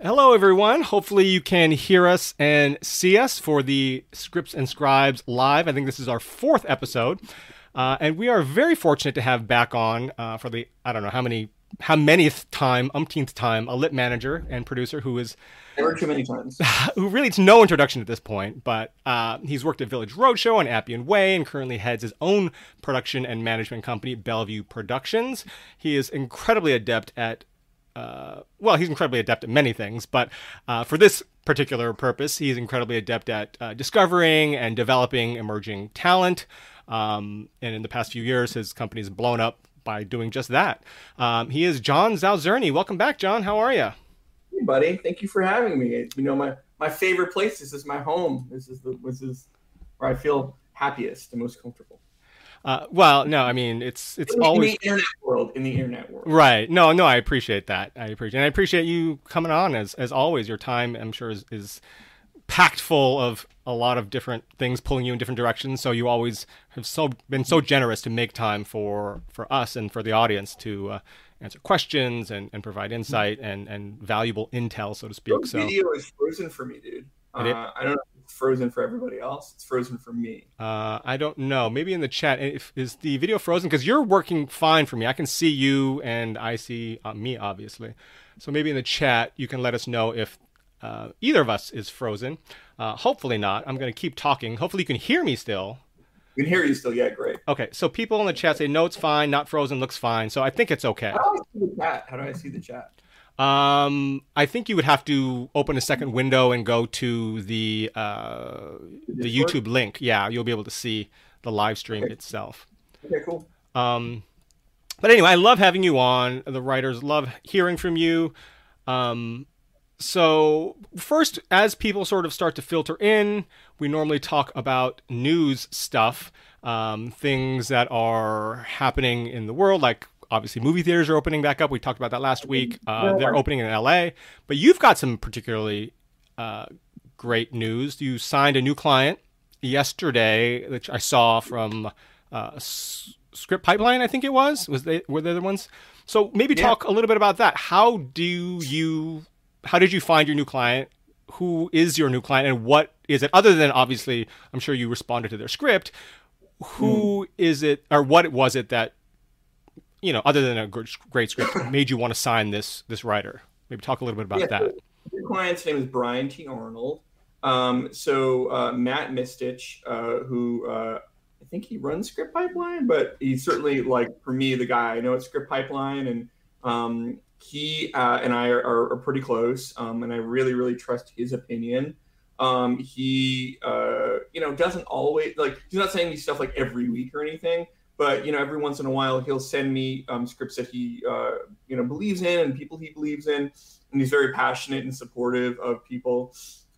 Hello, everyone. Hopefully, you can hear us and see us for the Scripts and Scribes live. I think this is our fourth episode. Uh, and we are very fortunate to have back on uh, for the, I don't know how many, how manyth time, umpteenth time, a lit manager and producer who is. Never too many times. Who really needs no introduction at this point, but uh, he's worked at Village Roadshow and Appian Way and currently heads his own production and management company, Bellevue Productions. He is incredibly adept at uh, well, he's incredibly adept at many things, but uh, for this particular purpose, he's incredibly adept at uh, discovering and developing emerging talent. Um, and in the past few years, his company's blown up by doing just that. Um, he is John Zaozirny. Welcome back, John. How are you? Hey, buddy. Thank you for having me. You know, my, my favorite place. This is my home. This is the this is where I feel happiest and most comfortable. Uh, well, no, I mean it's it's in always the internet world. In the internet world, right? No, no, I appreciate that. I appreciate, and I appreciate you coming on as as always. Your time, I'm sure, is, is packed full of a lot of different things pulling you in different directions. So you always have so been so generous to make time for for us and for the audience to uh, answer questions and, and provide insight and and valuable intel, so to speak. Your so video is frozen for me, dude. Uh, I don't know frozen for everybody else. It's frozen for me. Uh, I don't know. Maybe in the chat, if, is the video frozen? Because you're working fine for me. I can see you and I see uh, me, obviously. So maybe in the chat, you can let us know if uh, either of us is frozen. Uh, hopefully not. I'm going to keep talking. Hopefully you can hear me still. You can hear you still. Yeah, great. Okay, so people in the chat say no, it's fine. Not frozen, looks fine. So I think it's okay. How do I see the chat? How do I see the chat? Um, I think you would have to open a second window and go to the uh, the YouTube link. Yeah, you'll be able to see the live stream okay. itself. Okay, cool. Um, but anyway, I love having you on. The writers love hearing from you. Um, so first, as people sort of start to filter in, we normally talk about news stuff, um, things that are happening in the world, like obviously movie theaters are opening back up. We talked about that last week. Uh, they're opening in LA, but you've got some particularly uh, great news. You signed a new client yesterday, which I saw from uh, Script Pipeline. I think it was. Was they were they the ones? So maybe yeah. talk a little bit about that. How do you? How did you find your new client? Who is your new client, and what is it? Other than obviously, I'm sure you responded to their script. Who mm. is it, or what was it that you know, other than a great script, made you want to sign this this writer? Maybe talk a little bit about yeah, that. Your client's name is Brian T. Arnold. Um, so uh, Matt Misetich, uh, who uh, I think he runs Script Pipeline, but he's certainly like for me the guy I know at Script Pipeline, and um, he uh, and I are, are pretty close, um, and I really really trust his opinion. Um, he uh, you know doesn't always like he's not saying these stuff like every week or anything, but you know every once in a while he'll send me um, scripts that he uh, you know believes in and people he believes in. And he's very passionate and supportive of people.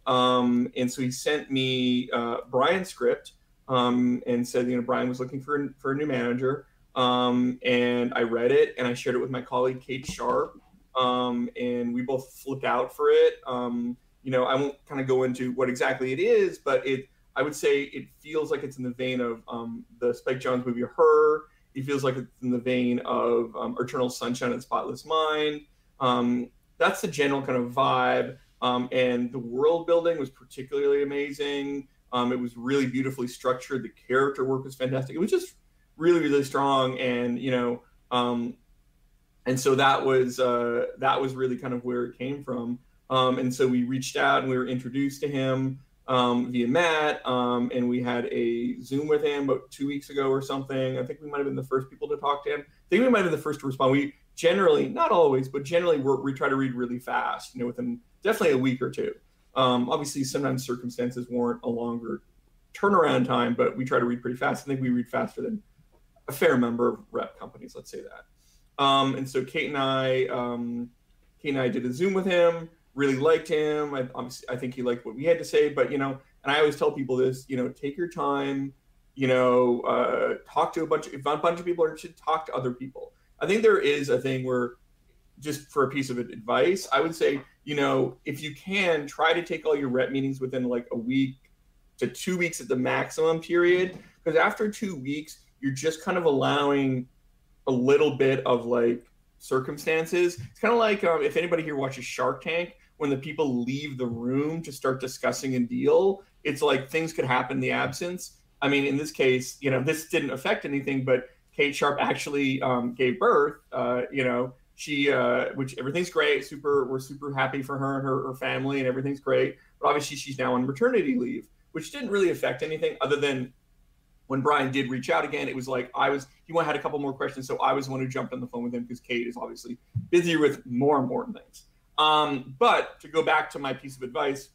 Um, and so he sent me uh, brian's script um, and said you know brian was looking for, for a new manager. Um, and i read it and i shared it with my colleague kate sharp. Um, and we both flipped out for it. Um, you know i won't kind of go into what exactly it is but it I would say it feels like it's in the vein of um, the Spike Jonze movie Her. It feels like it's in the vein of um, Eternal Sunshine and Spotless Mind. Um, that's the general kind of vibe. Um, and the world building was particularly amazing. Um, it was really beautifully structured. The character work was fantastic. It was just really, really strong. And you know, um, and so that was uh, that was really kind of where it came from. and so we reached out and we were introduced to him um, via Matt, um, and we had a Zoom with him about two weeks ago or something. I think we might have been the first people to talk to him. I think we might have been the first to respond. We generally, not always, but generally, we try to read really fast. You know, within definitely a week or two. Um, obviously, sometimes circumstances warrant a longer turnaround time, but we try to read pretty fast. I think we read faster than a fair number of rep companies. Let's say that. Um, and so Kate and I, um, Kate and I did a Zoom with him really liked him. I, I think he liked what we had to say, but you know, and I always tell people this, you know, take your time, you know, uh, talk to a bunch of, if a bunch of people are interested, talk to other people. I think there is a thing where just for a piece of advice, I would say, you know, if you can try to take all your rep meetings within like a week to two weeks at the maximum period, because after two weeks, you're just kind of allowing a little bit of like circumstances. It's kind of like um, if anybody here watches Shark Tank, when the people leave the room to start discussing a deal, it's like things could happen in the absence. I mean, in this case, you know, this didn't affect anything, but Kate Sharp actually um, gave birth. Uh, you know, she, uh, which everything's great. Super, we're super happy for her and her, her family, and everything's great. But obviously, she's now on maternity leave, which didn't really affect anything other than when Brian did reach out again, it was like I was he had a couple more questions, so I was the one who jumped on the phone with him because Kate is obviously busy with more important things. Um, but to go back to my piece of advice,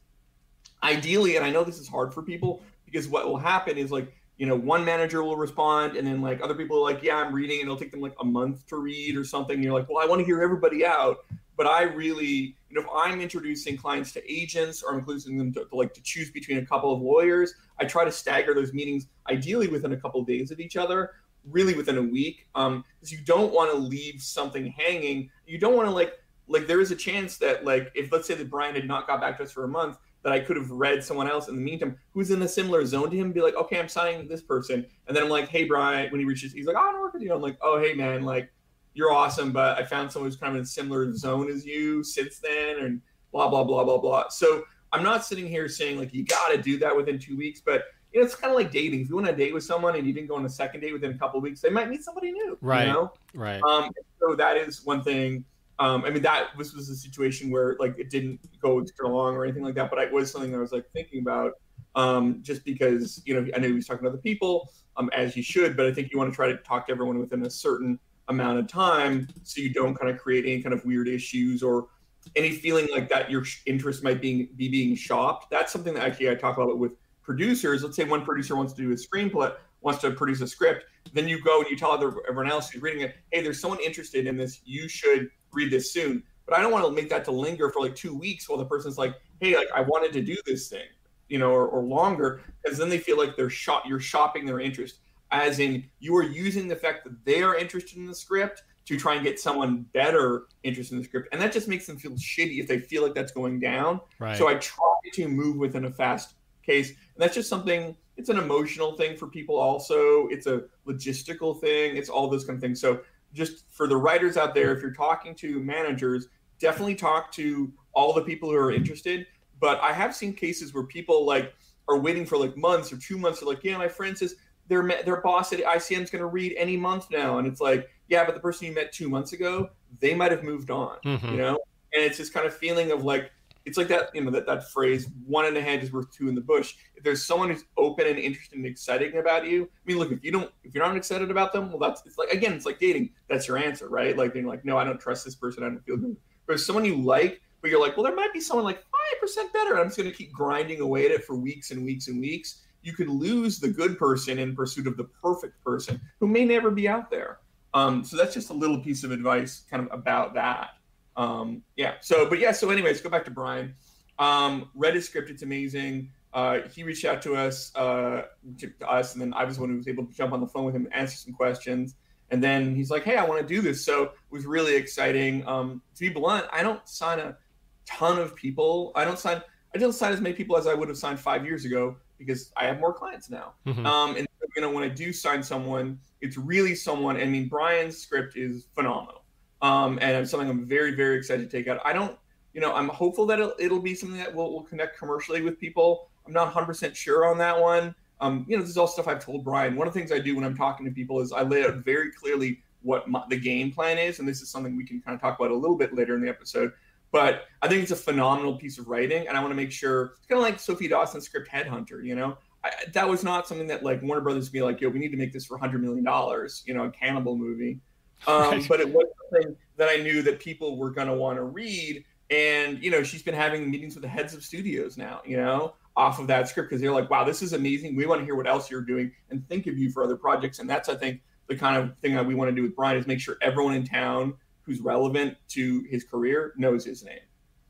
ideally, and I know this is hard for people because what will happen is like you know one manager will respond and then like other people are like yeah i'm reading and it'll take them like a month to read or something and you're like well i want to hear everybody out but I really, you know, if I'm introducing clients to agents or I'm including them to, to, like to choose between a couple of lawyers, I try to stagger those meetings ideally within a couple of days of each other, really within a week, because um, you don't want to leave something hanging. You don't want to like like there is a chance that like if let's say that Brian had not got back to us for a month, that I could have read someone else in the meantime who's in a similar zone to him, be like, okay, I'm signing this person, and then I'm like, hey Brian, when he reaches, he's like, oh, I don't work with you. I'm like, oh hey man, like you're awesome, but I found someone who's kind of in a similar zone as you since then, and blah blah blah blah blah. So I'm not sitting here saying like you got to do that within two weeks, but you know it's kind of like dating. If you want to date with someone and you didn't go on a second date within a couple of weeks, they might meet somebody new. Right. You know? Right. Um, so that is one thing. Um, I mean that this was a situation where like it didn't go extra long or anything like that, but it was something that I was like thinking about. Um, just because you know I know he was talking to other people, um, as you should, but I think you want to try to talk to everyone within a certain amount of time so you don't kind of create any kind of weird issues or any feeling like that your interest might be, be being shopped. That's something that actually I talk about with producers. Let's say one producer wants to do a screenplay, wants to produce a script, then you go and you tell other, everyone else who's reading it, hey, there's someone interested in this. You should read this soon. But I don't want to make that to linger for like two weeks while the person's like, hey, like I wanted to do this thing, you know, or, or longer, because then they feel like they're shot. You're shopping their interest as in you are using the fact that they are interested in the script to try and get someone better interested in the script and that just makes them feel shitty if they feel like that's going down right. so i try to move within a fast case and that's just something it's an emotional thing for people also it's a logistical thing it's all those kind of things so just for the writers out there if you're talking to managers definitely talk to all the people who are interested but i have seen cases where people like are waiting for like months or two months. They're like, yeah, my friend says their their boss at ICM is going to read any month now, and it's like, yeah, but the person you met two months ago, they might have moved on, mm-hmm. you know. And it's this kind of feeling of like, it's like that, you know, that that phrase, "one in the hand is worth two in the bush." If there's someone who's open and interested and exciting about you, I mean, look, if you don't, if you're not excited about them, well, that's it's like again, it's like dating. That's your answer, right? Like they're like, no, I don't trust this person. I don't feel good. But if someone you like, but you're like, well, there might be someone like five percent better. I'm just going to keep grinding away at it for weeks and weeks and weeks you could lose the good person in pursuit of the perfect person who may never be out there. Um, so that's just a little piece of advice kind of about that. Um, yeah. So, but yeah. So, anyways, go back to Brian. Um, read his script. It's amazing. Uh, he reached out to us, uh, to us, and then I was the one who was able to jump on the phone with him and answer some questions. And then he's like, "Hey, I want to do this." So it was really exciting. Um, to be blunt, I don't sign a ton of people. I don't sign. I don't sign as many people as I would have signed five years ago because I have more clients now. Mm-hmm. Um, and you know, when I do sign someone, it's really someone. I mean, Brian's script is phenomenal, um, and it's something I'm very, very excited to take out. I don't, you know, I'm hopeful that it'll, it'll be something that will, will connect commercially with people. I'm not 100% sure on that one. Um, you know, this is all stuff I've told Brian. One of the things I do when I'm talking to people is I lay out very clearly what my, the game plan is, and this is something we can kind of talk about a little bit later in the episode. But I think it's a phenomenal piece of writing, and I want to make sure it's kind of like Sophie Dawson's script Headhunter. You know, I, that was not something that like Warner Brothers would be like, "Yo, we need to make this for hundred million dollars." You know, a cannibal movie. Um. But it was something that I knew that people were going to want to read, and you know, she's been having meetings with the heads of studios now. You know, off of that script because they're like, "Wow, this is amazing. We want to hear what else you're doing and think of you for other projects." And that's, I think, the kind of thing that we want to do with Brian is make sure everyone in town who's relevant to his career knows his name.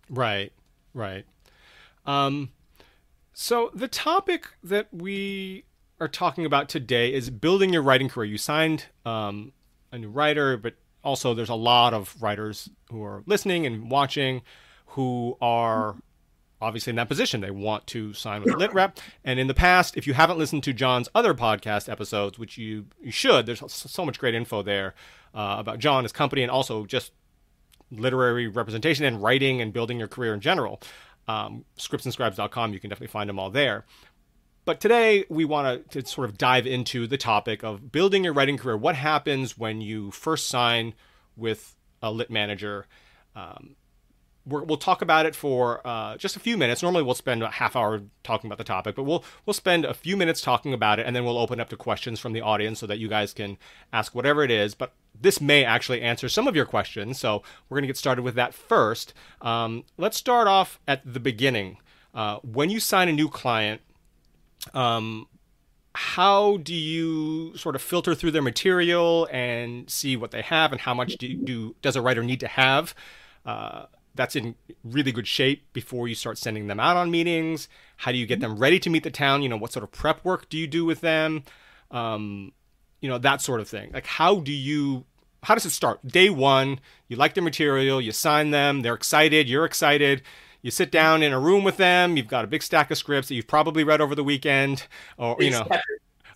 Right, right. Um, so the topic that we are talking about today is building your writing career. You signed um, a new writer, but also there's a lot of writers who are listening and watching who are obviously in that position. They want to sign with LitRep. And in the past, if you haven't listened to John's other podcast episodes, which you, you should, there's so much great info there uh, about John, his company, and also just literary representation and writing and building your career in general. Um, scriptsandscribes.com, you can definitely find them all there. But today we want to sort of dive into the topic of building your writing career. What happens when you first sign with a lit manager? Um, we will talk about it for uh, just a few minutes. Normally, we'll spend a half hour talking about the topic, but we'll we'll spend a few minutes talking about it, and then we'll open up to questions from the audience so that you guys can ask whatever it is. But this may actually answer some of your questions, so we're going to get started with that first. Um, let's start off at the beginning. Uh, when you sign a new client, um, how do you sort of filter through their material and see what they have, and how much do, do does a writer need to have? Uh, that's in really good shape before you start sending them out on meetings? How do you get them ready to meet the town? You know, what sort of prep work do you do with them? Um, you know, that sort of thing. Like, how do you, how does it start? Day one, you like their material, you sign them, they're excited, you're excited. You sit down in a room with them, you've got a big stack of scripts that you've probably read over the weekend, or, you know,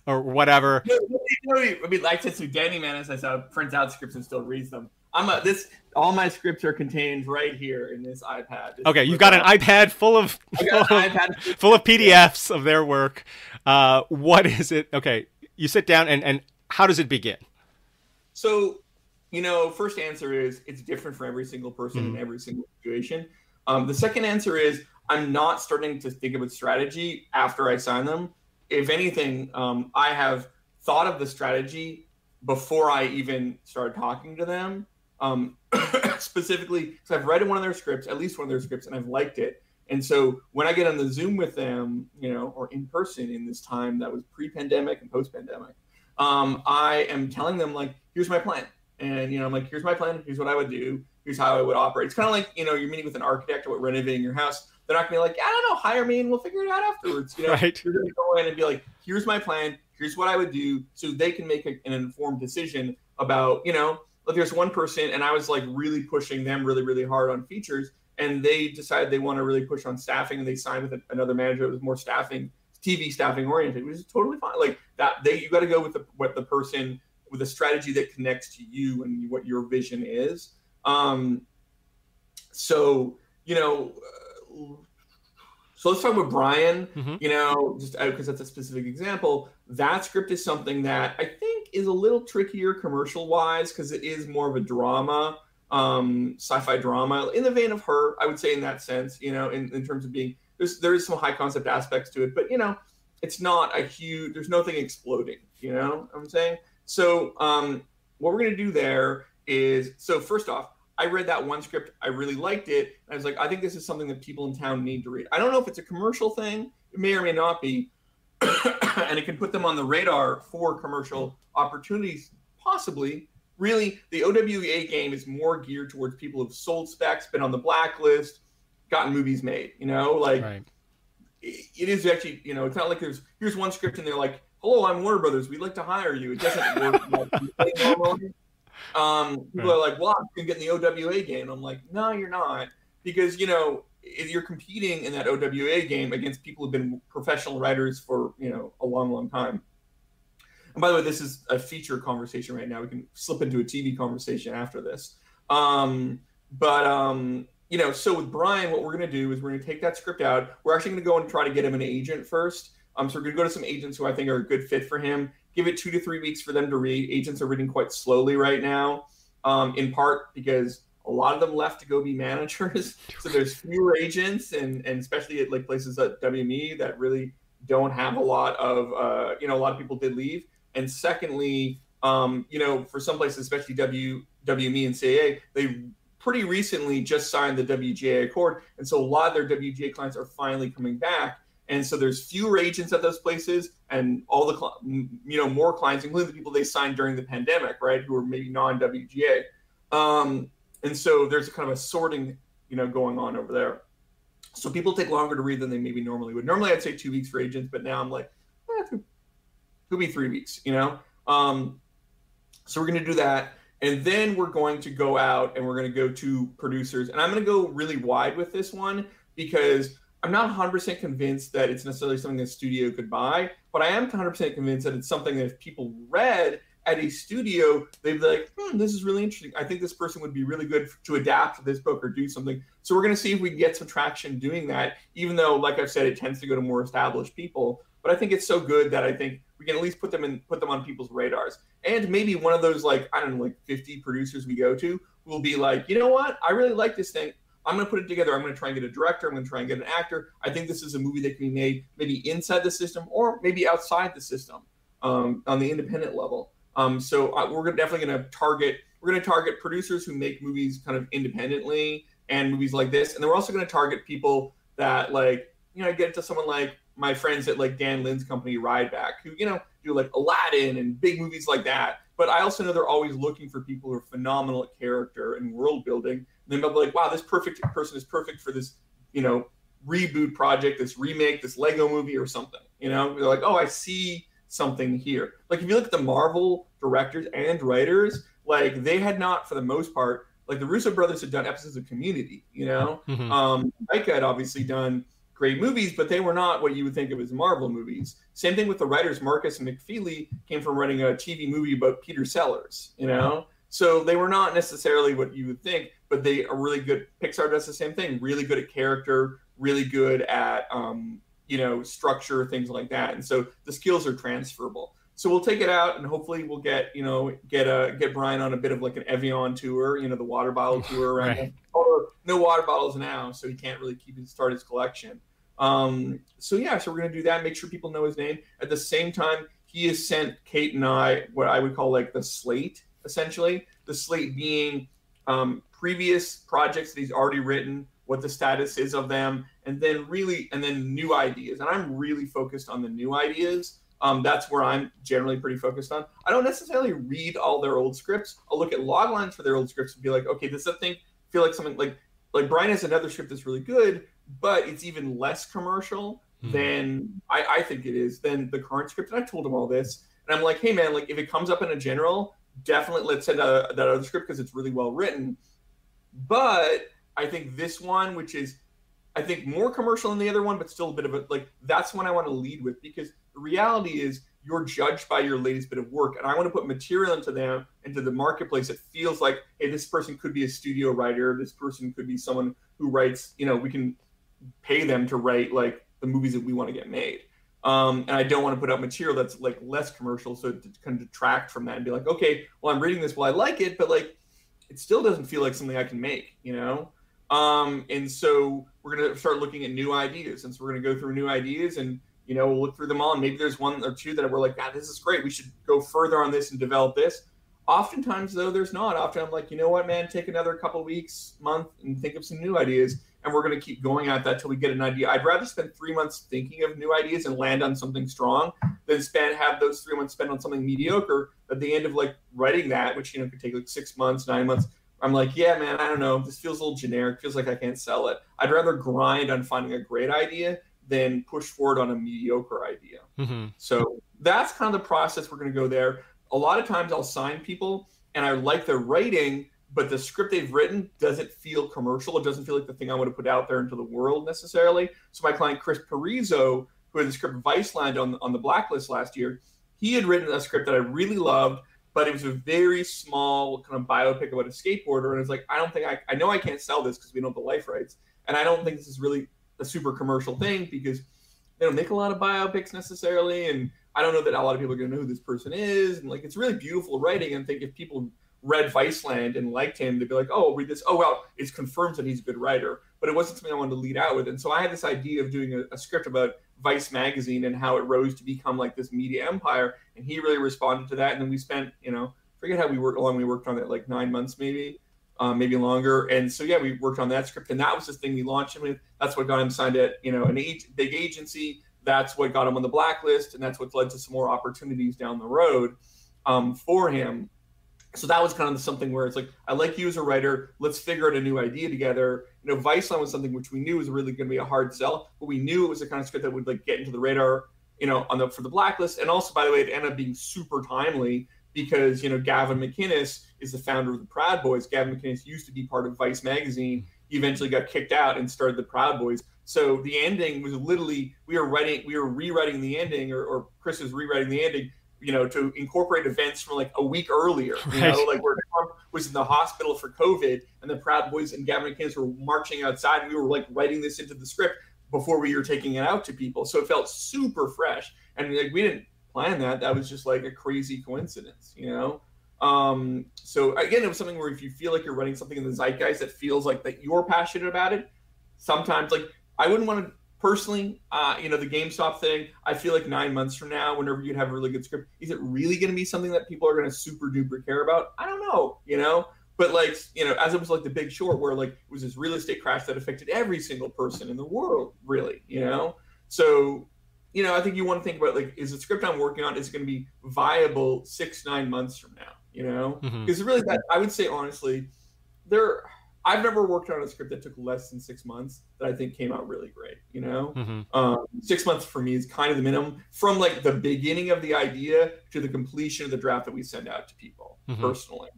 or whatever. I mean, like I said, Danny Manis, I saw prints out scripts and still reads them. I'm a, this all my scripts are contained right here in this iPad. This okay, you've got an iPad full of full of, iPad. full of PDFs of their work. Uh, what is it? Okay, you sit down and and how does it begin? So, you know, first answer is it's different for every single person mm-hmm. in every single situation. Um, the second answer is I'm not starting to think about strategy after I sign them. If anything, um, I have thought of the strategy before I even started talking to them um, specifically because I've read one of their scripts, at least one of their scripts, and I've liked it. And so when I get on the Zoom with them, you know, or in person in this time that was pre-pandemic and post-pandemic, um, I am telling them like, here's my plan, and you know, I'm like, here's my plan, here's what I would do, here's how I would operate. It's kind of like you know, you're meeting with an architect about renovating your house. They're not gonna be like, I don't know, hire me and we'll figure it out afterwards. You know, right. you're gonna go in and be like, here's my plan, here's what I would do, so they can make a, an informed decision about, you know, like there's one person and I was like really pushing them really, really hard on features. And they decided they want to really push on staffing and they signed with another manager that was more staffing, TV staffing oriented, which is totally fine. Like that, they, you got to go with the, what the person with a strategy that connects to you and what your vision is. Um, so, you know, so let's talk about Brian. Mm-hmm. You know, just because uh, that's a specific example. That script is something that I think is a little trickier commercial wise because it is more of a drama, um, sci-fi drama in the vein of her. I would say in that sense. You know, in, in terms of being there's there is some high concept aspects to it, but you know, it's not a huge. There's nothing exploding. You know, what I'm saying. So um, what we're gonna do there is so first off I read that one script, I really liked it. I was like, I think this is something that people in town need to read. I don't know if it's a commercial thing, it may or may not be, and it can put them on the radar for commercial opportunities, possibly. Really, the OWA game is more geared towards people who've sold specs, been on the blacklist, gotten movies made. You know, like right. it is actually, you know, it's not like there's here's one script and they're like, "Hello, I'm Warner Brothers. We'd like to hire you." It doesn't work. um, people right. are like, "Well, I'm going to get in the OWA game." I'm like, "No, you're not," because you know if you're competing in that OWA game against people who've been professional writers for you know a long, long time. And by the way, this is a feature conversation right now. We can slip into a TV conversation after this. Um, but um, you know, so with Brian, what we're going to do is we're going to take that script out. We're actually going to go and try to get him an agent first. Um, so we're going to go to some agents who I think are a good fit for him give it two to three weeks for them to read. Agents are reading quite slowly right now, um, in part because a lot of them left to go be managers. so there's fewer agents, and and especially at like places at WME that really don't have a lot of uh, you know a lot of people did leave. And secondly, um, you know, for some places, especially W WME and CAA, they pretty recently just signed the WGA Accord, and so a lot of their WGA clients are finally coming back. And so there's fewer agents at those places, and all the you know more clients, including the people they signed during the pandemic, right, who are maybe non WGA. Um, and so there's a kind of a sorting you know going on over there. So people take longer to read than they maybe normally would. Normally I'd say two weeks for agents, but now I'm like, eh, could be three weeks, you know. Um, so we're going to do that. And then we're going to go out and we're going to go to producers. And I'm going to go really wide with this one because I'm not 100% convinced that it's necessarily something the studio could buy, but I am 100% convinced that it's something that if people read at a studio, they'd be like, hmm, this is really interesting. I think this person would be really good to adapt to this book or do something. So we're going to see if we can get some traction doing that, even though, like I've said, it tends to go to more established people. But I think it's so good that I think we can at least put them in, put them on people's radars. And maybe one of those, like, I don't know, like 50 producers we go to will be like, you know what? I really like this thing. I'm going to put it together. I'm going to try and get a director. I'm going to try and get an actor. I think this is a movie that can be made maybe inside the system or maybe outside the system um, on the independent level. Um, so uh, we're definitely going to target we're going to target producers who make movies kind of independently and movies like this, and then we're also going to target people that like you know I get to someone like my friends at like Dan Lin's company Rideback who you know do like Aladdin and big movies like that. But I also know they're always looking for people who are phenomenal at character and world building. And then they'll be like, wow, this perfect person is perfect for this, you know, reboot project, this remake, this Lego movie or something. You know, they're like, oh, I see something here. Like if you look at the Marvel directors and writers, like they had not, for the most part, like the Russo brothers had done episodes of Community. You know, mm-hmm. um, Taika had obviously done great movies, but they were not what you would think of as Marvel movies. Same thing with the writers. Marcus and McFeely came from writing a TV movie about Peter Sellers. You know, so they were not necessarily what you would think, but they are really good. Pixar does the same thing. Really good at character. Really good at um, you know structure things like that and so the skills are transferable so we'll take it out and hopefully we'll get you know get a get brian on a bit of like an evian tour you know the water bottle tour around right. or no water bottles now so he can't really keep his start his collection um, so yeah so we're to do that make sure people know his name at the same time he has sent kate and i what i would call like the slate essentially the slate being um, previous projects that he's already written what the status is of them, and then really, and then new ideas. And I'm really focused on the new ideas. Um, that's where I'm generally pretty focused on. I don't necessarily read all their old scripts. I'll look at log lines for their old scripts and be like, okay, this is a thing. Feel like something like like Brian has another script that's really good, but it's even less commercial mm-hmm. than I, I think it is than the current script. And I told him all this, and I'm like, hey man, like if it comes up in a general, definitely let's send a, that other script because it's really well written. But I think this one, which is I think more commercial than the other one, but still a bit of a like that's one I want to lead with because the reality is you're judged by your latest bit of work, and I want to put material into them into the marketplace that feels like, hey, this person could be a studio writer, this person could be someone who writes, you know, we can pay them to write like the movies that we want to get made. Um, and I don't want to put out material that's like less commercial, so to kind of detract from that and be like, okay, well, I'm reading this, well, I like it, but like, it still doesn't feel like something I can make, you know. Um, and so we're to start looking at new ideas. And so we're to go through new ideas and, you know, we'll look through them all. And maybe there's one or two that we're like, God, this is great. We should go further on this and develop this. Oftentimes, though, there's not. Often I'm like, you know what, man, take another couple weeks, month, and think of some new ideas. And we're going to keep going at that till we get an idea. I'd rather spend three months thinking of new ideas and land on something strong than spend have those three months spent on something mediocre. At the end of like writing that, which you know could take like six months, nine months, I'm like, yeah, man, I don't know. This feels a little generic. Feels like I can't sell it. I'd rather grind on finding a great idea than push forward on a mediocre idea. Mm-hmm. So that's kind of the process we're going to go there. A lot of times I'll sign people and I like their writing, but the script they've written doesn't feel commercial. It doesn't feel like the thing I want to put out there into the world necessarily. So my client Chris Parizo, who had the script Viceland on on the blacklist last year, he had written a script that I really loved but it was a very small kind of biopic about a skateboarder. And it's like, I don't think I, I know I can't sell this because we don't have the life rights. And I don't think this is really a super commercial thing because they don't make a lot of biopics necessarily. And I don't know that a lot of people are going to know who this person is. And like, it's really beautiful writing. And think if people read Viceland and liked him, they'd be like, oh, read this. Oh, well, it's confirmed that he's a good writer. But it wasn't something I wanted to lead out with. And so I had this idea of doing a, a script about Vice magazine and how it rose to become like this media empire. And he really responded to that. And then we spent, you know, forget how we worked long. We worked on it like nine months, maybe, um, maybe longer. And so yeah, we worked on that script, and that was the thing we launched him with. That's what got him signed at you know an age, big agency. That's what got him on the blacklist, and that's what led to some more opportunities down the road um, for him so that was kind of something where it's like i like you as a writer. Let's figure out a new idea together. You know viceland was something which we knew was really going to be a hard sell but we knew it was the kind of script that would like get into the radar you know on the for the blacklist. And also by the way it ended up being super timely because you know gavin mcinnes is the founder of the proud boys. Gavin mcinnes used to be part of vice magazine. He eventually got kicked out and started the proud boys. So the ending was literally we were writing we were rewriting the ending or, or chris was rewriting the ending you know, to incorporate events from like a week earlier. You Right. know, like where Trump was in the hospital for COVID, and the Proud Boys and Gavin McInnes were marching outside, and we were like writing this into the script before we were taking it out to people. So it felt super fresh, and like we didn't plan that. That was just like a crazy coincidence, you know. Um, so again, it was something where if you feel like you're running something in the zeitgeist that feels like that you're passionate about it, sometimes like I wouldn't want to personally, uh, you know, the GameStop thing. I feel like nine months from now, whenever you'd have a really good script, is it really going to be something that people are going to super duper care about? I don't know, you know. But like, you know, as it was like the Big Short, where like it was this real estate crash that affected every single person in the world, really, you know. So, you know, I think you want to think about like, is the script I'm working on is it going to be viable six nine months from now? You know, Mhm. because really, that I would say honestly, there. I've never worked on a script that took less than six months that I think came out really great. You know, Mhm. um, six months for me is kind of the minimum from like the beginning of the idea to the completion of the draft that we send out to people Mhm. personally.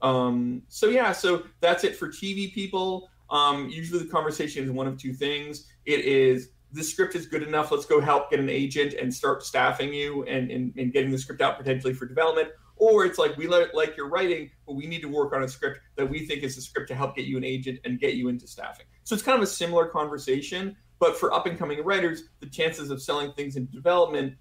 Um, so yeah, so that's it for TV people. Um, usually the conversation is one of two things. It is this script is good enough. Let's go help get an agent and start staffing you and, and, and getting the script out potentially for development. Or it's like we like, your writing, but we need to work on a script that we think is a script to help get you an agent and get you into staffing. So it's kind of a similar conversation, but for up and coming writers, the chances of selling things into development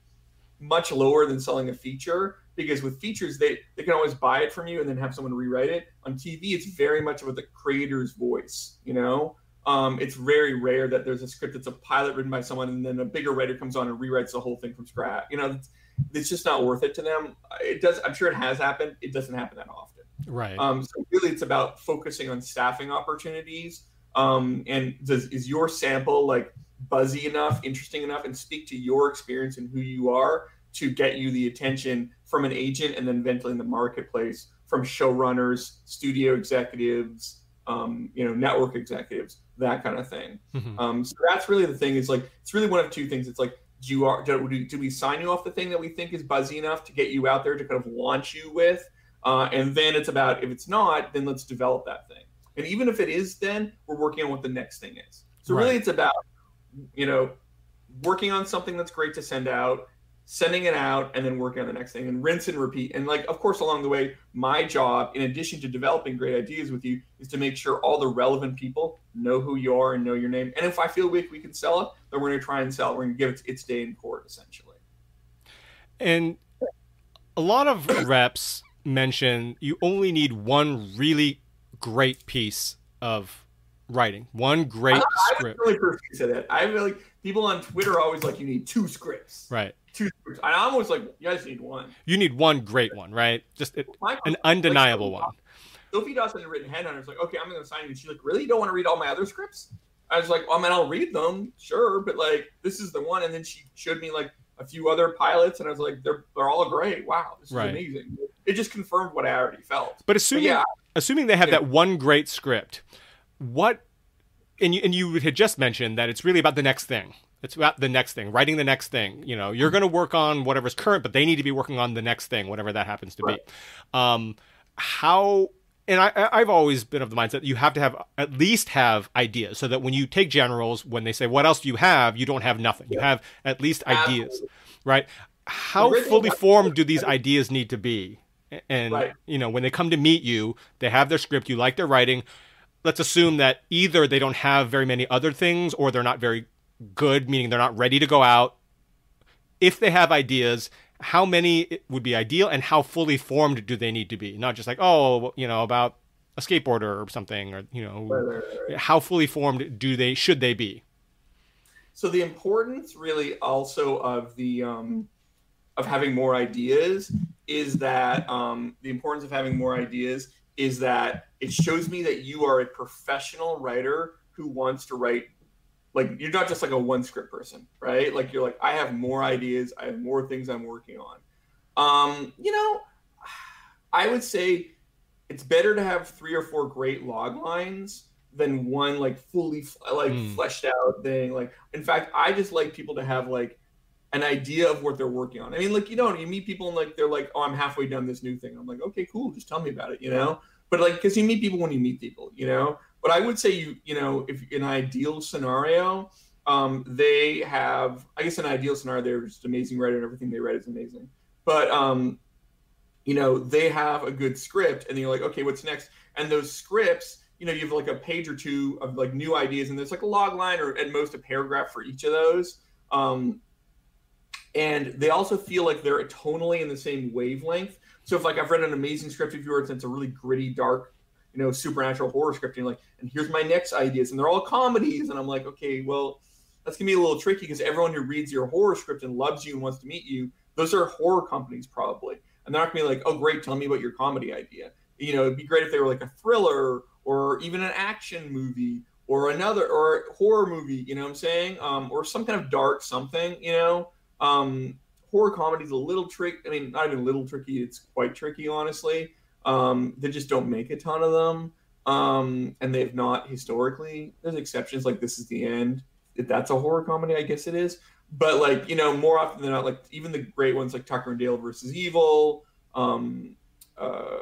much lower than selling a feature because with features they they can always buy it from you and then have someone rewrite it. On tv it's very much about the creator's voice you know? Um, it's very rare that there's a script that's a pilot written by someone and then a bigger writer comes on and rewrites the whole thing from scratch. You know it's, just not worth it to them it does i'm sure it has happened it doesn't happen that often Right. um, so really, it's about focusing on staffing opportunities. Um, and does is your sample like buzzy enough, interesting enough, and speak to your experience and who you are to get you the attention from an agent and then eventually in the marketplace from showrunners, studio executives, um, you know, network executives, that kind of thing. Mhm. Um, so that's really the thing. Is like it's really one of two things. It's like do you are do, we- do we sign you off the thing that we think is buzzy enough to get you out there to kind of launch you with, uh, and then it's about if it's not, then let's develop that thing. And even if it is, then we're working on what the next thing is. So really, it's about you know working on something that's great to send out sending it out and then working on the next thing and rinse and repeat. And like of course along the way my job in addition to developing great ideas with you is to make sure all the relevant people know who you are and know your name. And if i feel weak, we can sell it then we're going to try and sell it. We're going to give it its day in court essentially. And a lot of reps mention you only need one really great piece of writing, one great I, I script. really that. I feel like people on twitter are always like you need two scripts. Right. Two and i'm always like you guys need one You need one great one, right? Just it, My- an undeniable like, one. Sophie Dawson had written Headhunters, like, okay, I'm going to sign you. And she's like, really? You don't want to read all my other scripts? I was like, well, I mean, I'll read them, sure, but like, this is the one. And then she showed me like a few other pilots, and I was like, they're they're all great. Wow, this is Right. amazing. It just confirmed what I already felt. But But assuming yeah, assuming they have Yeah. that one great script, what and you and you had just mentioned that it's really about the next thing. It's about the next thing, writing the next thing. You know, you're going to work on whatever's current, but they need to be working on the next thing, whatever that happens to Right. be. Um, how? And I, I've always been of the mindset that you have to have at least have ideas, so that when you take generals, when they say what else do you have, you don't have nothing. You have at least ideas, Absolutely. right? How Original fully formed do these ideas need to be? And Right. you know, when they come to meet you, they have their script, you like their writing. Let's assume that either they don't have very many other things or they're not very good, meaning they're not ready to go out. If they have ideas, how many would be ideal and how fully formed do they need to be? Not just like, oh, you know, about a skateboarder or something or, you know, Right, right, right, how fully formed do they should they be? So the importance, really, also of the um, of having more ideas is that um, the importance of having more ideas is that it shows me that you are a professional writer who wants to write like you're not just like a one script person right? Like you're like i have more ideas i have more things i'm working on. Um you know i would say it's better to have three or four great log lines than one like fully like Hmm. fleshed out thing. Like in fact i just like people to have like an idea of what they're working on. I mean like you know you meet people and like they're like oh i'm halfway done this new thing. I'm like okay cool just tell me about it you know? But like because you meet people when you meet people you know but i would say you you know if in an ideal scenario um, they have i guess an ideal scenario they're just amazing writer and everything they write is amazing but um, you know, they have a good script, and you're like, okay, what's next? And those scripts, you know, you have like a page or two of like new ideas, and there's like a log line or at most a paragraph for each of those. Um, and they also feel like they're tonally in the same wavelength. So if like I've read an amazing script of yours, and it's a really gritty, dark, you know, supernatural horror script, and like, and here's my next ideas, and they're all comedies, and I'm like, okay, well, that's gonna be a little tricky because everyone who reads your horror script and loves you and wants to meet you, those are horror companies probably, and they're not gonna be like, oh great, tell me about your comedy idea. You know, it'd be great if they were like a thriller or even an action movie or another or horror movie. You know what I'm saying? Um, or some kind of dark something. You know, um, horror comedy is a little trick. I mean, not even a little tricky. It's quite tricky, honestly. Um, they just don't make a ton of them. Um, and they've not historically. There's exceptions like This Is the End. If that's a horror comedy, I guess it is. But like you know, more often than not, like even the great ones like Tucker and Dale versus Evil, um, uh,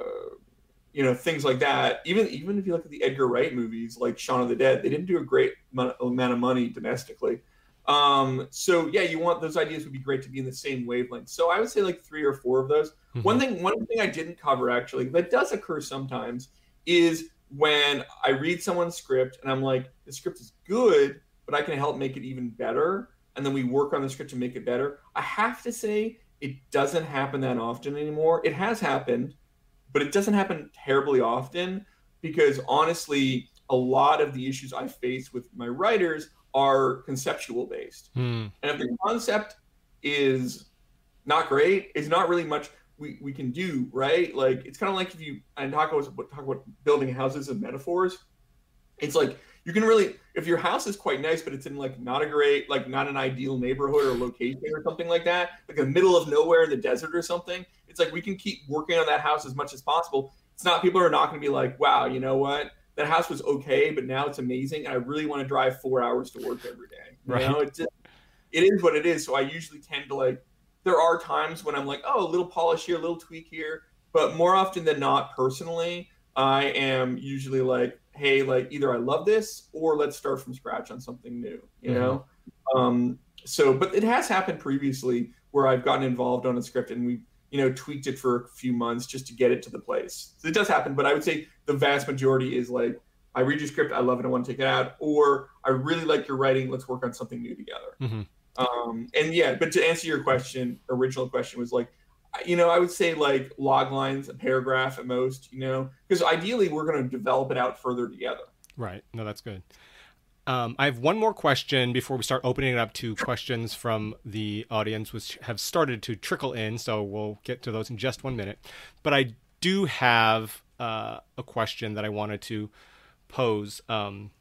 you know, things like that. Even even if you look at the Edgar Wright movies, like Shaun of the Dead, they didn't do a great amount of money domestically. Um, so yeah, you want those ideas would be great to be in the same wavelength. So I would say like three or four of those. Mm-hmm. One thing, one thing I didn't cover actually that does occur sometimes is when I read someone's script and I'm like, the script is good, but I can help make it even better. And then we work on the script to make it better. I have to say, it doesn't happen that often anymore. It has happened, but it doesn't happen terribly often because honestly, a lot of the issues I face with my writers are conceptual based. Hmm. And if the concept is not great, it's not really much we, we can do, right? Like it's kind of like if you and talk about talk about building houses and metaphors. It's like you can really if your house is quite nice, but it's in like not a great, like not an ideal neighborhood or location or something like that, like the middle of nowhere in the desert or something. It's like we can keep working on that house as much as possible. It's not people are not going to be like, wow, you know what? that house was okay, but now it's amazing. And I really want to drive four hours to work every day. You right. know, it just, it is what it is. So I usually tend to like, there are times when I'm like, oh, a little polish here, a little tweak here. But more often than not, personally, I am usually like, hey, like either I love this or let's start from scratch on something new, you mm-hmm. know? Um, so, but it has happened previously where I've gotten involved on a script and we you know, tweaked it for a few months just to get it to the place. So it does happen, but I would say the vast majority is like, I read your script, I love it, I want to take it out, or I really like your writing, let's work on something new together. Mm-hmm. Um, and yeah, but to answer your question, original question was like, you know, I would say like log lines, a paragraph at most, you know, because ideally we're going to develop it out further together. Right. No, that's good. Um, I have one more question before we start opening it up to questions from the audience, which have started to trickle in. So we'll get to those in just one minute. But I do have uh, a question that I wanted to pose. Um,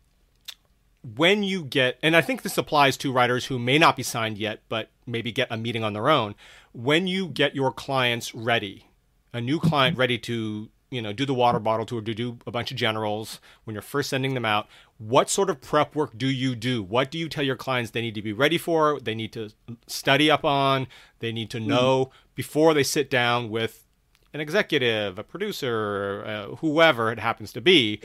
when you get, and I think this applies to writers who may not be signed yet, but maybe get a meeting on their own. When you get your clients ready, a new client ready to you know do the water bottle tour to do a bunch of generals when you're first sending them out what sort of prep work do you do what do you tell your clients they need to be ready for they need to study up on they need to know before they sit down with an executive a producer uh, whoever it happens to be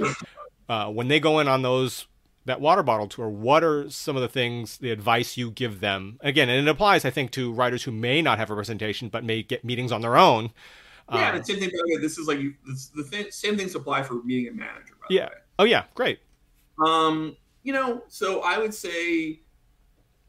uh, when they go in on those that water bottle tour what are some of the things the advice you give them again and it applies i think to writers who may not have a representation but may get meetings on their own yeah, the same thing. This is like this, the thing, same things apply for meeting a manager. yeah. Oh yeah, great. Um, you know, so I would say,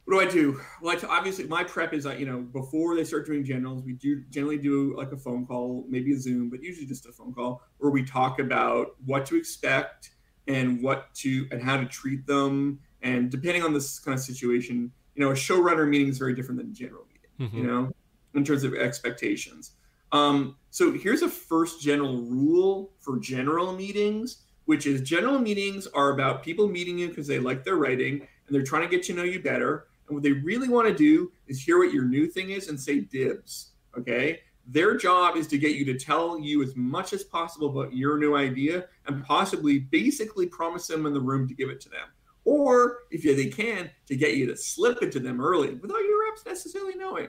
what do I do? Well, I, obviously my prep is, you know, before they start doing generals, we do generally do like a phone call, maybe a Zoom, but usually just a phone call where we talk about what to expect and what to and how to treat them, and depending on this kind of situation, you know, a showrunner meeting is very different than a general meeting. Mm-hmm. You know, in terms of expectations. Um, so here's a first general rule for general meetings, which is general meetings are about people meeting you because they like their writing and they're trying to get to know you better. And what they really want to do is hear what your new thing is and say dibs. Okay. Their job is to get you to tell you as much as possible about your new idea and possibly basically promise them in the room to give it to them. Or if they can, to get you to slip it to them early without your reps necessarily knowing.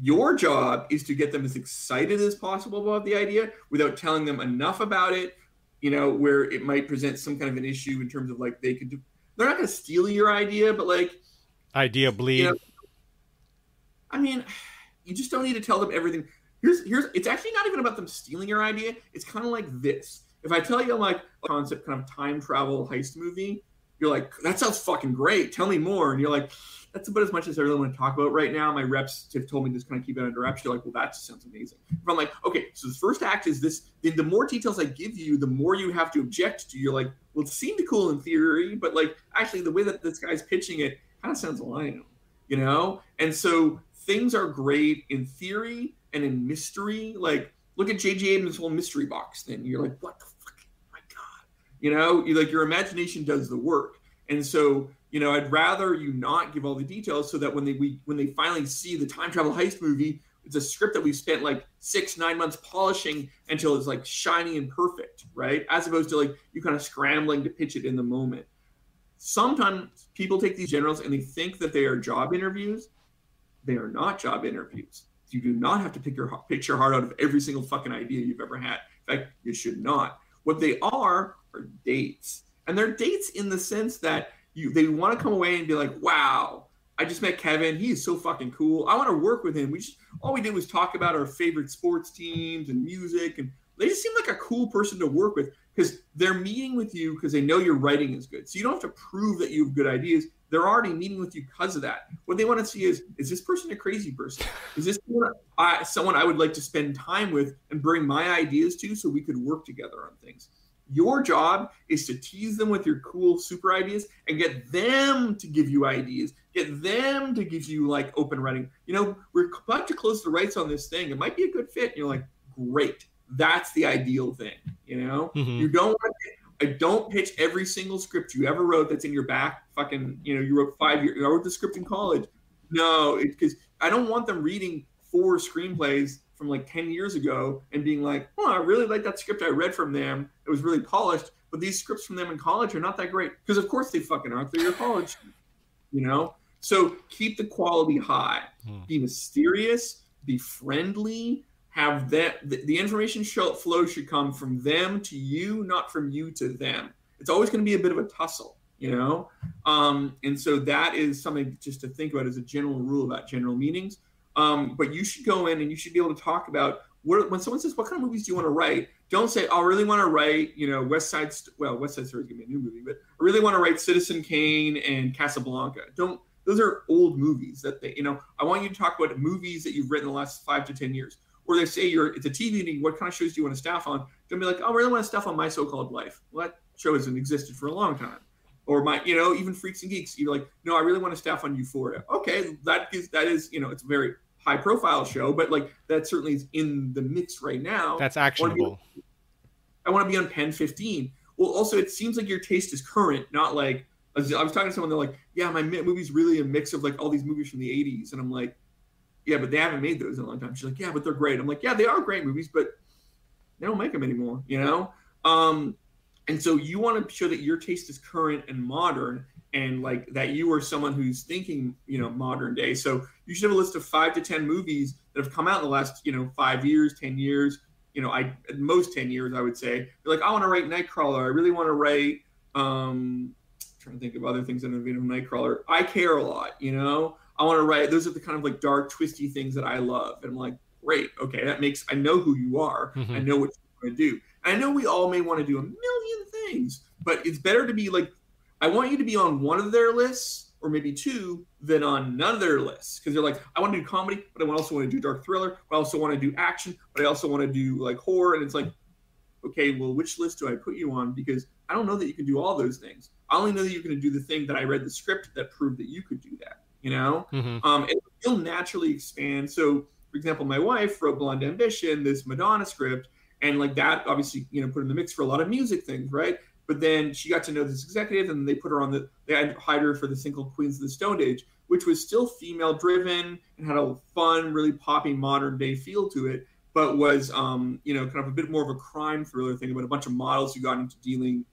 Your job is to get them as excited as possible about the idea without telling them enough about it, you know, where it might present some kind of an issue in terms of like they could do, they're not going to steal your idea, but like idea bleed. You know, I mean, you just don't need to tell them everything. Here's here's it's actually not even about them stealing your idea. It's kind of like this. If I tell you like a concept kind of time travel heist movie, you're like, that sounds fucking great. Tell me more. And you're like, that's about as much as I really want to talk about right now. My reps have told me just kind of keep it under wraps. You're like, well, that just sounds amazing. If I'm like, okay, so the first act is this, then the more details I give you, the more you have to object to. You're like, well, it seemed cool in theory, but like actually the way that this guy's pitching it kind of sounds lame, you know? And so things are great in theory and in mystery. Like, look at J.J. Abrams' whole mystery box thing. You're like, what the fuck? Oh my God. You know, you like your imagination does the work. And so you know, I'd rather you not give all the details so that when they we when they finally see the time travel heist movie, it's a script that we've spent like six nine months polishing until it's like shiny and perfect, right? As opposed to like you kind of scrambling to pitch it in the moment. Sometimes people take these generals and they think that they are job interviews. They are not job interviews. You do not have to pick your pitch your heart out of every single fucking idea you've ever had. In fact, you should not. What they are are dates, and they're dates in the sense that you they want to come away and be like, wow, I just met Kevin. He is so fucking cool. I want to work with him. We just all we did was talk about our favorite sports teams and music, and they just seem like a cool person to work with because they're meeting with you because they know your writing is good. So you don't have to prove that you have good ideas. They're already meeting with you because of that. What they want to see is is this person a crazy person? Is this someone I, someone I would like to spend time with and bring my ideas to so we could work together on things? Your job is to tease them with your cool super ideas and get them to give you ideas, get them to give you like open writing. You know, we're about to close the rights on this thing. It might be a good fit. And you're like, great. That's the ideal thing. You know, mm-hmm. you don't want to, I don't pitch every single script you ever wrote that's in your back. Fucking, you know, you wrote five years, I wrote the script in college. No, because I don't want them reading four screenplays from like 10 years ago and being like, oh, I really like that script I read from them. It was really polished, but these scripts from them in college are not that great. Because of course they fucking aren't. They're your college, you know? So keep the quality high. Hmm. Be mysterious, be friendly, have that the, the information flow should come from them to you, not from you to them. It's always going to be a bit of a tussle, you know? Um, and so that is something just to think about as a general rule about general meanings um, but you should go in and you should be able to talk about what, when someone says, "What kind of movies do you want to write?" Don't say, "I really want to write," you know, West Side. Well, West Side Story is gonna be a new movie, but I really want to write Citizen Kane and Casablanca. Don't. Those are old movies that they, you know. I want you to talk about movies that you've written the last five to ten years. Or they say you're it's a TV meeting. What kind of shows do you want to staff on? Don't be like, "Oh, I really want to staff on My So-Called Life." Well, that show hasn't existed for a long time or my you know even freaks and geeks you're like no i really want to staff on euphoria okay that is that is you know it's a very high profile show, but like that certainly is in the mix right now. That's actionable. I want to be on Pen 15. Well, also, it seems like your taste is current, not like I was, talking to someone. They're like, "Yeah, my movie's really a mix of like all these movies from the '80s," and I'm like, "Yeah, but they haven't made those in a long time." She's like, "Yeah, but they're great." I'm like, "Yeah, they are great movies, but they don't make them anymore." You know. Um, and so you want to show that your taste is current and modern, and like that you are someone who's thinking, you know, modern day. So you should have a list of five to ten movies that have come out in the last, you know, five years, ten years. You know, I at most ten years, I would say. You're like, I want to write Nightcrawler. I really want to write. Um, trying to think of other things that have been Nightcrawler. I care a lot. You know, I want to write. Those are the kind of like dark, twisty things that I love. And I'm like, great, okay, that makes. I know who you are. Mm-hmm. I know what you want to do. And I know we all may want to do a million things, but it's better to be like, I want you to be on one of their lists or maybe two than on none of their lists because they're like, I want to do comedy, but I also want to do dark thriller. I also want to do action, but I also want to do like horror. And it's like, okay, well, which list do I put you on? Because I don't know that you can do all those things. I only know that you're going to do the thing that I read the script that proved that you could do that. You know, mm-hmm. um, and you'll naturally expand. So, for example, my wife wrote Blonde Ambition, this Madonna script, and like that, obviously, you know, put in the mix for a lot of music things, right? But then she got to know this executive, and they put her on the they had hired her for the single Queens of the Stone Age, which was still female driven and had a fun, really poppy modern day feel to it, but was um, you know kind of a bit more of a crime thriller thing about a bunch of models who got into dealing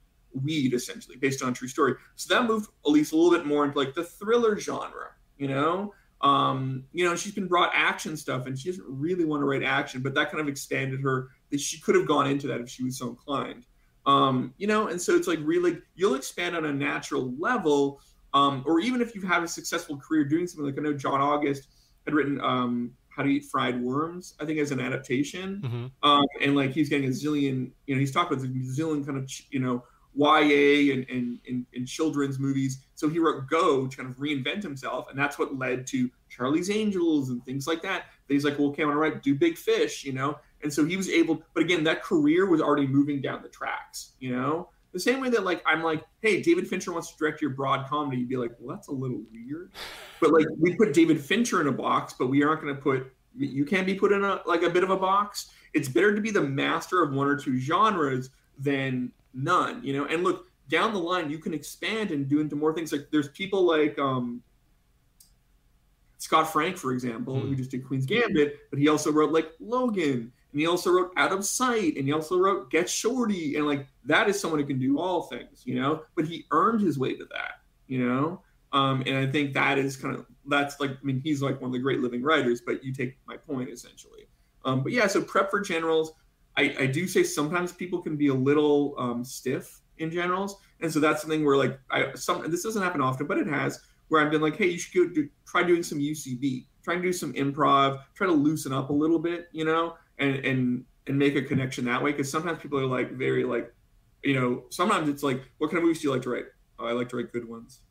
weed essentially based on a true story. So that moved Elise a little bit more into like the thriller genre, you know. Um, you know, she's been brought action stuff, and she doesn't really want to write action, but that kind of expanded her. That she could have gone into that if she was so inclined. Um, you know, and so it's like really you'll expand on a natural level, um, or even if you've had a successful career doing something like I know John August had written um, How to Eat Fried Worms, I think, as an adaptation. Mm-hmm. Um, and like he's getting a zillion, you know, he's talking about a zillion kind of, you know, YA and, and, and, and, children's movies. So he wrote Go to kind of reinvent himself. And that's what led to Charlie's Angels and things like that. But he's like, well, okay, I'm going to write Do Big Fish, you know? And so he was able, but again, that career was already moving down the tracks, you know? The same way that like I'm like, hey, David Fincher wants to direct your broad comedy, you'd be like, well, that's a little weird. But like we put David Fincher in a box, but we aren't going to put you can't be put in a like a bit of a box. It's better to be the master of one or two genres than none, you know. And look, down the line, you can expand and do into more things. Like there's people like um, Scott Frank, for example, mm. who just did Queen's Gambit, but he also wrote like Logan, and he also wrote Out of Sight, and he also wrote Get Shorty, and like that is someone who can do all things, you know. But he earned his way to that, you know. Um, and I think that is kind of that's like I mean he's like one of the great living writers, but you take my point essentially. Um, but yeah, so prep for generals I, I do say sometimes people can be a little um, stiff in generals, and so that's something where like I some this doesn't happen often, but it has where I've been like, hey, you should go do, try doing some UCB, try and do some improv, try to loosen up a little bit, you know, and and and make a connection that way because sometimes people are like very like, you know, sometimes it's like, what kind of movies do you like to write? Oh, I like to write good ones.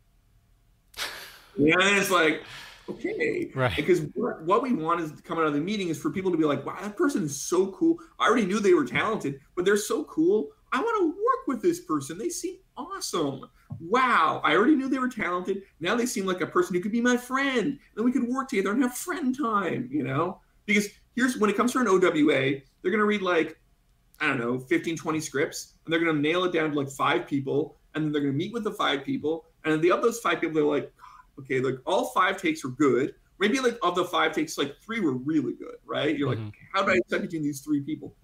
Yeah, and it's like okay. Right. Because what, what we want is coming out of the meeting is for people to be like, wow, that person is so cool. I already knew they were talented, but they're so cool. I want to work with this person. They seem awesome. Wow. I already knew they were talented. Now they seem like a person who could be my friend. Then we could work together and have friend time, you know? Because here's when it comes to an OWA, they're going to read like, I don't know, 15, 20 scripts, and they're going to nail it down to like five people. And then they're going to meet with the five people. And the of those five people, they're like, okay, like all five takes were good. Maybe like of the five takes, like three were really good, right? You're mm-hmm. like, how do I decide between these three people?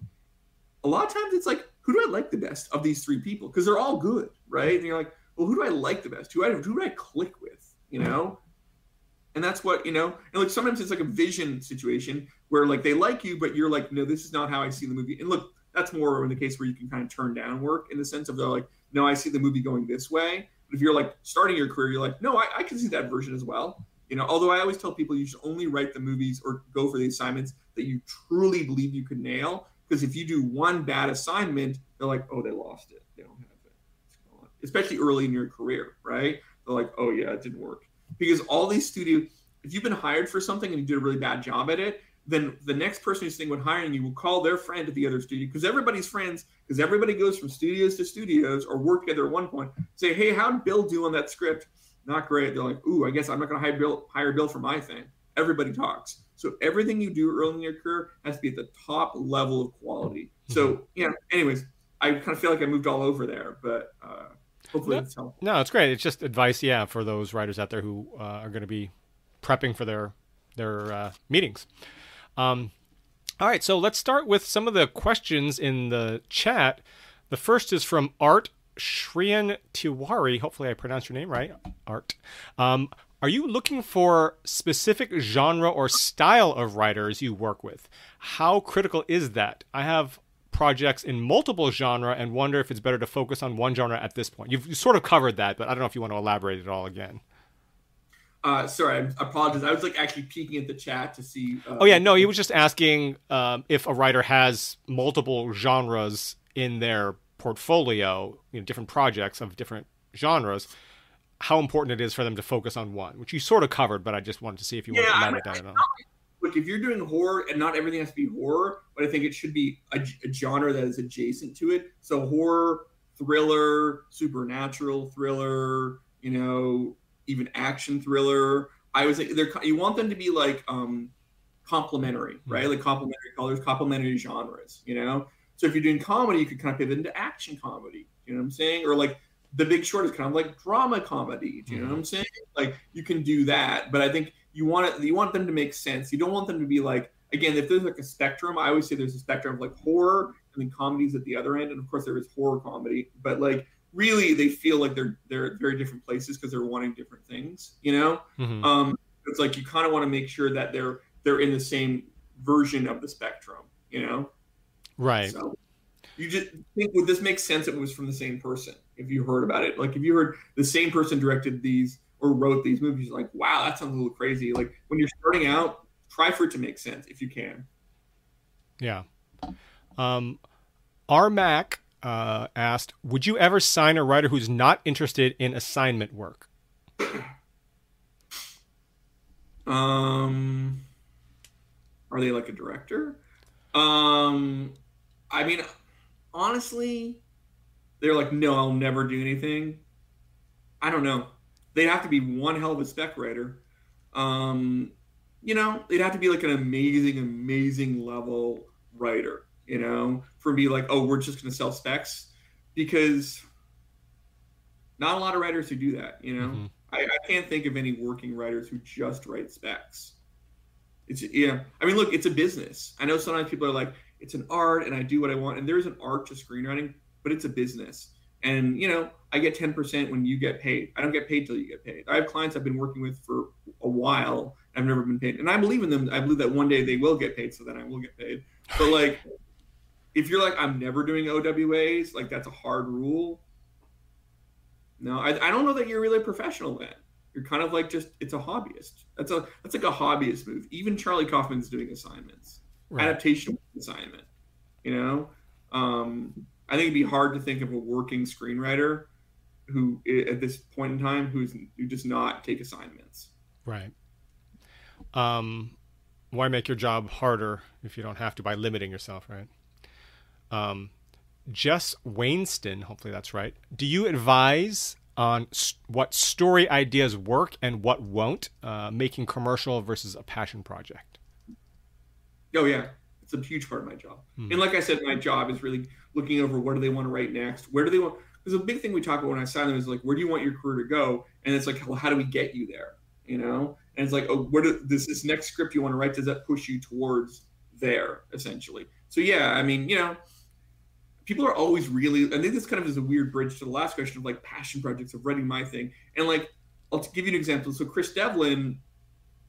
A lot of times it's like, who do I like the best of these three people? Because they're all good, right? And you're like, well, who do I like the best? Who, I, who do I click with? You know? And that's what, you know, and like sometimes it's like a vision situation where like they like you, but you're like, no, this is not how I see the movie. And look, that's more in the case where you can kind of turn down work in the sense of they're like, no, I see the movie going this way. But if you're like starting your career, you're like, no, I, I can see that version as well. You know, although I always tell people you should only write the movies or go for the assignments that you truly believe you could nail. Because if you do one bad assignment, they're like, oh, they lost it. They don't have it. Especially early in your career, right? They're like, oh yeah, it didn't work. Because all these studio, if you've been hired for something and you did a really bad job at it, then the next person who's thinking about hiring you will call their friend at the other studio because everybody's friends because everybody goes from studios to studios or work together at one point. Say, hey, how did Bill do on that script? Not great. They're like, ooh, I guess I'm not going to hire Bill hire Bill for my thing. Everybody talks. So everything you do early in your career has to be at the top level of quality. Mm-hmm. So yeah. Anyways, I kind of feel like I moved all over there, but uh, hopefully no, it's helpful. No, it's great. It's just advice, yeah, for those writers out there who uh, are going to be prepping for their their uh, meetings. Um, all right, so let's start with some of the questions in the chat. The first is from Art Shrian Tiwari. Hopefully, I pronounced your name right, Art. Um, are you looking for specific genre or style of writers you work with? How critical is that? I have projects in multiple genre and wonder if it's better to focus on one genre at this point. You've sort of covered that, but I don't know if you want to elaborate it all again. Uh, sorry, I apologize. I was like actually peeking at the chat to see. Uh, oh yeah, no, he was just asking um, if a writer has multiple genres in their portfolio, you know, different projects of different genres. How important it is for them to focus on one, which you sort of covered, but I just wanted to see if you yeah, want to elaborate that. Look, if you're doing horror, and not everything has to be horror, but I think it should be a, a genre that is adjacent to it. So horror, thriller, supernatural thriller, you know, even action thriller. I was like, they're you want them to be like um, complementary, hmm. right? Like complementary colors, complementary genres. You know, so if you're doing comedy, you could kind of pivot into action comedy. You know what I'm saying? Or like The Big Short is kind of like drama comedy. Do you know what I'm saying? Like you can do that, but I think you want it. You want them to make sense. You don't want them to be like again. If there's like a spectrum, I always say there's a spectrum of like horror and then comedies at the other end, and of course there is horror comedy, but like really they feel like they're they're at very different places because they're wanting different things you know mm-hmm. um, it's like you kind of want to make sure that they're they're in the same version of the spectrum you know right so you just think would this make sense if it was from the same person if you heard about it like if you heard the same person directed these or wrote these movies like wow that sounds a little crazy like when you're starting out try for it to make sense if you can. Yeah. Um, our Mac uh, asked, "Would you ever sign a writer who's not interested in assignment work?" Um, are they like a director? Um, I mean, honestly, they're like, no, I'll never do anything. I don't know. They'd have to be one hell of a spec writer. Um, you know, they'd have to be like an amazing, amazing level writer, you know, for me, like, oh, we're just going to sell specs because not a lot of writers who do that, you know. Mm-hmm. I, I can't think of any working writers who just write specs. It's yeah. I mean, look, it's a business. I know sometimes people are like, it's an art, and I do what I want, and there's an art to screenwriting, but it's a business. And you know, I get ten percent when you get paid. I don't get paid till you get paid. I have clients I've been working with for a while. I've never been paid, and I believe in them. I believe that one day they will get paid, so then I will get paid. But like, if you're like, I'm never doing OWAs, like that's a hard rule. No, I, I don't know that you're really a professional then. You're kind of like just it's a hobbyist. That's a that's like a hobbyist move. Even Charlie Kaufman's doing assignments, right. adaptation assignment. You know, um, I think it'd be hard to think of a working screenwriter who at this point in time who's who does not take assignments. Right. Um, why make your job harder if you don't have to by limiting yourself, right? Um, Jess Wainston, hopefully that's right. Do you advise on what story ideas work and what won't, uh, making commercial versus a passion project? Oh yeah, it's a huge part of my job. Hmm. And like I said, my job is really looking over what do they want to write next, where do they want. Because a big thing we talk about when I sign them is like, where do you want your career to go? And it's like, well, how do we get you there? You know, and it's like, oh, where do, this this next script you want to write does that push you towards there essentially? So yeah, I mean, you know people are always really think this kind of is a weird bridge to the last question of like passion projects of writing my thing and like i'll give you an example so chris devlin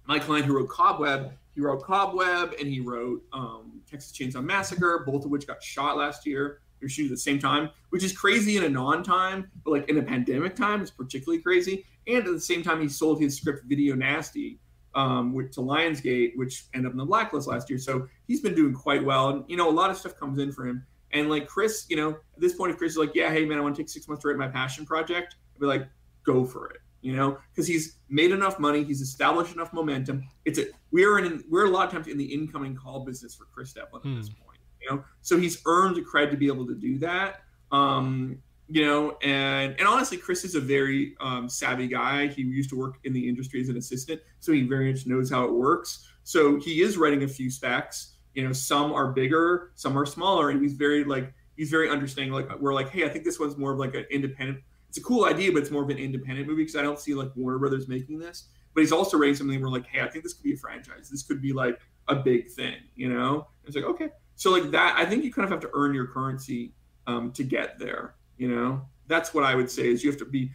my client who wrote cobweb he wrote cobweb and he wrote um, texas chainsaw massacre both of which got shot last year they were shooting at the same time which is crazy in a non-time but like in a pandemic time it's particularly crazy and at the same time he sold his script video nasty um, to Lionsgate, which ended up in the blacklist last year. So he's been doing quite well. And, you know, a lot of stuff comes in for him. And like Chris, you know, at this point, if Chris is like, yeah, hey man, I want to take six months to write my passion project, I'd be like, go for it, you know, because he's made enough money, he's established enough momentum. It's a we're in we're a lot of times in the incoming call business for Chris Devlin at this hmm. point, you know, so he's earned the cred to be able to do that. Um, you know, and and honestly, Chris is a very um, savvy guy. He used to work in the industry as an assistant, so he very much knows how it works. So he is writing a few specs you know some are bigger some are smaller and he's very like he's very understanding like we're like hey i think this one's more of like an independent it's a cool idea but it's more of an independent movie because i don't see like warner brothers making this. But he's also raised something we're like hey i think this could be a franchise. This could be like a big thing you know? It's like okay. So like that i think you kind of have to earn your currency um, to get there you know? That's what i would say is you have to be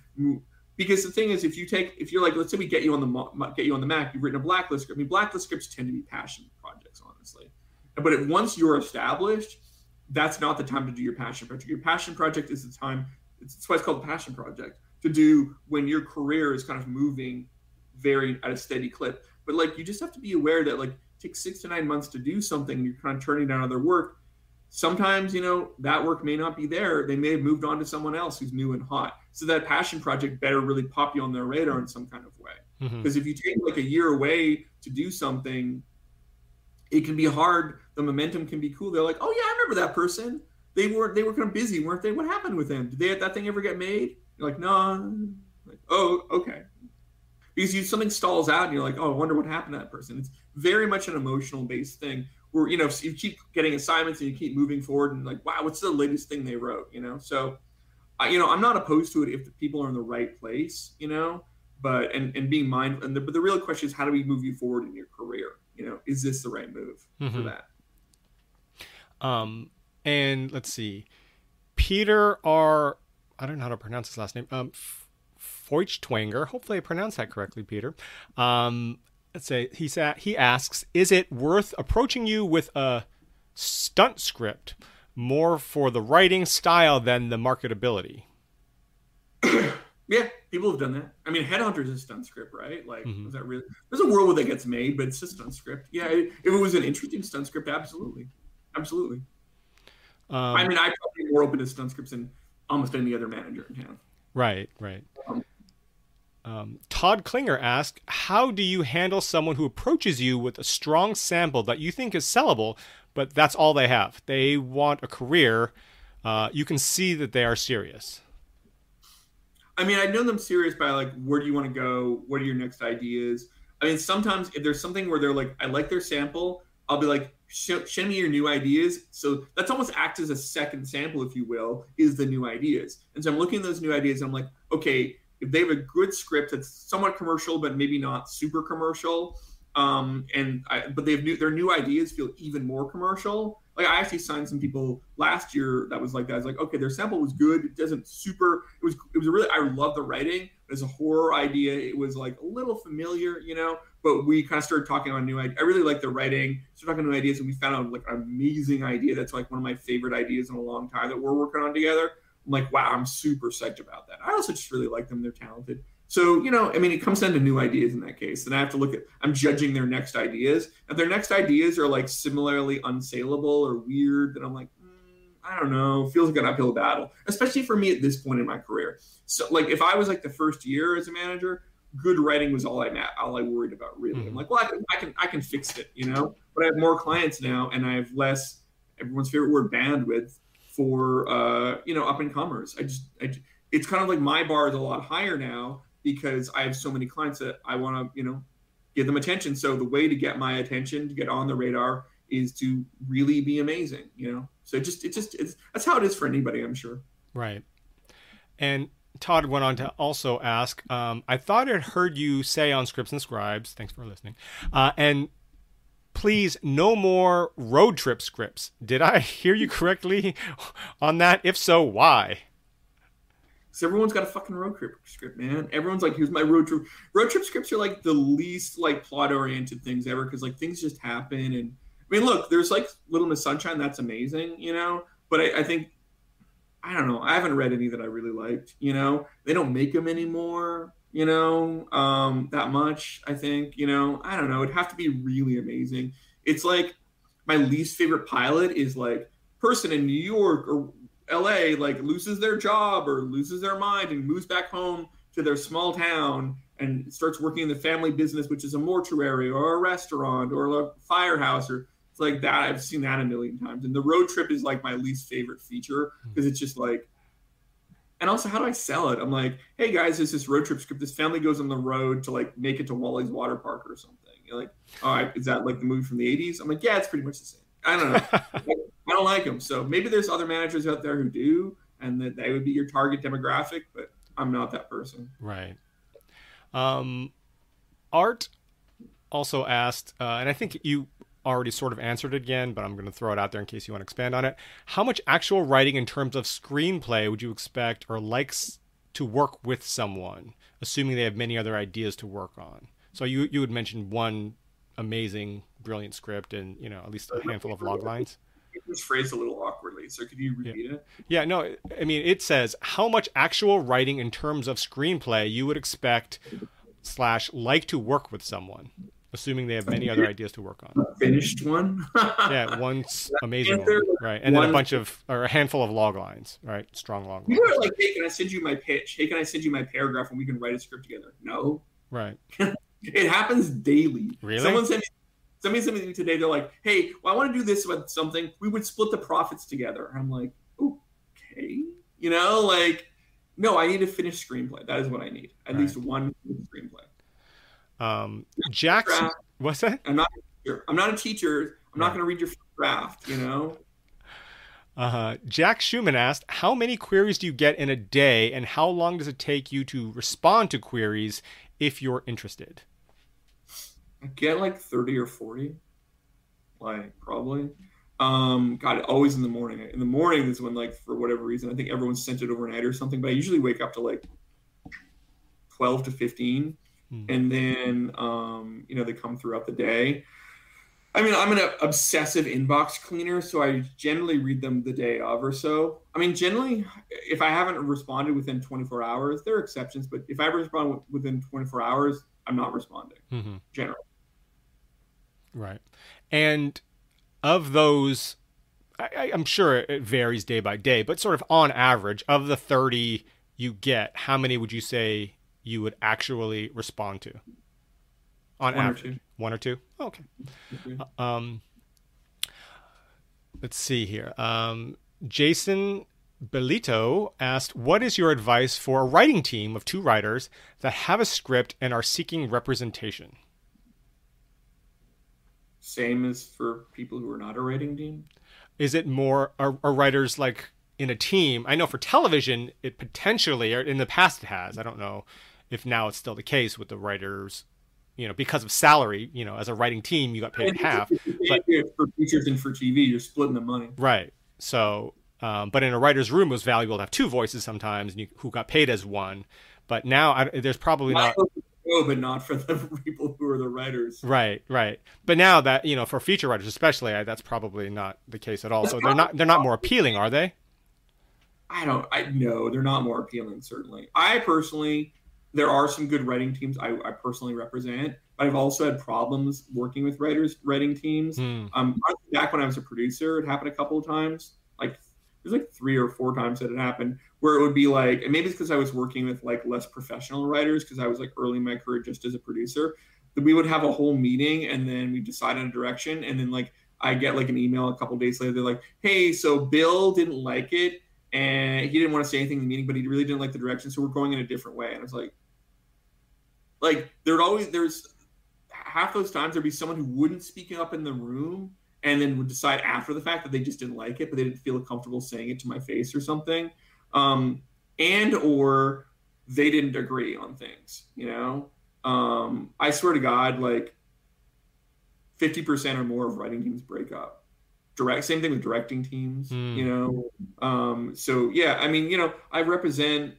because the thing is if you take if you're like let's say we get you on the get you on the mac you've written a blacklist script. I mean blacklist scripts tend to be passion projects but it, once you're established, that's not the time to do your passion project. Your passion project is the time. It's, why it's called a passion project to do when your career is kind of moving very at a steady clip. But like you just have to be aware that like it takes six to nine months to do something. You're kind of turning down other work. Sometimes you know that work may not be there. They may have moved on to someone else who's new and hot. So that passion project better really pop you on their radar in some kind of way. Because mm-hmm. if you take like a year away to do something it can be hard. The momentum can be cool. They're like, oh yeah, I remember that person. They were they were kind of busy, weren't they? What happened with them? Did they that thing ever get made? You're like, no. Like, oh, okay. Because you something stalls out and you're like, oh, I wonder what happened to that person. It's very much an emotional based thing where you know you keep getting assignments and you keep moving forward and like, wow, what's the latest thing they wrote? You know, so I, you know, I'm not opposed to it if the people are in the right place. You know, but and and being mindful. And the, but the real question is, how do we move you forward in your career? You know, is this the right move mm-hmm. for that? Um, and let's see, Peter R. I don't know how to pronounce his last name. Um, Feuchtwanger. Hopefully, I pronounced that correctly, Peter. Um, let's say he sa- he asks, is it worth approaching you with a stunt script more for the writing style than the marketability? yeah, People have done that. I mean, Headhunters is stunt script, right? Like, mm-hmm. is that really? There's a world where that gets made, but it's a stunt script. Yeah, if it was an interesting stunt script, absolutely, absolutely. Um, I mean, I'm probably more open to stunt scripts than almost any other manager in town. Right, right. Um, um, Todd Klinger asked, "How do you handle someone who approaches you with a strong sample that you think is sellable, but that's all they have? They want a career. Uh, you can see that they are serious." I mean, I know them serious by like, where do you want to go? What are your next ideas? I mean, sometimes if there's something where they're like, I like their sample, I'll be like, send me your new ideas. So that's almost acts as a second sample, if you will, is the new ideas. And so I'm looking at those new ideas. I'm like, okay, if they have a good script that's somewhat commercial but maybe not super commercial, um, and I, but they have new their new ideas feel even more commercial. Like I actually signed some people last year that was like that. I was like, okay, their sample was good. It doesn't super. It was it was really. I love the writing. As a horror idea, it was like a little familiar, you know. But we kind of started talking on new. I really like the writing. Started talking new ideas, and we found out like an amazing idea. That's like one of my favorite ideas in a long time that we're working on together. I'm like, wow, I'm super psyched about that. I also just really like them. They're talented. So, you know, I mean, it comes down to new ideas in that case. And I have to look at, I'm judging their next ideas. If their next ideas are like similarly unsaleable or weird, then I'm like, mm, I don't know, feels like an uphill battle, especially for me at this point in my career. So, like, if I was like the first year as a manager, good writing was all I all I worried about really. Mm-hmm. I'm like, well, I can, I can, I can fix it, you know. But I have more clients now, and I have less. Everyone's favorite word, bandwidth for uh, you know up and comers. I just, I, it's kind of like my bar is a lot higher now because I have so many clients that I want to you know give them attention. So the way to get my attention to get on the radar is to really be amazing. You know, so just it just it's, that's how it is for anybody. I'm sure. Right. And Todd went on to also ask, um, I thought I'd heard you say on Scripts and Scribes, thanks for listening, uh, and please no more road trip scripts. Did I hear you correctly on that? If so, why? So everyone's got a fucking road trip script, man. Everyone's like, here's my road trip. Road trip scripts are like the least like plot oriented things ever because like things just happen. And I mean, look, there's like Little Miss Sunshine, that's amazing, you know. But I, I think I don't know. I haven't read any that I really liked. You know, they don't make them anymore you know, um, that much. I think, you know, I don't know. It'd have to be really amazing. It's like my least favorite pilot is like person in New York or LA like loses their job or loses their mind and moves back home to their small town and starts working in the family business, which is a mortuary or a restaurant or a firehouse or it's like that. I've seen that a million times. And the road trip is like my least favorite feature because hmm. it's just like and also how do I sell it? I'm like, hey guys, there's this road trip script. This family goes on the road to like make it to Wally's water park or something. You're like, all right, is that like the movie from the 80s? I'm like, yeah, it's pretty much the same. I don't know. I don't like them. So maybe there's other managers out there who do, and that they would be your target demographic, but I'm not that person. Right. Um, Art also asked, uh, and I think you already sort of answered it again, but I'm going to throw it out there in case you want to expand on it. How much actual writing in terms of screenplay would you expect or likes to work with someone, assuming they have many other ideas to work on? So you you would mention one amazing, brilliant script and you know at least a handful of log lines. It was phrased a little awkwardly, so could you repeat yeah. it? Yeah, no, I mean it says how much actual writing in terms of screenplay you would expect slash like to work with someone assuming they have many other ideas to work on. A finished one. yeah, one's amazing, one, right? And then a bunch of or a handful of log lines, right? Strong log lines. You are like, hey, can I send you my pitch? Hey, can I send you my paragraph and we can write a script together? No. Right. it happens daily. Really? Someone sent me. Somebody sent me today. They're like, "Hey, well, I want to do this about something. We would split the profits together." I'm like, "Okay," you know, like, no, I need a finished screenplay. That is what I need. At right. least one screenplay. Um, Jackson, what's that? I'm not. I'm not a teacher. I'm not going to read your draft. You know. Uh, Jack Schumann asked, "How many queries do you get in a day, and how long does it take you to respond to queries if you're interested?" Get like thirty or forty, like probably. Um, God, it always in the morning. In the morning is when, like, for whatever reason, I think everyone's sent it overnight or something. But I usually wake up to like twelve to fifteen. Hmm. And then, um, you know, they come throughout the day. I mean, I'm an obsessive inbox cleaner, so I generally read them the day of or so. I mean, generally, if I haven't responded within 24 hours, there are exceptions, but if I respond within 24 hours, I'm not responding. Mm-hmm. Generally, right. And of those, I, am sure it varies day by day, but sort of on average, of the 30 you get, how many would you say you would actually respond to? On One average, or one or two. Oh, okay. Mm-hmm. Um, let's see here. Um, Jason Belito asked, "What is your advice for a writing team of two writers that have a script and are seeking representation?" Same as for people who are not a writing team. Is it more are, are writers like in a team? I know for television, it potentially, or in the past, it has. I don't know if now it's still the case with the writers you know, because of salary, you know, as a writing team, you got paid in half. But for features and for TV, you're splitting the money. Right. So, um, but in a writer's room, it was valuable to have two voices sometimes, and you, who got paid as one. But now I, there's probably not. Oh, but not for the people who are the writers. Right, right. But now that you know, for feature writers especially, I, that's probably not the case at all. So they're not they're not more appealing, are they? I don't. I no, they're not more appealing. Certainly, I personally there are some good writing teams I, I, personally represent, but I've also had problems working with writers, writing teams. Mm. Um, back when I was a producer, it happened a couple of times. There's like three or four times that it happened where it would be like, and maybe it's because I was working with like less professional writers because I was like early in my career just as a producer. That we would have a whole meeting and then we decide on a direction, and then like I get like an email a couple days later. They're like, "Hey, so Bill didn't like it." And he didn't want to say anything in the meeting, but he really didn't like the direction. So we're going in a different way. And I was like, like there'd always there's half those times there'd be someone who wouldn't speak up in the room and then would decide after the fact that they just didn't like it, but they didn't feel comfortable saying it to my face or something. Um, and or they didn't agree on things, you know? Um, I swear to God, like 50% or more of writing teams break up. Direct, same thing with directing teams, mm. you know? Um, so yeah, I mean, you know, I represent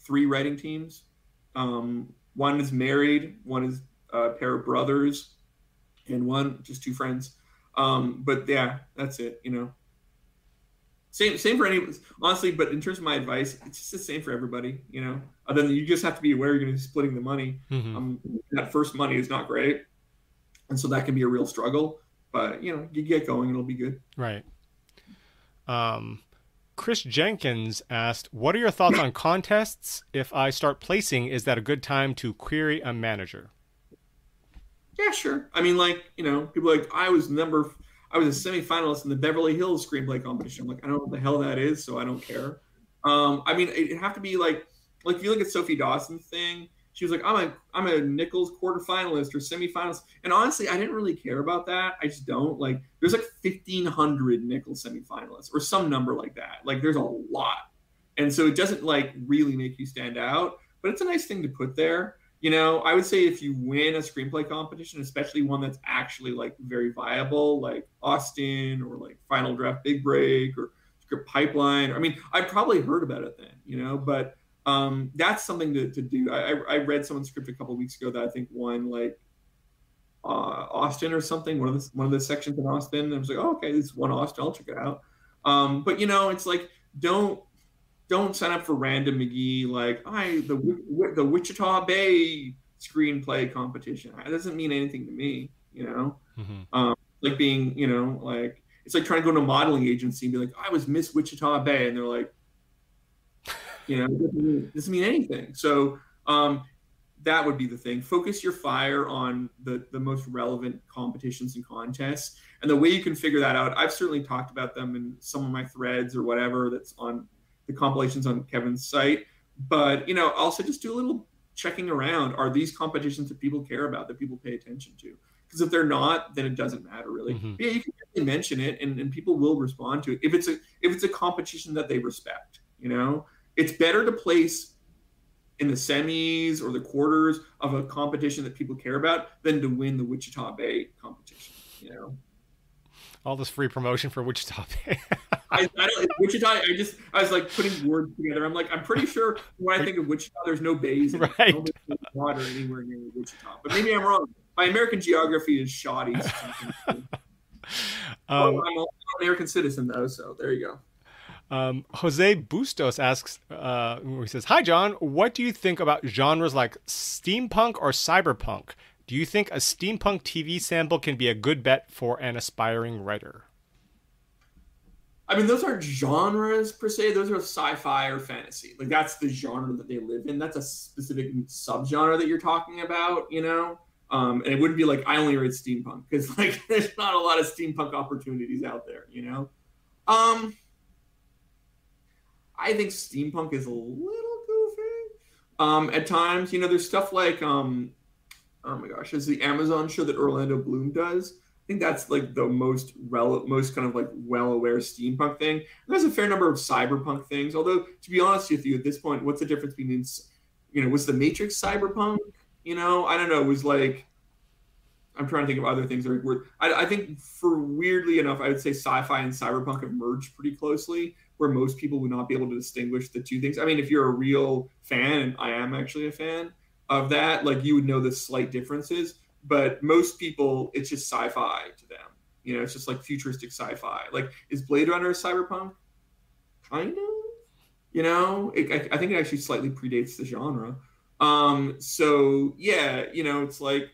three writing teams. Um, one is married, one is a pair of brothers, and one just two friends. Um, but yeah, that's it. You know, same same for any honestly. But in terms of my advice, it's just the same for everybody. You know, other than you just have to be aware you're going to be splitting the money. Mm-hmm. Um, that first money is not great, and so that can be a real struggle. But you know, you get going, it'll be good. Right. Um, Chris Jenkins asked, What are your thoughts on contests? If I start placing, is that a good time to query a manager? Yeah, sure. I mean, like, you know, people like, I was number, I was a semifinalist in the Beverly Hills screenplay competition. I'm like, I don't know what the hell that is, so I don't care. Um, I mean, it have to be like, like if you look at Sophie Dawson's thing, she was like, I'm a I'm a Nicholl's quarterfinalist or semifinalist. And honestly, I didn't really care about that. I just don't. Like there's like fifteen hundred Nicholl's semifinalists or some number like that. Like there's a lot. And so it doesn't like really make you stand out, but it's a nice thing to put there. You know, I would say if you win a screenplay competition, especially one that's actually like very viable, like Austin or like Final Draft Big Break or Script Pipeline. I mean, I probably heard about it then, you know, but um, that's something to, to do. I, I read someone's script a couple weeks ago that I think won like uh, Austin or something, one of the one of the sections in Austin. And I was like, oh, okay, this one Austin, I'll check it out. Um, but you know, it's like don't don't sign up for random McGee like I the the Wichita Bay screenplay competition. That doesn't mean anything to me, you know. Mm-hmm. Um, like being, you know, like it's like trying to go to a modeling agency and be like, I was Miss Wichita Bay, and they're like, you know, it doesn't mean, doesn't mean anything. So um, that would be the thing. Focus your fire on the the most relevant competitions and contests. And the way you can figure that out, I've certainly talked about them in some of my threads or whatever that's on the compilations on Kevin's site. But you know, also just do a little checking around. Are these competitions that people care about, that people pay attention to? Because if they're not, then it doesn't matter really. Mm-hmm. Yeah, you can mention it, and, and people will respond to it if it's a if it's a competition that they respect. You know, it's better to place in the semis or the quarters of a competition that people care about than to win the Wichita Bay competition. You know, all this free promotion for Wichita. I, I don't, Wichita. I just I was like putting words together. I'm like I'm pretty sure when I think of Wichita, there's no bays, right? No water anywhere near Wichita. But maybe I'm wrong. my American geography is shoddy. um, oh, I'm an American citizen though, so there you go. Um, Jose Bustos asks, uh, he says, "Hi John, what do you think about genres like steampunk or cyberpunk? Do you think a steampunk TV sample can be a good bet for an aspiring writer?" I mean, those aren't genres per se. Those are sci-fi or fantasy. Like that's the genre that they live in. That's a specific subgenre that you're talking about. You know, um, and it wouldn't be like I only read steampunk because like there's not a lot of steampunk opportunities out there. You know. Um, I think steampunk is a little goofy. Um, at times, you know, there's stuff like, um, oh my gosh, is the Amazon show that Orlando Bloom does. I think that's like the most relevant, most kind of like well-aware steampunk thing. And there's a fair number of cyberpunk things. Although, to be honest with you, at this point, what's the difference between, you know, was the Matrix cyberpunk? You know, I don't know. It was like, I'm trying to think of other things that are. I, I think, for weirdly enough, I would say sci-fi and cyberpunk have merged pretty closely where most people would not be able to distinguish the two things. I mean, if you're a real fan, and I am actually a fan of that, like you would know the slight differences. But most people, it's just sci-fi to them. You know, it's just like futuristic sci-fi. Like, is Blade Runner a cyberpunk? Kind of. You know, it, I, I think it actually slightly predates the genre. Um, so yeah, you know, it's like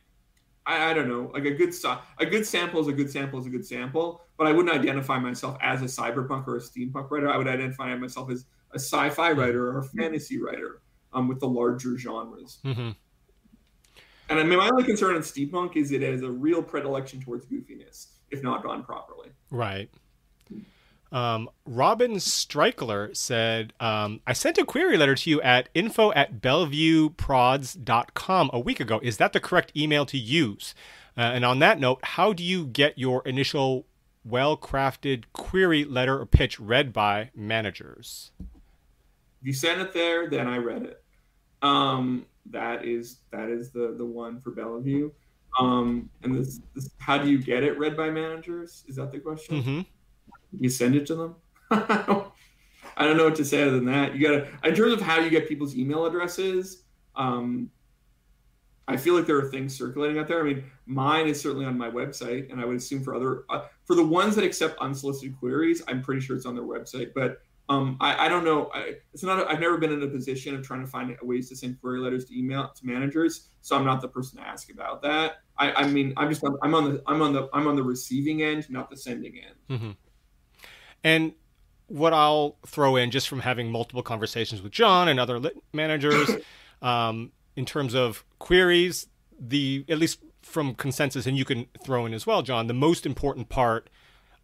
I, I don't know, like a good a good sample is a good sample is a good sample, but I wouldn't identify myself as a cyberpunk or a steampunk writer. I would identify myself as a sci-fi mm-hmm. writer or a fantasy writer um, with the larger genres. Mm-hmm. And I mean, my only concern in steampunk is it has a real predilection towards goofiness, if not done properly. Right. Um, Robin Strikler said, um, I sent a query letter to you at info at bellevueprods.com a week ago. Is that the correct email to use? Uh, and on that note, how do you get your initial well crafted query letter or pitch read by managers? If you sent it there, then I read it. Um, that is that is the the one for Bellevue. Um, and this, this, how do you get it read by managers? Is that the question? Mm-hmm you send it to them. I don't know what to say other than that. You gotta, in terms of how you get people's email addresses, um, I feel like there are things circulating out there. I mean, mine is certainly on my website, and I would assume for other, uh, for the ones that accept unsolicited queries, I'm pretty sure it's on their website. But um, I, I, don't know. I, it's not. I've never been in a position of trying to find ways to send query letters to email to managers, so I'm not the person to ask about that. I, I mean, I'm just I'm on the I'm on the I'm on the receiving end, not the sending end. Mm-hmm. And what I'll throw in just from having multiple conversations with John and other lit managers um, in terms of queries, the at least from consensus, and you can throw in as well, John, the most important part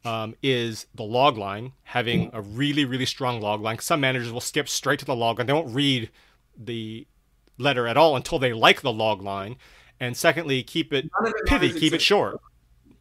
um, is the log line, having a really, really strong log line. Some managers will skip straight to the log line. They won't read the letter at all until they like the log line. And secondly, keep it pithy, keep it short.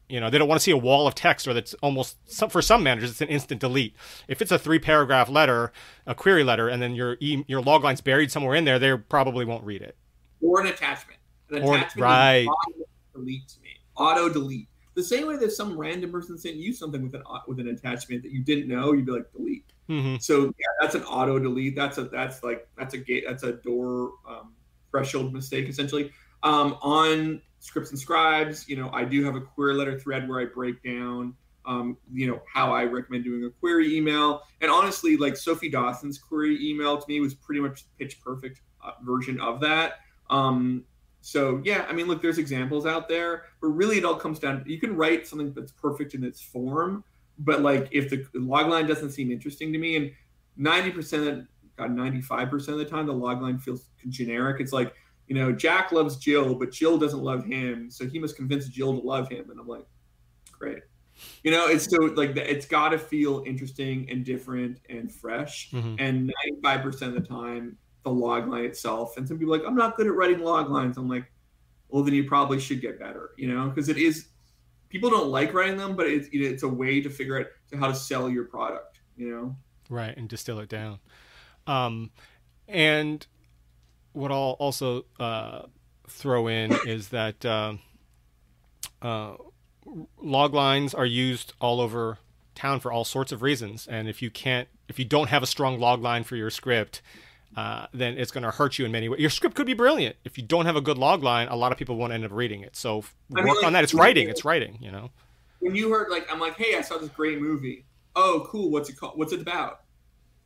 You know, they don't want to see a wall of text or that's almost for some managers it's an instant delete. If it's a three paragraph letter, a query letter, and then your e- your log line's buried somewhere in there, they probably won't read it. Or an attachment. An or, attachment right. auto delete to me. Auto delete. The same way that some random person sent you something with an with an attachment that you didn't know, you'd be like delete. Mm-hmm. So yeah, that's an auto delete. That's a that's like that's a gate. That's a door um, threshold mistake essentially. Um, on scripts and scribes, you know, I do have a query letter thread where I break down, um, you know, how I recommend doing a query email. And honestly, like Sophie Dawson's query email to me was pretty much pitch perfect uh, version of that. Um, so yeah, I mean, look, there's examples out there, but really it all comes down. You can write something that's perfect in its form, but like if the logline doesn't seem interesting to me, and 90%, God, 95% of the time, the logline feels generic. It's like you know, Jack loves Jill, but Jill doesn't love him, so he must convince Jill to love him. And I'm like, great. You know, it's so like it's got to feel interesting and different and fresh. Mm-hmm. And 95% of the time, the log line itself. And some people like, I'm not good at writing log lines. I'm like, well, then you probably should get better. You know, because it is people don't like writing them, but it's it's a way to figure out to how to sell your product. You know, right, and distill it down. Um, and what I'll also uh, throw in is that uh, uh, log lines are used all over town for all sorts of reasons. And if you can't, if you don't have a strong log line for your script, uh, then it's going to hurt you in many ways. Your script could be brilliant. If you don't have a good log line, a lot of people won't end up reading it. So I work mean, like, on that. It's writing. It's writing. You know. When you heard like I'm like, hey, I saw this great movie. Oh, cool. What's it called? What's it about?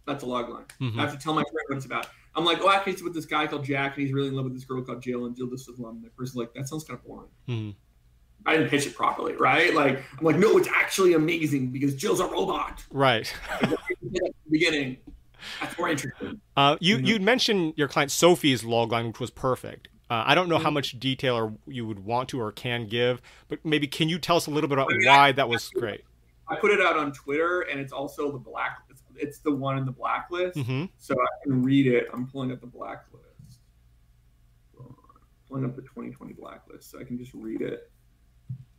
That's a log line. Mhm. I have to tell my friend what it's about. I'm like, oh, I actually, it's with this guy called Jack, and he's really in love with this girl called Jill, and Jill just love him. The person's like, that sounds kind of boring. Mhm. I didn't pitch it properly, right? Like, I'm like, no, it's actually amazing because Jill's a robot. Right. Beginning, that's more interesting. Uh, you Mhm. you mentioned your client Sophie's logline, which was perfect. Uh, I don't know how Mhm. much detail or you would want to or can give, but maybe can you tell us a little bit about I mean, why that was great? I put it out on Twitter, and it's also the black. It's, it's the one in the blacklist, hmm so I can read it. I'm pulling up the blacklist. On. Pulling up the 2020 blacklist, so I can just read it.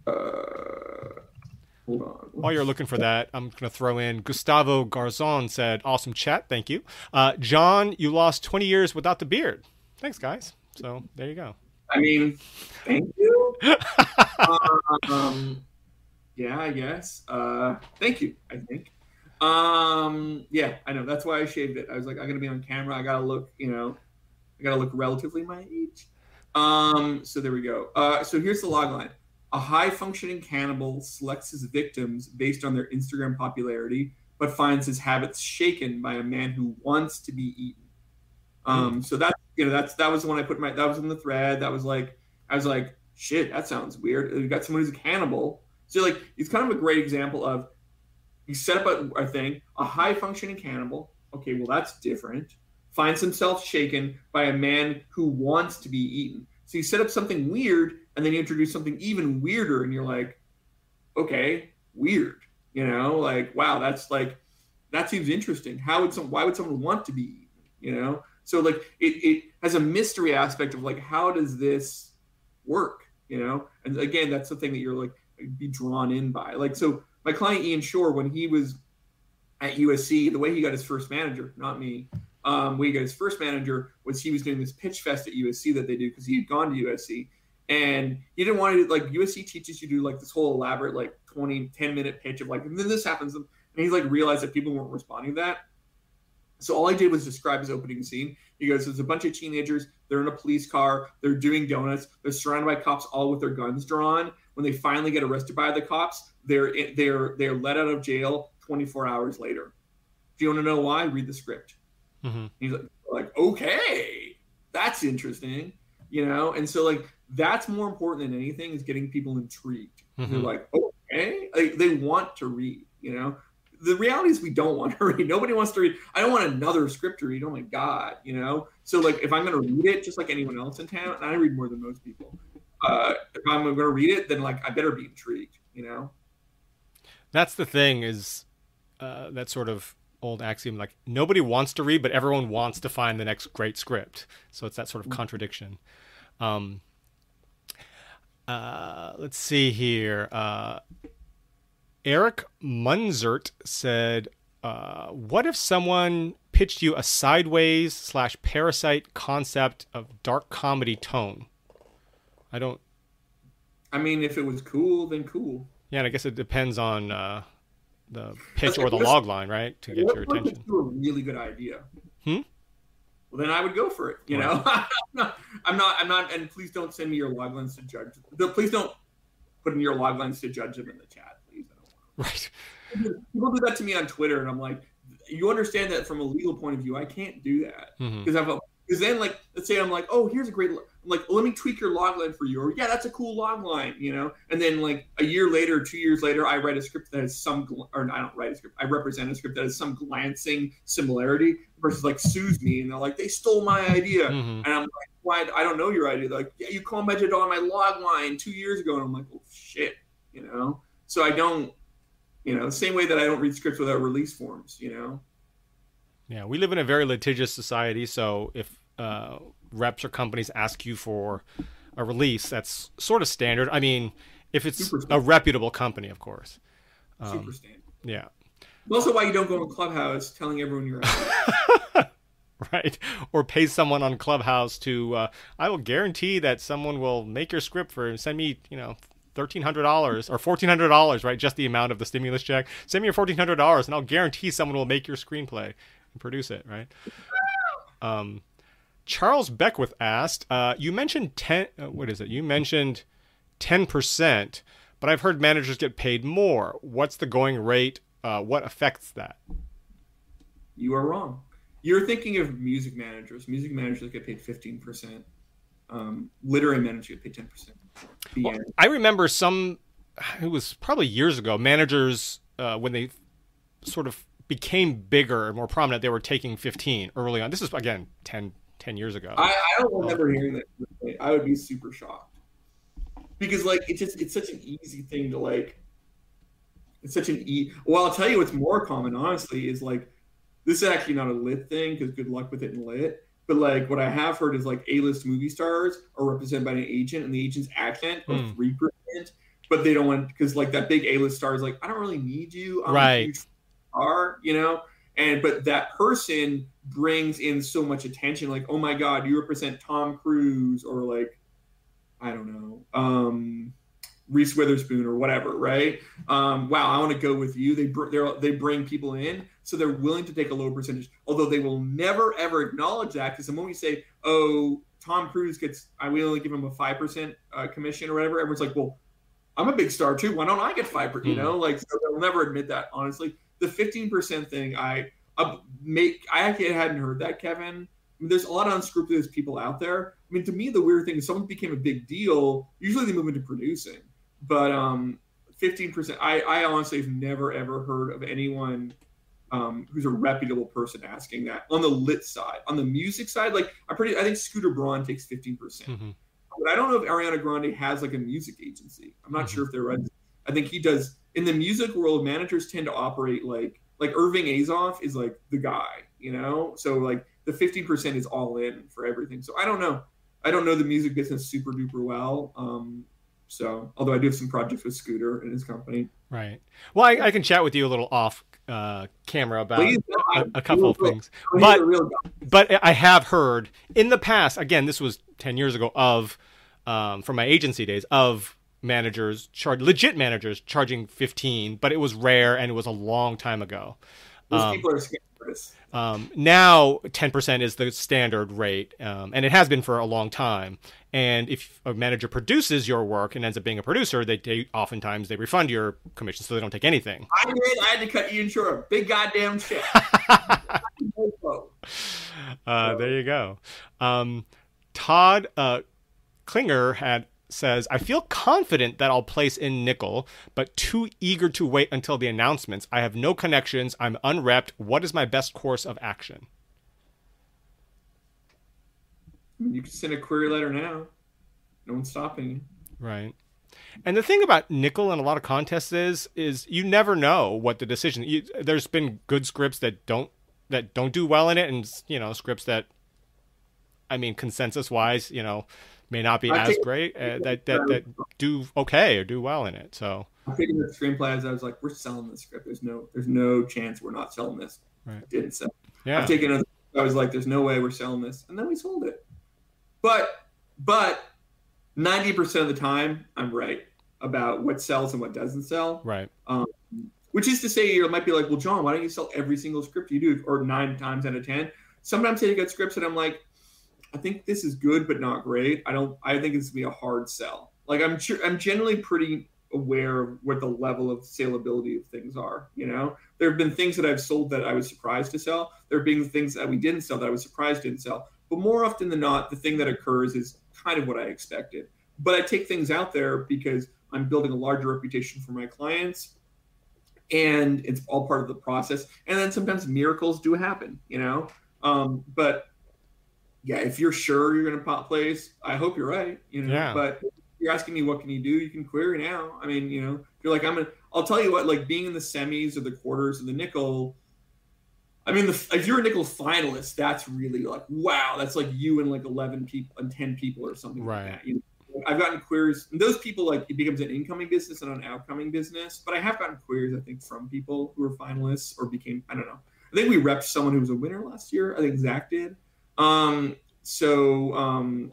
Uh. While you're looking for that, I'm going to throw in Gustavo Garzon said, "Awesome chat, thank you." Uh, John, you lost 20 years without the beard. Thanks, guys. So there you go. I mean, thank you. um, yeah, I guess. Uh, thank you. I think. Um, yeah, I know. That's why I shaved it. I was like, I'm gonna be on camera. I gotta look. You know, I gotta look relatively my age. Um, so there we go. Uh, so here's the log line. A high functioning cannibal selects his victims based on their Instagram popularity, but finds his habits shaken by a man who wants to be eaten. Um, so that's you know that's that was the one I put my that was in the thread. That was like I was like shit that sounds weird. You got someone who's a cannibal. So like it's kind of a great example of you set up a, a thing a high functioning cannibal. Okay, well that's different. Finds himself shaken by a man who wants to be eaten. So you set up something weird and then you introduce something even weirder and you're like, okay, weird. You know, like wow, that's like that seems interesting. How would some why would someone want to be? You know? So like it, it has a mystery aspect of like how does this work? You know? And again, that's the thing that you're like be drawn in by. Like so my client Ian Shore, when he was at USC, the way he got his first manager, not me, um, he got his first manager was he was doing this pitch fest at USC that they do because he had gone to USC and he didn't want to like USC teaches you to do like this whole elaborate like 20 10 minute pitch of like and then this happens and he like realized that people weren't responding to that so all I did was describe his opening scene. He goes, "There's a bunch of teenagers. They're in a police car. They're doing donuts. They're surrounded by cops, all with their guns drawn. When they finally get arrested by the cops, they're they're they're let out of jail 24 hours later. If you want to know why? Read the script." hmm He's like, like, okay, that's interesting, you know. And so like that's more important than anything is getting people intrigued. They're Mhm. like, okay, like, they want to read, you know. The reality is we don't want to read. Nobody wants to read. I don't want another script to read. Oh my god, you know. So like, if I'm going to read it, just like anyone else in town, and I read more than most people. Uh, if I'm going to read it, then like I better be intrigued, you know. That's the thing is uh, that sort of old axiom like nobody wants to read, but everyone wants to find the next great script. So it's that sort of contradiction. Um, uh, let's see here. Uh, Eric Munzert said, uh, "What if someone pitched you a sideways slash parasite concept of dark comedy tone?" I don't. I mean, if it was cool, then cool. Yeah, and I guess it depends on uh, the pitch or the log line, right, to get What- your attention. A really good idea. Hmm? Well, then I would go for it. You know, I'm not. I'm not. I'm not. And please don't send me your log lines to judge. the- Please don't put in your log lines to judge them in the chat, please. I don't Right. People do that to me on Twitter, and I'm like, you understand that from a legal point of view, I can't do that hmm because I've. Because then, like, let's say I'm like, oh, here's a great, I'm like, let me tweak your log line for you, or yeah, that's a cool log line, you know. And then, like, a year later, two years later, I write a script that has some, gl- or I don't write a script, I represent a script that has some glancing similarity versus like sues me, and they're like, they stole my idea, hmm and I'm like, why? I don't know your idea. They're like, yeah, you commented on my log line two years ago, and I'm like, oh shit, you know. So I don't, you know, the same way that I don't read scripts without release forms, you know. Yeah, we live in a very litigious society, so if uh, reps or companies ask you for a release, that's sort of standard. I mean, if it's a reputable company, of course. Um, Super standard. yeah, It's also why you don't go in Clubhouse telling everyone you're out. right. Or pay someone on Clubhouse to. Uh, I will guarantee that someone will make your script for send me, you know, thirteen hundred dollars or fourteen hundred dollars, right? Just the amount of the stimulus check. Send me your fourteen hundred dollars, and I'll guarantee someone will make your screenplay and produce it, right? Um, Charles Beckwith asked, uh, "You mentioned ten. Uh, what is it? You mentioned ten percent, but I've heard managers get paid more. What's the going rate? Uh, what affects that?" You are wrong. You're thinking of music managers. Music managers get paid fifteen percent. Um, literary managers get paid ten percent. Well, I remember some. It was probably years ago. Managers uh, when they sort of became bigger and more prominent, they were taking 15 early on. This is again 10, 10 years ago. I, I don't remember hearing that. I would be super shocked because like it's just it's such an easy thing to like. It's such an e. Well, I'll tell you what's more common, honestly, is like this is actually not a lit thing because good luck with it in lit. But like what I have heard is like A-list movie stars are represented by an agent, and the agent's accent of hmm. three percent, but they don't want because like that big A-list star is like, I don't really need you. I'm right are, you know? And but that person brings in so much attention, like, oh my God, you represent Tom Cruise or like, I don't know, um, Reese Witherspoon or whatever, right? Um, wow, I want to go with you. They br- they bring people in, so they're willing to take a low percentage, although they will never ever acknowledge that because the moment you say, "Oh, Tom Cruise gets," I will only give him a five percent uh, commission or whatever. Everyone's like, "Well, I'm a big star too. Why don't I get five percent?" You hmm. know, like so they'll never admit that honestly the 15% thing, I uh, make I actually hadn't heard that, Kevin. I mean, there's a lot of unscrupulous people out there. I mean, to me, the weird thing is someone became a big deal. Usually, they move into producing, but um, 15%. I, I honestly have never ever heard of anyone um, who's a reputable person asking that on the lit side. On the music side, like I'm pretty. I think Scooter Braun takes 15%. percent mm hmm But I don't know if Ariana Grande has like a music agency. I'm not mm-hmm. sure if they're. I think he does in the music world, managers tend to operate like like Irving Azoff is like the guy, you know. So like the fifty percent is all in for everything. So I don't know. I don't know the music business super duper well. Um, so although I do have some projects with Scooter and his company. Right. Well, I, I can chat with you a little off uh, camera about Please, a, a, couple of things, but but I have heard in the past. Again, this was ten years ago. Of um, from my agency days of managers charge legit managers charging 15 but it was rare and it was a long time ago. Those um, people are scammers. Um, now 10% is the standard rate um, and it has been for a long time. And if a manager produces your work and ends up being a producer they, they oftentimes they refund your commission so they don't take anything. I did. I had to cut you short big goddamn shit uh, there you go. Um, todd uh, klinger had says, I feel confident that I'll place in Nicholl, but too eager to wait until the announcements. I have no connections. I'm unrepped. What is my best course of action? You can send a query letter now. No one's stopping you. Right. And the thing about Nicholl and a lot of contests is, is you never know what the decision. You, there's been good scripts that don't that don't do well in it, and you know scripts that, I mean, consensus wise, you know, may not be I as great uh, that, that that do okay or do well in it. So I'm taking the screenplay as I was like, we're selling this script. There's no there's no chance we're not selling this. Right. didn't sell. Yeah. I'm taking a, I was like, there's no way we're selling this, and then we sold it. But but ninety percent of the time, I'm right about what sells and what doesn't sell. Right. Um, which is to say, you might be like, well, John, why don't you sell every single script you do, or nine times out of ten? Sometimes I out scripts and I'm like, I think this is good but not great. I don't. I think it's gonna be a hard sell. Like I'm sure I'm generally pretty aware of what the level of saleability of things are. You know, there have been things that I've sold that I was surprised to sell. There have been things that we didn't sell that I was surprised didn't sell. But more often than not, the thing that occurs is kind of what I expected. But I take things out there because I'm building a larger reputation for my clients and it's all part of the process. And then sometimes miracles do happen, you know. Um, but yeah, if you're sure you're going to pop place, I hope you're right. You know, yeah. but you're asking me what can you do? You can query now. I mean, you know, you're like I'm gonna. I'll tell you what, like being in the semis or the quarters or the Nicholl. I mean, the, if you're a Nicholl finalist, that's really like wow. That's like you and like eleven people and ten people or something right. like that. You know, I've gotten queries, and those people like it becomes an incoming business and an outcoming business. But I have gotten queries, I think, from people who were finalists or became. I don't know. I think we repped someone who was a winner last year. I think Zach did. Um, so um,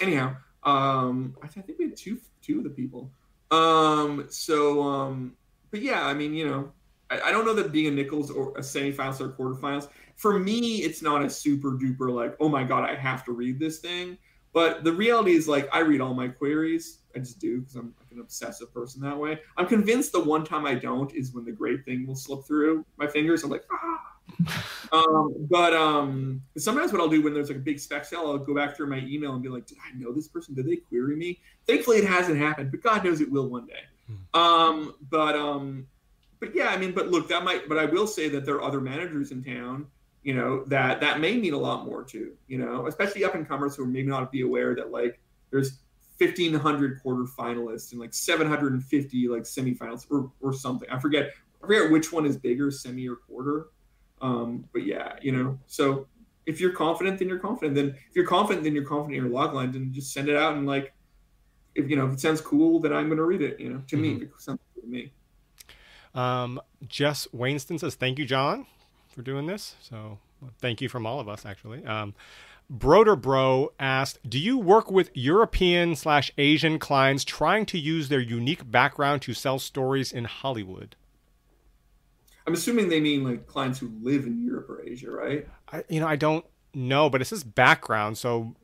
anyhow, um, I, think we had two two of the people. Um, so um, but yeah, I mean, you know, I, I don't know that being a Nicholl's or a semifinals or quarterfinals. for me, it's not a super duper like, oh my god, I have to read this thing. But the reality is, like, I read all my queries. I just do because I'm like an obsessive person that way. I'm convinced the one time I don't is when the great thing will slip through my fingers. I'm like, ah. Um, but um, sometimes what I'll do when there's like a big spec sale, I'll go back through my email and be like, did I know this person? Did they query me? Thankfully, it hasn't happened, but God knows it will one day. Hmm. Um, but um, but yeah, I mean, but look, that might. But I will say that there are other managers in town you know that that may mean a lot more to you know especially up and comers who may not be aware that like there's 1500 quarter finalists and like 750 like semifinals or, or something i forget i forget which one is bigger semi or quarter um but yeah you know so if you're confident then you're confident then if you're confident then you're confident in your log line then just send it out and like if you know if it sounds cool then i'm going to read it you know to mm-hmm. me it sounds cool to me um jess wainston says thank you john for doing this. So thank you from all of us, actually. Um, Broder Bro asked, "Do you work with European slash Asian clients trying to use their unique background to sell stories in Hollywood?" I'm assuming they mean like clients who live in Europe or Asia, right? I, you know, I don't know, but it says background, so.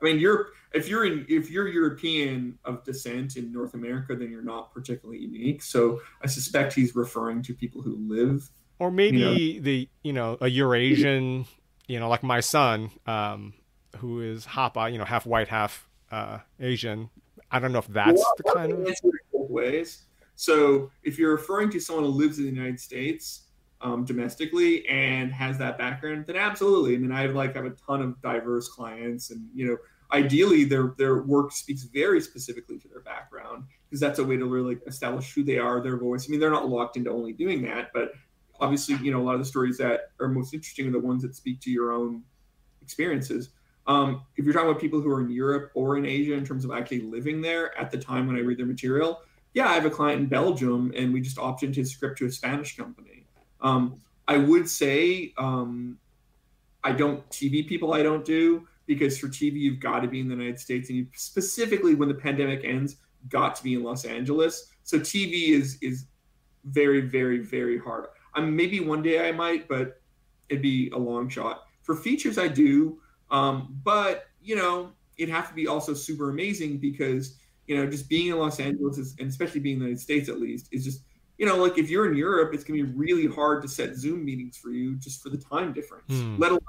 I mean, Europe. If you're in, if you're European of descent in North America, then you're not particularly unique. So I suspect he's referring to people who live or maybe you know? the you know a Eurasian, you know, like my son, um, who is half you know half white, half uh, Asian. I don't know if that's well, the kind of ways. So if you're referring to someone who lives in the United States um, domestically and has that background, then absolutely. I mean, I like have a ton of diverse clients, and you know, ideally their their work speaks very specifically to their background because that's a way to really establish who they are, their voice. I mean, they're not locked into only doing that, but obviously, you know, a lot of the stories that are most interesting are the ones that speak to your own experiences. Um, if you're talking about people who are in Europe or in Asia in terms of actually living there at the time when I read their material, yeah, I have a client in Belgium and we just optioned his script to a Spanish company. Um, I would say um, I don't TV people I don't do because for TV you've got to be in the United States and you specifically when the pandemic ends got to be in Los Angeles. So TV is is very very very hard. I'm maybe one day I might, but it'd be a long shot. For features, I do, um, but you know, it'd have to be also super amazing because you know, just being in Los Angeles is, and especially being in the United States at least, is just you know, like if you're in Europe, it's gonna be really hard to set Zoom meetings for you just for the time difference. Hmm. Let alone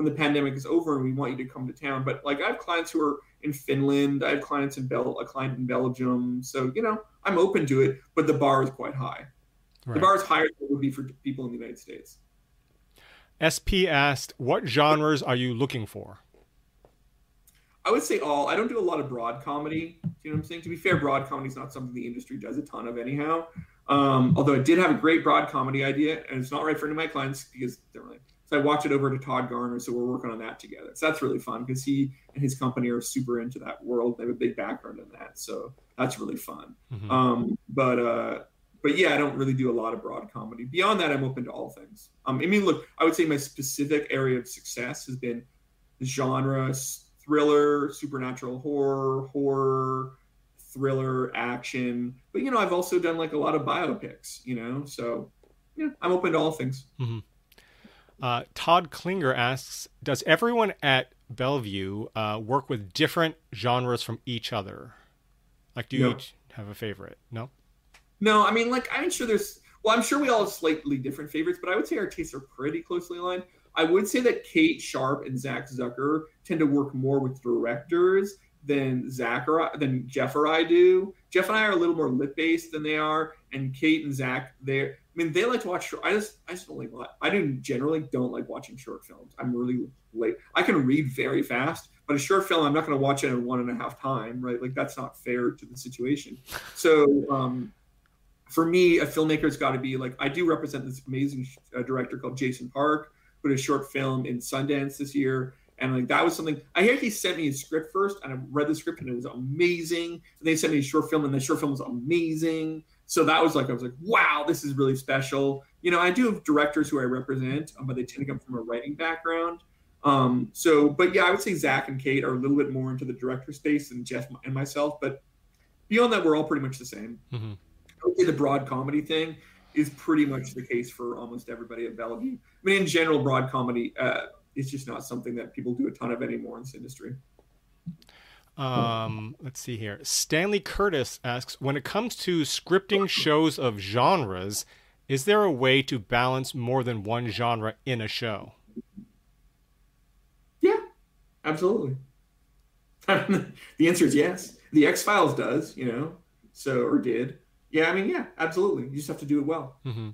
when the pandemic is over and we want you to come to town. But like I have clients who are in Finland, I have clients in Bel, a client in Belgium, so you know, I'm open to it, but the bar is quite high. Right. The bar is higher than it would be for people in the United States. SP asked, "What genres are you looking for?" I would say all. I don't do a lot of broad comedy. Do you know what I'm saying? To be fair, broad comedy is not something the industry does a ton of, anyhow. Um, although I did have a great broad comedy idea, and it's not right for any of my clients because they're really. So I walked it over to Todd Garner, so we're working on that together. So that's really fun because he and his company are super into that world. They have a big background in that, so that's really fun. Mm-hmm. Um, but uh, but yeah, I don't really do a lot of broad comedy. Beyond that, I'm open to all things. Um, I mean, look, I would say my specific area of success has been genre, thriller, supernatural horror, horror, thriller, action. But you know, I've also done like a lot of biopics. You know, so yeah, I'm open to all things. Mm-hmm. Uh, Todd Klinger asks, "Does everyone at Bellevue uh, work with different genres from each other? Like, do you no. each have a favorite? No." No, I mean, like I'm sure there's. Well, I'm sure we all have slightly different favorites, but I would say our tastes are pretty closely aligned. I would say that Kate Sharp and Zach Zucker tend to work more with directors than Zach or than Jeff or I do. Jeff and I are a little more lit based than they are, and Kate and Zach, they I mean, they like to watch. I just, I just don't like. I do generally don't like watching short films. I'm really late. I can read very fast, but a short film, I'm not going to watch it in one and a half time, right? Like that's not fair to the situation. So, um, for me, a filmmaker's got to be like I do represent this amazing uh, director called Jason Park, did a short film in Sundance this year, and like that was something. I hear he sent me a script first, and I read the script, and it was amazing. And they sent me a short film, and the short film was amazing. So that was like I was like, wow, this is really special. You know, I do have directors who I represent, um, but they tend to come from a writing background. Um, so, but yeah, I would say Zach and Kate are a little bit more into the director space than Jeff and myself. But beyond that, we're all pretty much the same. Mm-hmm. I would say the broad comedy thing is pretty much the case for almost everybody at Bellevue. I mean, in general, broad comedy uh, is just not something that people do a ton of anymore in this industry. Um, let's see here. Stanley Curtis asks, when it comes to scripting shows of genres, is there a way to balance more than one genre in a show? Yeah, absolutely. the answer is yes. The X Files does, you know, so or did. Yeah, I mean, yeah, absolutely. You just have to do it well. Mm-hmm.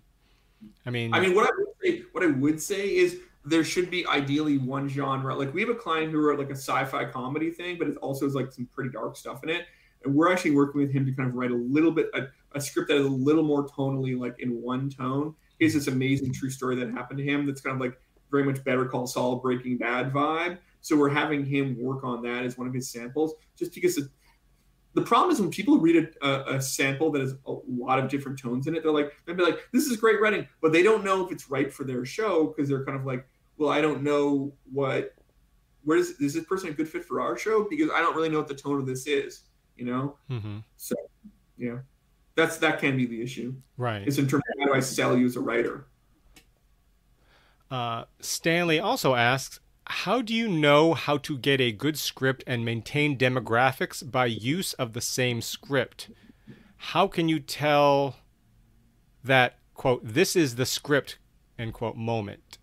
I mean, I mean, what I would say, what I would say is there should be ideally one genre. Like we have a client who wrote like a sci-fi comedy thing, but it also has like some pretty dark stuff in it. And we're actually working with him to kind of write a little bit a, a script that is a little more tonally like in one tone. Is this amazing true story that happened to him that's kind of like very much Better Call Saul, Breaking Bad vibe. So we're having him work on that as one of his samples, just because the problem is when people read a, a, sample that has a lot of different tones in it, they're like, they'll be like, this is great writing, but they don't know if it's right for their show because they're kind of like, well, I don't know what, where is, is this person a good fit for our show? Because I don't really know what the tone of this is, you know? Mm-hmm. So, yeah, that's, that can be the issue. Right. It's in terms of how do I sell you as a writer? Uh, Stanley also asks, how do you know how to get a good script and maintain demographics by use of the same script? How can you tell that, quote, this is the script, end quote, moment?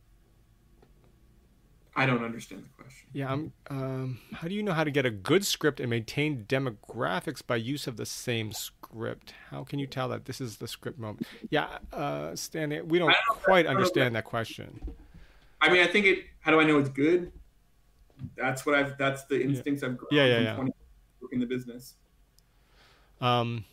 I don't understand the question. Yeah, I'm, um, how do you know how to get a good script and maintain demographics by use of the same script? How can you tell that this is the script moment? Yeah, uh, Stanley, we don't, don't quite understand that question. I mean, I think it. How do I know it's good? That's what I've. That's the instincts yeah. I've grown yeah, yeah, yeah. working the business. Um,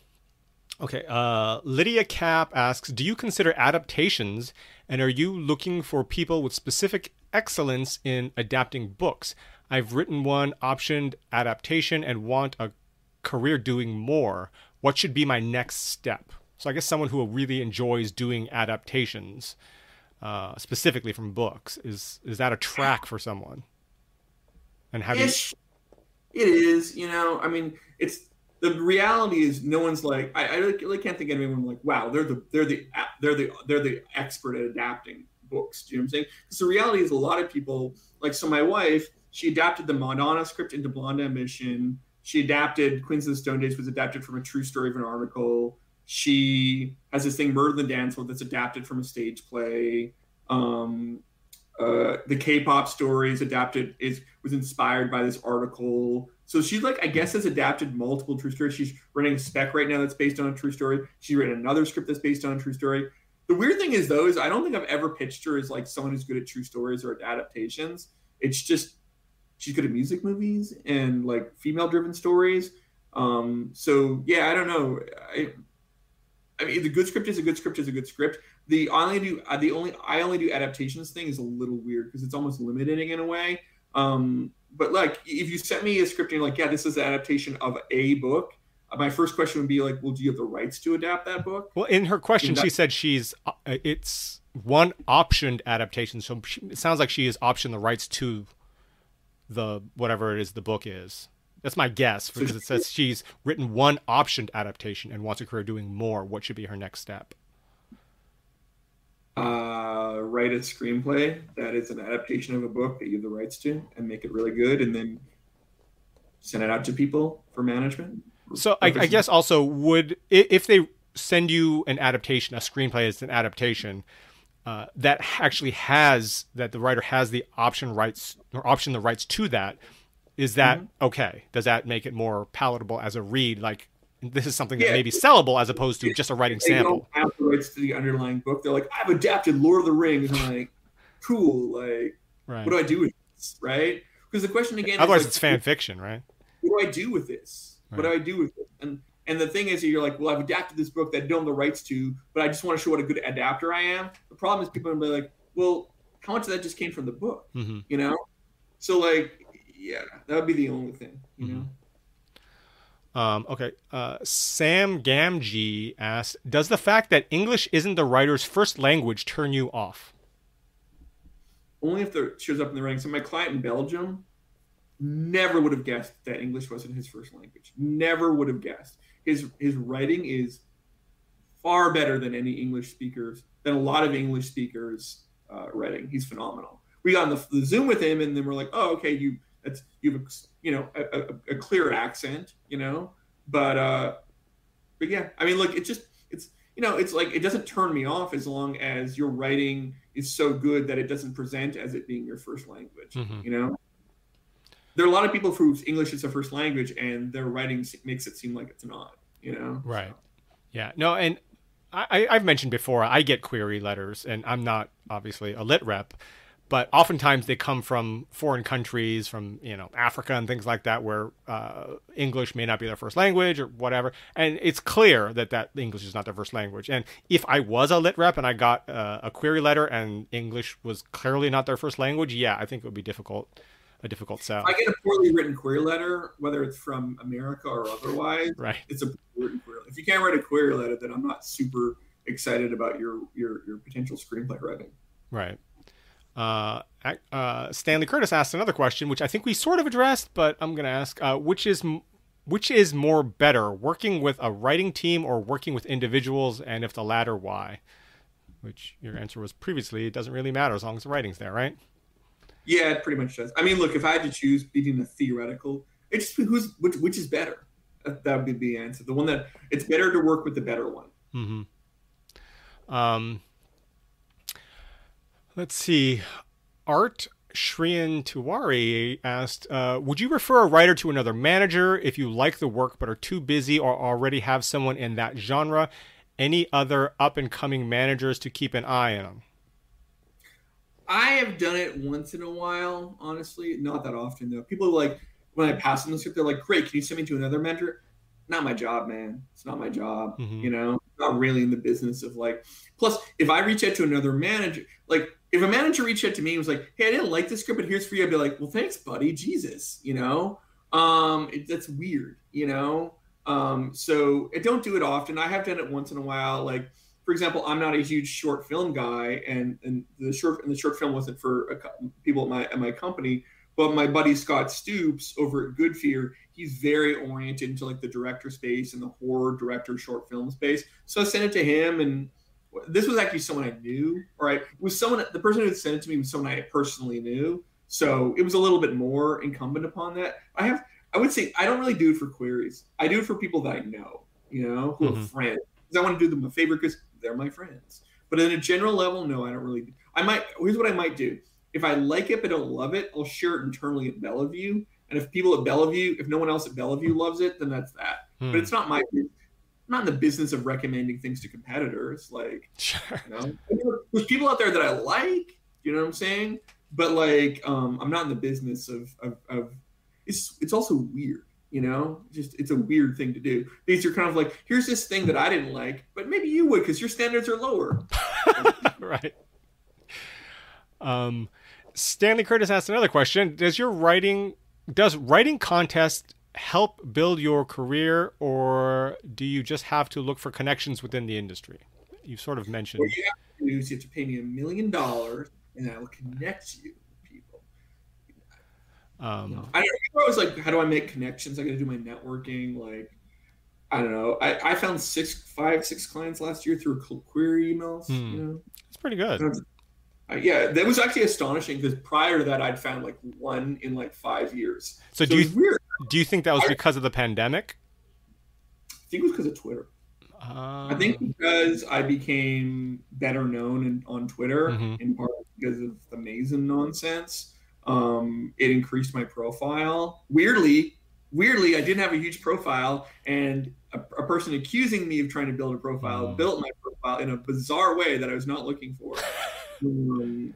okay. Uh, Lydia Cap asks, "Do you consider adaptations, and are you looking for people with specific excellence in adapting books? I've written one optioned adaptation and want a career doing more. What should be my next step?" So I guess someone who really enjoys doing adaptations uh, specifically from books. Is is that a track for someone? And how do you... it is? You know, I mean, it's the reality is no one's like I, I really can't think of anyone like wow they're the they're the they're the they're the expert at adapting books. Do you know what I'm saying? Because the reality is a lot of people like so my wife she adapted the Madonna script into Blonde Ambition. She adapted Queens of the Stone Age was adapted from a true story of an article. She has this thing, Murder the Dance Hall, that's adapted from a stage play. Um, uh, the K-pop story is adapted is was inspired by this article. So she's like, I guess, has adapted multiple true stories. She's running a spec right now that's based on a true story. She's written another script that's based on a true story. The weird thing is, though, is I don't think I've ever pitched her as like someone who's good at true stories or adaptations. It's just she's good at music movies and like female-driven stories. Um, so yeah, I don't know. I, I mean, the good script is a good script is a good script. The only do uh, the only I only do adaptations thing is a little weird because it's almost limiting in a way. Um, but like, if you sent me a script and you're like, yeah, this is an adaptation of a book, uh, my first question would be like, well, do you have the rights to adapt that book? Well, in her question, that- she said she's uh, it's one optioned adaptation, so she, it sounds like she has optioned the rights to the whatever it is the book is. That's my guess because it says she's written one optioned adaptation and wants a career doing more. What should be her next step? Uh, write a screenplay that is an adaptation of a book that you have the rights to and make it really good and then send it out to people for management. So I, I guess also would if they send you an adaptation, a screenplay is an adaptation, uh, that actually has that the writer has the option rights or option the rights to that is that mm-hmm. okay? Does that make it more palatable as a read? Like this is something that yeah. may be sellable as opposed to just a writing they sample. Don't have the rights to the underlying book. They're like, I've adapted Lord of the Rings. I'm like, cool. Like, right. what do I do with this? Right? Because the question again. Is otherwise, like, it's fan fiction, right? What do I do with this? Right. What do I do with it? And and the thing is, you're like, well, I've adapted this book that I don't have the rights to, but I just want to show what a good adapter I am. The problem is people are like, well, how much of that just came from the book? Mm-hmm. You know? So like yeah, that would be the only thing. You mm-hmm. know. Um, okay. Uh, Sam Gamgee asked, "Does the fact that English isn't the writer's first language turn you off?" Only if it shows up in the writing. So my client in Belgium never would have guessed that English wasn't his first language. Never would have guessed. His his writing is far better than any English speakers, than a lot of English speakers uh, writing. He's phenomenal. We got on the, the, Zoom with him, and then we're like, oh, okay, you that's you have a, you know a, a, a clear accent, you know, but uh, but yeah, I mean, look, it just it's you know it's like it doesn't turn me off as long as your writing is so good that it doesn't present as it being your first language. Mm-hmm. You know, there are a lot of people whose English is their first language, and their writing makes it seem like it's not. You know, right? Yeah, no, and I, I've mentioned before, I get query letters, and I'm not obviously a lit rep, but oftentimes they come from foreign countries, from you know Africa and things like that, where uh, English may not be their first language or whatever, and it's clear that that English is not their first language. And if I was a lit rep and I got uh, a query letter and English was clearly not their first language, yeah, I think it would be difficult a difficult sell. I get a poorly written query letter, whether it's from America or otherwise. Right. It's a written query. If you can't write a query letter, then I'm not super excited about your your your potential screenplay writing. Right. Uh, uh, Stanley Curtis asked another question, which I think we sort of addressed, but I'm going to ask, uh, which is which is more better, working with a writing team or working with individuals, and if the latter, why? Which your answer was previously, it doesn't really matter as long as the writing's there, right? Yeah, it pretty much does. I mean, look, if I had to choose between the theoretical, it's just who's which, which is better. That, would be the answer. The one that it's better to work with the better one. Mm-hmm. Um, let's see. Art Shrian Tiwari asked, uh, "Would you refer a writer to another manager if you like the work but are too busy or already have someone in that genre? Any other up and coming managers to keep an eye on?" I have done it once in a while, honestly, not that often though. People are like when I pass them the script, they're like, "Great, can you send me to another mentor?" Not my job, man. It's not my job. Mm-hmm. You know, not really in the business of like. Plus, if I reach out to another manager, like if a manager reached out to me and was like, "Hey, I didn't like this script, but here's for you," I'd be like, "Well, thanks, buddy. Jesus, you know." Um, it, that's weird, you know. Um, so I don't do it often. I have done it once in a while, like for example, I'm not a huge short film guy, and and the short and the short film wasn't for a, people at my at my company. But my buddy Scott Stoops over at Good Fear, he's very oriented into like the director space and the horror director short film space. So I sent it to him, and this was actually someone I knew. All right, was someone the person who sent it to me was someone I personally knew. So it was a little bit more incumbent upon that. I have, I would say, I don't really do it for queries. I do it for people that I know, you know, who mm-hmm. are friends. I want to do them a favor because they're my friends. But in a general level, no, I don't really. I might. Here's what I might do. If I like it but don't love it, I'll share it internally at Bellevue. And if people at Bellevue, if no one else at Bellevue loves it, then that's that. Hmm. But it's not my. I'm not in the business of recommending things to competitors. Like, sure. you know, there's people out there that I like. You know what I'm saying? But like, um, I'm not in the business of, of, of it's it's also weird you know just it's a weird thing to do these are kind of like here's this thing that i didn't like but maybe you would because your standards are lower right um, stanley curtis asked another question does your writing does writing contest help build your career or do you just have to look for connections within the industry you sort of mentioned what you have to do is you have to pay me a million dollars and i will connect you um, I, I was like, how do I make connections? I got to do my networking. Like, I don't know. I, I found six, five, six clients last year through query emails. Hmm. You know, it's pretty good. Uh, yeah, that was actually astonishing because prior to that, I'd found like one in like five years. So, so do you do you think that was because of the pandemic? I think it was because of Twitter. Um, I think because I became better known in, on Twitter, mm-hmm. in part because of the Mason nonsense um, it increased my profile. Weirdly, weirdly, I didn't have a huge profile, and a, a person accusing me of trying to build a profile mm. built my profile in a bizarre way that I was not looking for. um,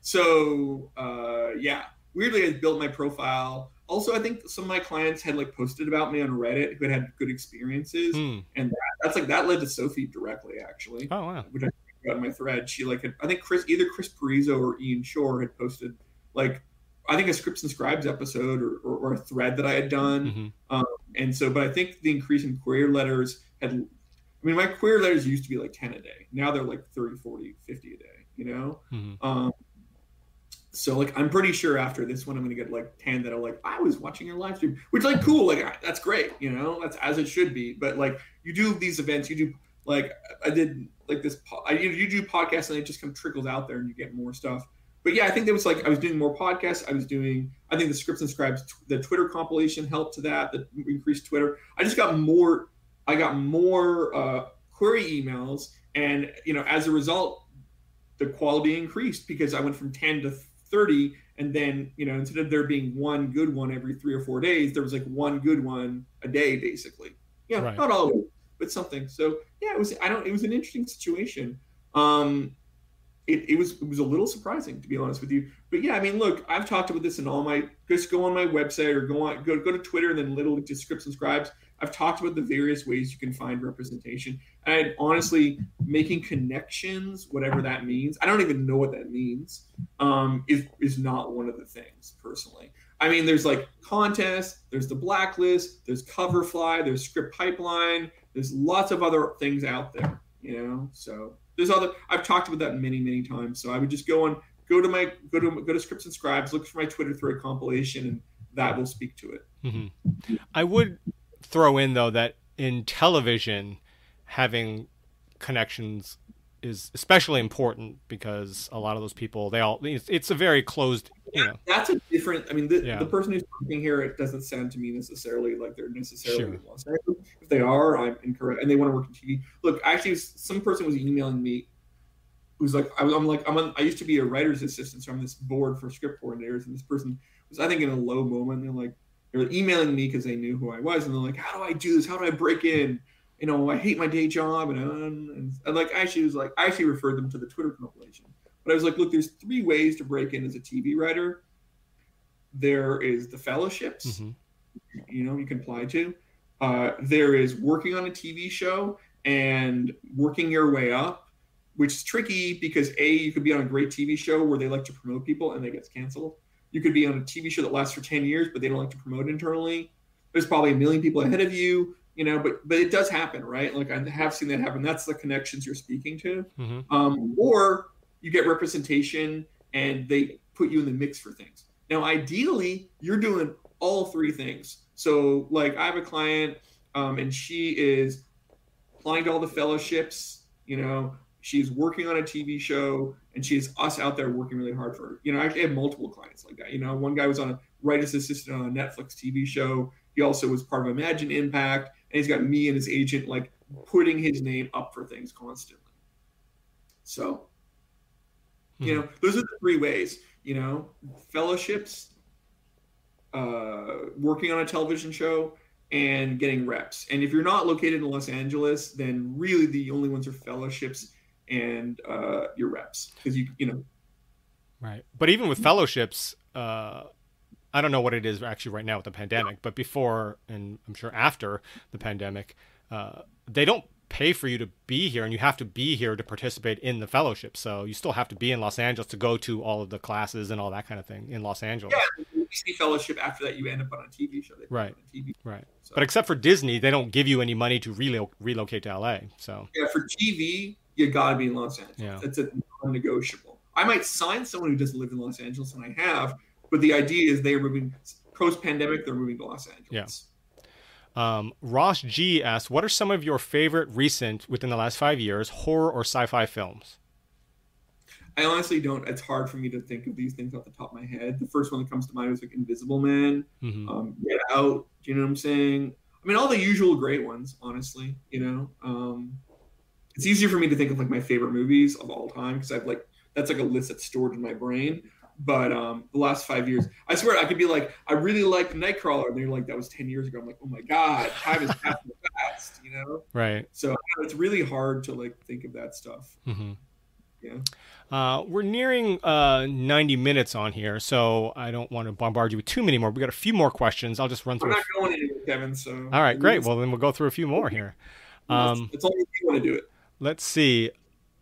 so uh, yeah, weirdly, I built my profile. Also, I think some of my clients had like posted about me on Reddit who had had good experiences, mm. and that, that's like that led to Sophie directly, actually. Oh wow! Which I got in my thread. She like had, I think Chris either Chris Parizo or Ian Shore had posted like I think a scripts and scribes episode or, or, or a thread that I had done. Mm-hmm. Um, and so, but I think the increase in queer letters had, I mean, my queer letters used to be like 10 a day. Now they're like 30, 40, 50 a day, you know? Mm-hmm. Um, so like, I'm pretty sure after this one, I'm to get like 10 that are like, I was watching your live stream, which like, cool. Like that's great. You know, that's as it should be. But like you do these events, you do Like I did like this. I you do podcasts and it just kind of trickles out there and you get more stuff. But yeah, I think there was like I was doing more podcasts. I was doing. I think the scripts and scribes, the Twitter compilation helped to that. The increased Twitter. I just got more. I got more uh, query emails, and you know, as a result, the quality increased because I went from ten to thirty, and then you know, instead of there being one good one every three or four days, there was like one good one a day, basically. Yeah, right. not always, but something. So yeah, it was. I don't. It was an interesting situation. Um, it, it was it was a little surprising to be honest with you. But yeah, I mean, look, I've talked about this in all my just go on my website or go on go go to Twitter and then literally just scripts and scribes. I've talked about the various ways you can find representation. And honestly, making connections, whatever that means, I don't even know what that means, um, is is not one of the things personally. I mean, there's like contests, there's the blacklist, there's Coverfly, there's Script Pipeline, there's lots of other things out there, you know. So there's other. I've talked about that many, many times. So I would just go on, go to my, go to go to Scripts and Scribes, look for my Twitter thread compilation, and that will speak to it. Mm-hmm. I would throw in though that in television, having connections is especially important because a lot of those people they all it's, it's a very closed you know that's a different i mean the, yeah. the person who's talking here it doesn't sound to me necessarily like they're necessarily sure. Los Angeles. if they are i'm incorrect and they want to work in tv look actually some person was emailing me who's like I, am like i'm on i used to be a writer's assistant so i'm this board for script coordinators and this person was i think in a low moment they're like they're emailing me because they knew who i was and they're like how do i do this how do i break in you know, I hate my day job, and, and, and like I actually was like I actually referred them to the Twitter compilation. But I was like, look, there's three ways to break in as a TV writer. There is the fellowships, mm-hmm. you know, you can apply to. Uh, there is working on a TV show and working your way up, which is tricky because a you could be on a great TV show where they like to promote people and they get canceled. You could be on a TV show that lasts for ten years, but they don't like to promote internally. There's probably a million people ahead of you you know but but it does happen right? Like i have seen that happen. That's the connections you're speaking to. Mm-hmm. um, or you get representation and they put you in the mix for things. Now ideally you're doing all three things. So like i have a client um, and she is applying to all the fellowships you know she's working on a tv show and she is us out there working really hard for her you know i actually have multiple clients like that you know one guy was on a writer's assistant on a netflix tv show he also was part of imagine impact and he's got me and his agent like putting his name up for things constantly. So, you hmm. know, those are the three ways. You know, fellowships, uh, working on a television show, and getting reps. And if you're not located in Los Angeles, then really the only ones are fellowships and uh, your reps because you you know. Right, but even with fellowships, uh, I don't know what it is actually right now with the pandemic, but before and I'm sure after the pandemic, uh, they don't pay for you to be here, and you have to be here to participate in the fellowship. So you still have to be in Los Angeles to go to all of the classes and all that kind of thing in Los Angeles. Yeah, you see fellowship after that, you end up on a TV show. right. TV. Right. So. But except for Disney, they don't give you any money to relo- relocate to LA. So yeah, for TV, you got to be in Los Angeles. Yeah. That's a non-negotiable. I might sign someone who doesn't live in Los Angeles, and I have but the idea is they are moving post pandemic. They're moving to Los Angeles. Yeah. Um, Ross G asks, "What are some of your favorite recent, within the last five years, horror or sci-fi films?" I honestly don't. It's hard for me to think of these things off the top of my head. The first one that comes to mind is like Invisible Man, mm-hmm. um, Get Out. Do you know what I'm saying? I mean, all the usual great ones. Honestly, you know, um, it's easier for me to think of like my favorite movies of all time because I've like that's like a list that's stored in my brain. But um, the last five years, I swear I could be like, I really like Nightcrawler, and they're like, that was ten years ago. I'm like, oh my god, time is passing fast, you know? Right. So it's really hard to like think of that stuff. Mm-hmm. Yeah. Uh, we're nearing uh, 90 minutes on here, so I don't want to bombard you with too many more. We got a few more questions. I'll just run through. I'm not going anywhere, Kevin. So. All right, great. Well, then we'll go through a few more here. Um, it's only if you want to do it. Let's see.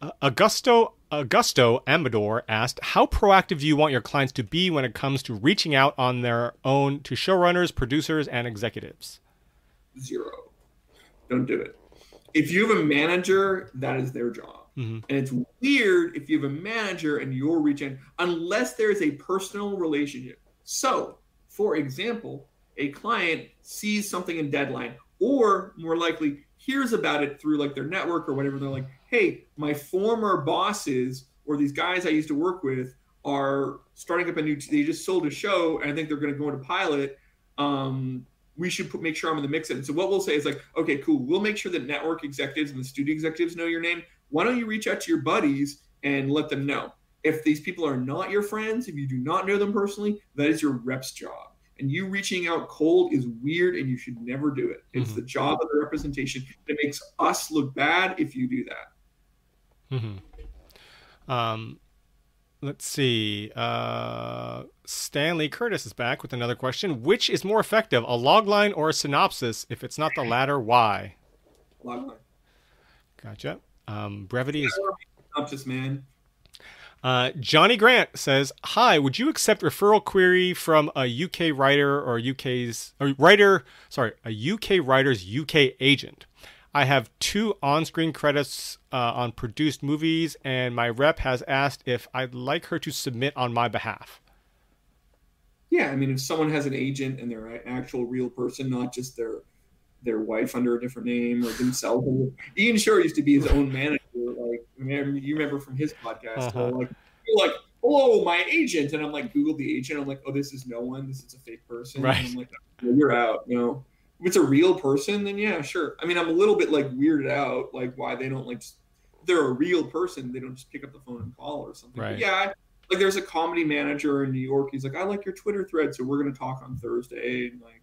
Uh, Augusto Augusto Amador asked, How proactive do you want your clients to be when it comes to reaching out on their own to showrunners, producers, and executives? Zero. Don't do it. If you have a manager, that is their job. Mm-hmm. And it's weird if you have a manager and you're reaching, unless there is a personal relationship. So, for example, a client sees something in deadline or more likely hears about it through like their network or whatever. They're like, hey, my former bosses or these guys I used to work with are starting up a new. They just sold a show, and I think they're going to go into pilot. Um, we should put, make sure I'm in the mix. And so what we'll say is like, okay, cool. We'll make sure that network executives and the studio executives know your name. Why don't you reach out to your buddies and let them know? If these people are not your friends, if you do not know them personally, that is your rep's job. And you reaching out cold is weird and you should never do it. It's mm-hmm. the job of the representation. It makes us look bad if you do that. Mm-hmm. Um, let's see. Uh, Stanley Curtis is back with another question. Which is more effective, a logline or a synopsis? If it's not the latter, why? Logline. Gotcha. Um, brevity is. Synopsis, man. Uh, Johnny Grant says, "Hi, would you accept referral query from a UK writer or UK's or writer? Sorry, a UK writer's UK agent. I have two on-screen credits uh, on produced movies, and my rep has asked if I'd like her to submit on my behalf." Yeah, I mean, if someone has an agent and they're an actual real person, not just their their wife under a different name or themselves. Ian Shorr used to be his own manager. Like you remember from his podcast, uh-huh. like like hello, my agent, and I'm like Google the agent. I'm like, oh, this is no one. This is a fake person. Right. And I'm like, you're out. You know, if it's a real person, then yeah, sure. I mean, I'm a little bit like weirded out, like why they don't like. they're a real person. They don't just pick up the phone and call or something. Right. But yeah. Like there's a comedy manager in New York. He's like, I like your Twitter thread, so we're gonna talk on Thursday. And like,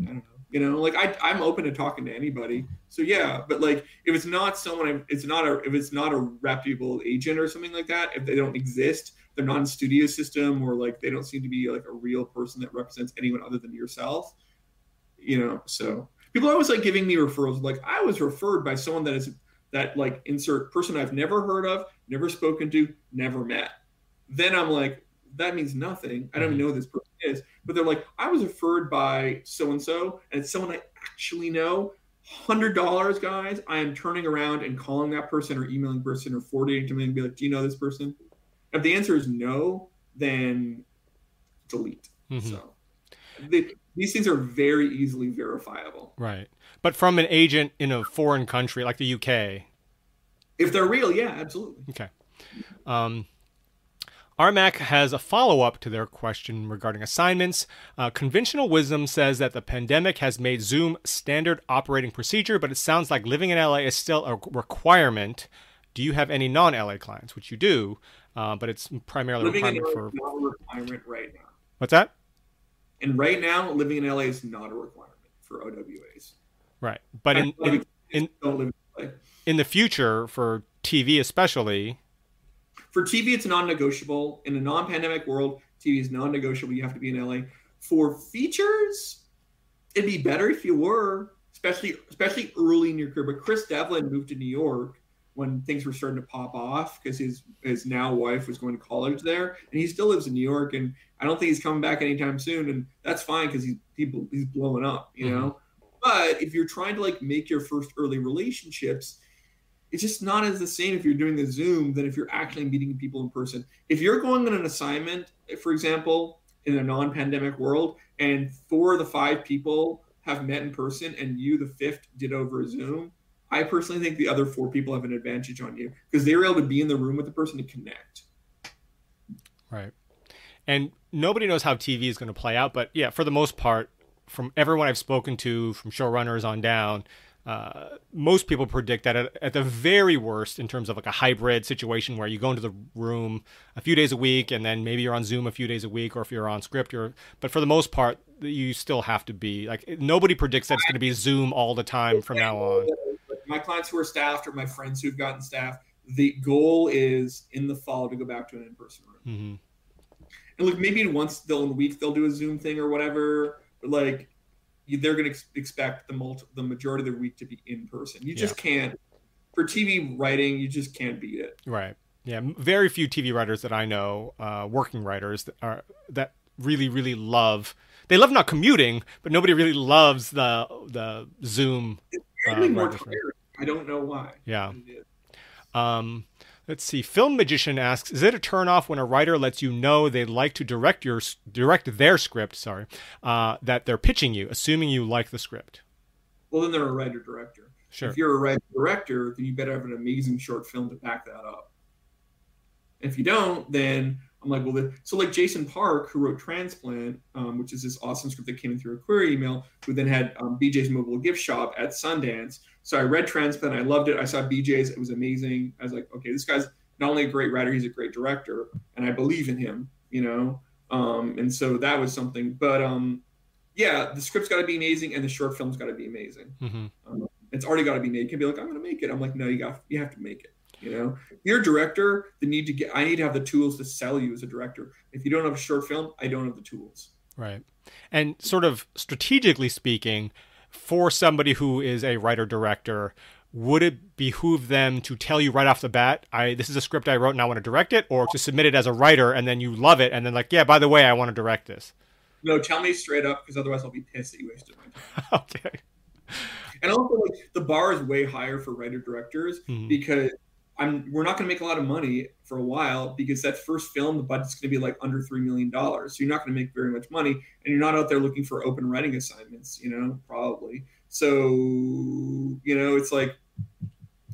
I don't know you know like I, i'm open to talking to anybody. So yeah but like if it's not someone it's not a if it's not a reputable agent or something like that if they don't exist they're not in studio system or like they don't seem to be like a real person that represents anyone other than yourself you know so. People are always like giving me referrals. Like i was referred by someone that is that like insert person i've never heard of never spoken to never met. Then i'm like that means nothing i don't even mm-hmm. know who this person is but they're like, I was referred by so and so, and it's someone I actually know. Hundred dollars, guys. I am turning around and calling that person or emailing person or forwarding to me and be like, Do you know this person? If the answer is no, then delete. Mm-hmm. So they, these things are very easily verifiable. Right. But from an agent in a foreign country like the UK. If they're real, yeah, absolutely. Okay. Um, RMAC has a follow up to their question regarding assignments. Uh, conventional wisdom says that the pandemic has made Zoom standard operating procedure, but it sounds like living in LA is still a requirement. Do you have any non LA clients? Which you do, uh, but it's primarily living requirement in LA for. Not a requirement right now. What's that? And right now, living in LA is not a requirement for OWAs. Right, but in in, in, in, in the future for TV especially, for TV, it's non-negotiable. In a non-pandemic world, TV is non-negotiable. You have to be in LA. For features, it'd be better if you were, especially especially early in your career. But Chris Devlin moved to New York when things were starting to pop off because his his now wife was going to college there, and he still lives in New York. And I don't think he's coming back anytime soon, and that's fine because he's he, he's blowing up, you mm-hmm. know. But if you're trying to like make your first early relationships, it's just not as the same if you're doing the Zoom than if you're actually meeting people in person. If you're going on an assignment, for example, in a non-pandemic world, and four of the five people have met in person, and you, the fifth, did over Zoom, I personally think the other four people have an advantage on you because they were able to be in the room with the person to connect. Right. And nobody knows how TV is going to play out, but yeah, for the most part, from everyone I've spoken to, from showrunners on down, uh, most people predict that at, at, the very worst, in terms of like a hybrid situation where you go into the room a few days a week and then maybe you're on Zoom a few days a week, or if you're on script, you're. But for the most part, you still have to be like nobody predicts that it's going to be Zoom all the time from now on. My clients who are staffed or my friends who've gotten staffed, the goal is in the fall to go back to an in-person room. Mm-hmm. And look, maybe once they'll in a week they'll do a Zoom thing or whatever. But like they're going to ex- expect the multi- the majority of the week to be in person. You just yeah. can't for TV writing. You just can't beat it. Right. Yeah. Very few TV writers that I know, uh, working writers that are that really really love. They love not commuting, but nobody really loves the the Zoom. It's Uh, I don't know why. Yeah. Um, Let's see. Film Magician asks, "Is it a turnoff when a writer lets you know they'd like to direct your direct their script? Sorry, uh, that they're pitching you, assuming you like the script." well, then they're a writer director. Sure. If you're a writer director, then you better have an amazing short film to back that up. If you don't, then I'm like, well, so like Jason Park, who wrote Transplant, um, which is this awesome script that came in through a query email, who then had um, BJ's Mobile Gift Shop at Sundance. So I read Transplant, I loved it. I saw BJ's, it was amazing. I was like, okay, this guy's not only a great writer, he's a great director, and I believe in him, you know. Um, and so that was something. But um, yeah, the script's got to be amazing, and the short film's got to be amazing. Mm-hmm. Um, it's already got to be made. You can be like, I'm going to make it. I'm like, no, you got, you have to make it. You know, you're a director, the need to get, I need to have the tools to sell you as a director. If you don't have a short film, I don't have the tools. Right. And sort of strategically speaking, for somebody who is a writer director, would it behoove them to tell you right off the bat, I this is a script I wrote and I want to direct it, or to submit it as a writer and then you love it and then like, yeah, by the way, I want to direct this? No, tell me straight up because otherwise I'll be pissed that you wasted my time. okay. And also, like the bar is way higher for writer directors mm-hmm. because I'm we're not going to make a lot of money for a while because that first film the budget's going to be like under three million dollars. So you're not going to make very much money, and you're not out there looking for open writing assignments. You know, probably. So you know, it's like,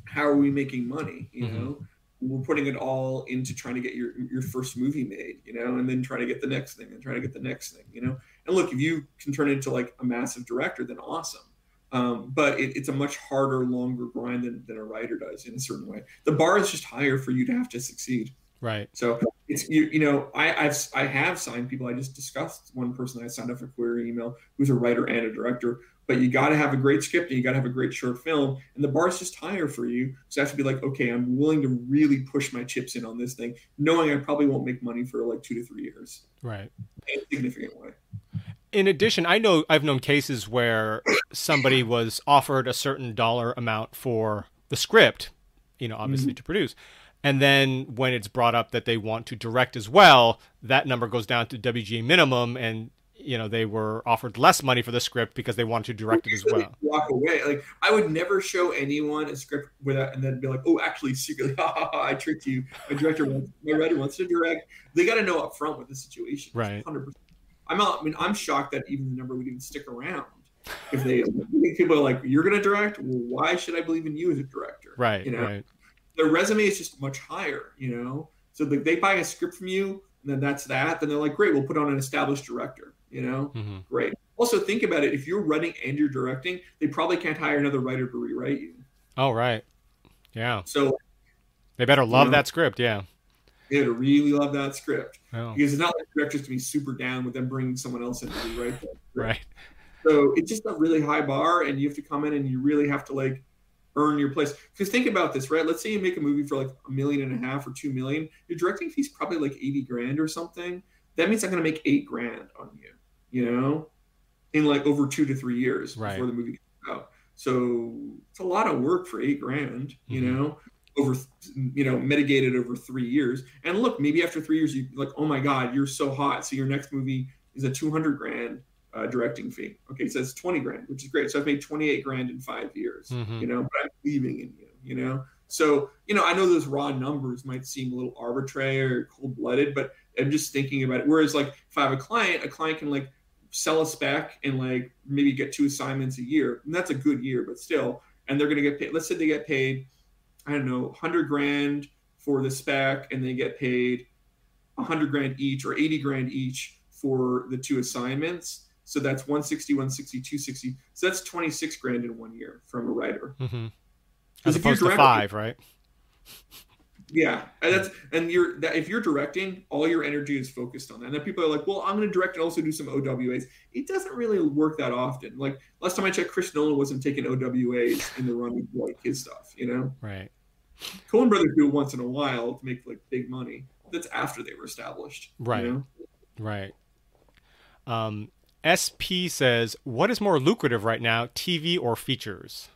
how are we making money? You mm-hmm. know, we're putting it all into trying to get your your first movie made. You know, and then trying to get the next thing and trying to get the next thing. You know, and look, if you can turn it into like a massive director, then awesome. Um, but it, it's a much harder, longer grind than, than a writer does in a certain way. The bar is just higher for you to have to succeed. Right. So it's you you know I I've I have signed people. I just discussed one person I signed up for query email who's a writer and a director. But you got to have a great script and you got to have a great short film, and the bar is just higher for you. So you have to be like, okay, I'm willing to really push my chips in on this thing, knowing I probably won't make money for like two to three years. Right. In a significant way in addition, I know I've known cases where somebody was offered a certain dollar amount for the script, you know, obviously mm-hmm. to produce. And then when it's brought up that they want to direct as well, that number goes down to WGA minimum and you know they were offered less money for the script because they wanted to direct it as well. Walk away. Like I would never show anyone a script without and then be like, oh, actually, secretly, ha, ha, ha, I tricked you. My director wants, my writer wants to direct. They got to know up front what the situation. Right. Hundred percent. I'm not, I mean, I'm shocked that even the number would even stick around. If they people are like, you're going to direct, well, why should I believe in you as a director? Right. You know, right. their resume is just much higher. You know, so they buy a script from you, and then that's that. Then they're like, great, we'll put on an established director. You know, mm-hmm. great. Also, think about it. If you're writing and you're directing, they probably can't hire another writer to rewrite you. Oh, right. Yeah. So they better love you know, that script. Yeah. They would really love that script oh. because it's not like directors to be super down with them bringing someone else in to rewrite that. right. So it's just a really high bar, and you have to come in and you really have to like earn your place. Because think about this, right? Let's say you make a movie for like a million and a half or two million. Your directing fee's probably like eighty grand or something. That means I'm going to make eight grand on you. You know, in like over two to three years right. before the movie comes out. So it's a lot of work for eight grand. You mm-hmm. know, over you know mitigated over three years. And look maybe after three years you like oh my god you're so hot. So your next movie is a 200 grand uh, directing fee. Okay so it's 20 grand which is great. So i've made 28 grand in five years mm-hmm. you know but i'm believing in you you know? So you know i know those raw numbers might seem a little arbitrary or cold-blooded but i'm just thinking about it. Whereas like if i have a client a client can like sell a spec and like maybe get two assignments a year and that's a good year but still and they're going to get paid let's say they get paid I don't know, 100 grand for the spec and they get paid 100 grand each or 80 grand each for the two assignments. So that's 160, 160, 260. So that's 26 grand in one year from a writer. Mm-hmm. As opposed to five, right? Yeah, and that's and you're that if you're directing, all your energy is focused on that. And then people are like, "Well, I'm going to direct and also do some OWAs." It doesn't really work that often. Like last time I checked, Chris Nolan wasn't taking OWAs in the run of like his stuff, you know? Right. Coen Brothers do it once in a while to make like big money. That's after they were established. Right. You know? Right. Um, SP says, "What is more lucrative right now, TV or features?"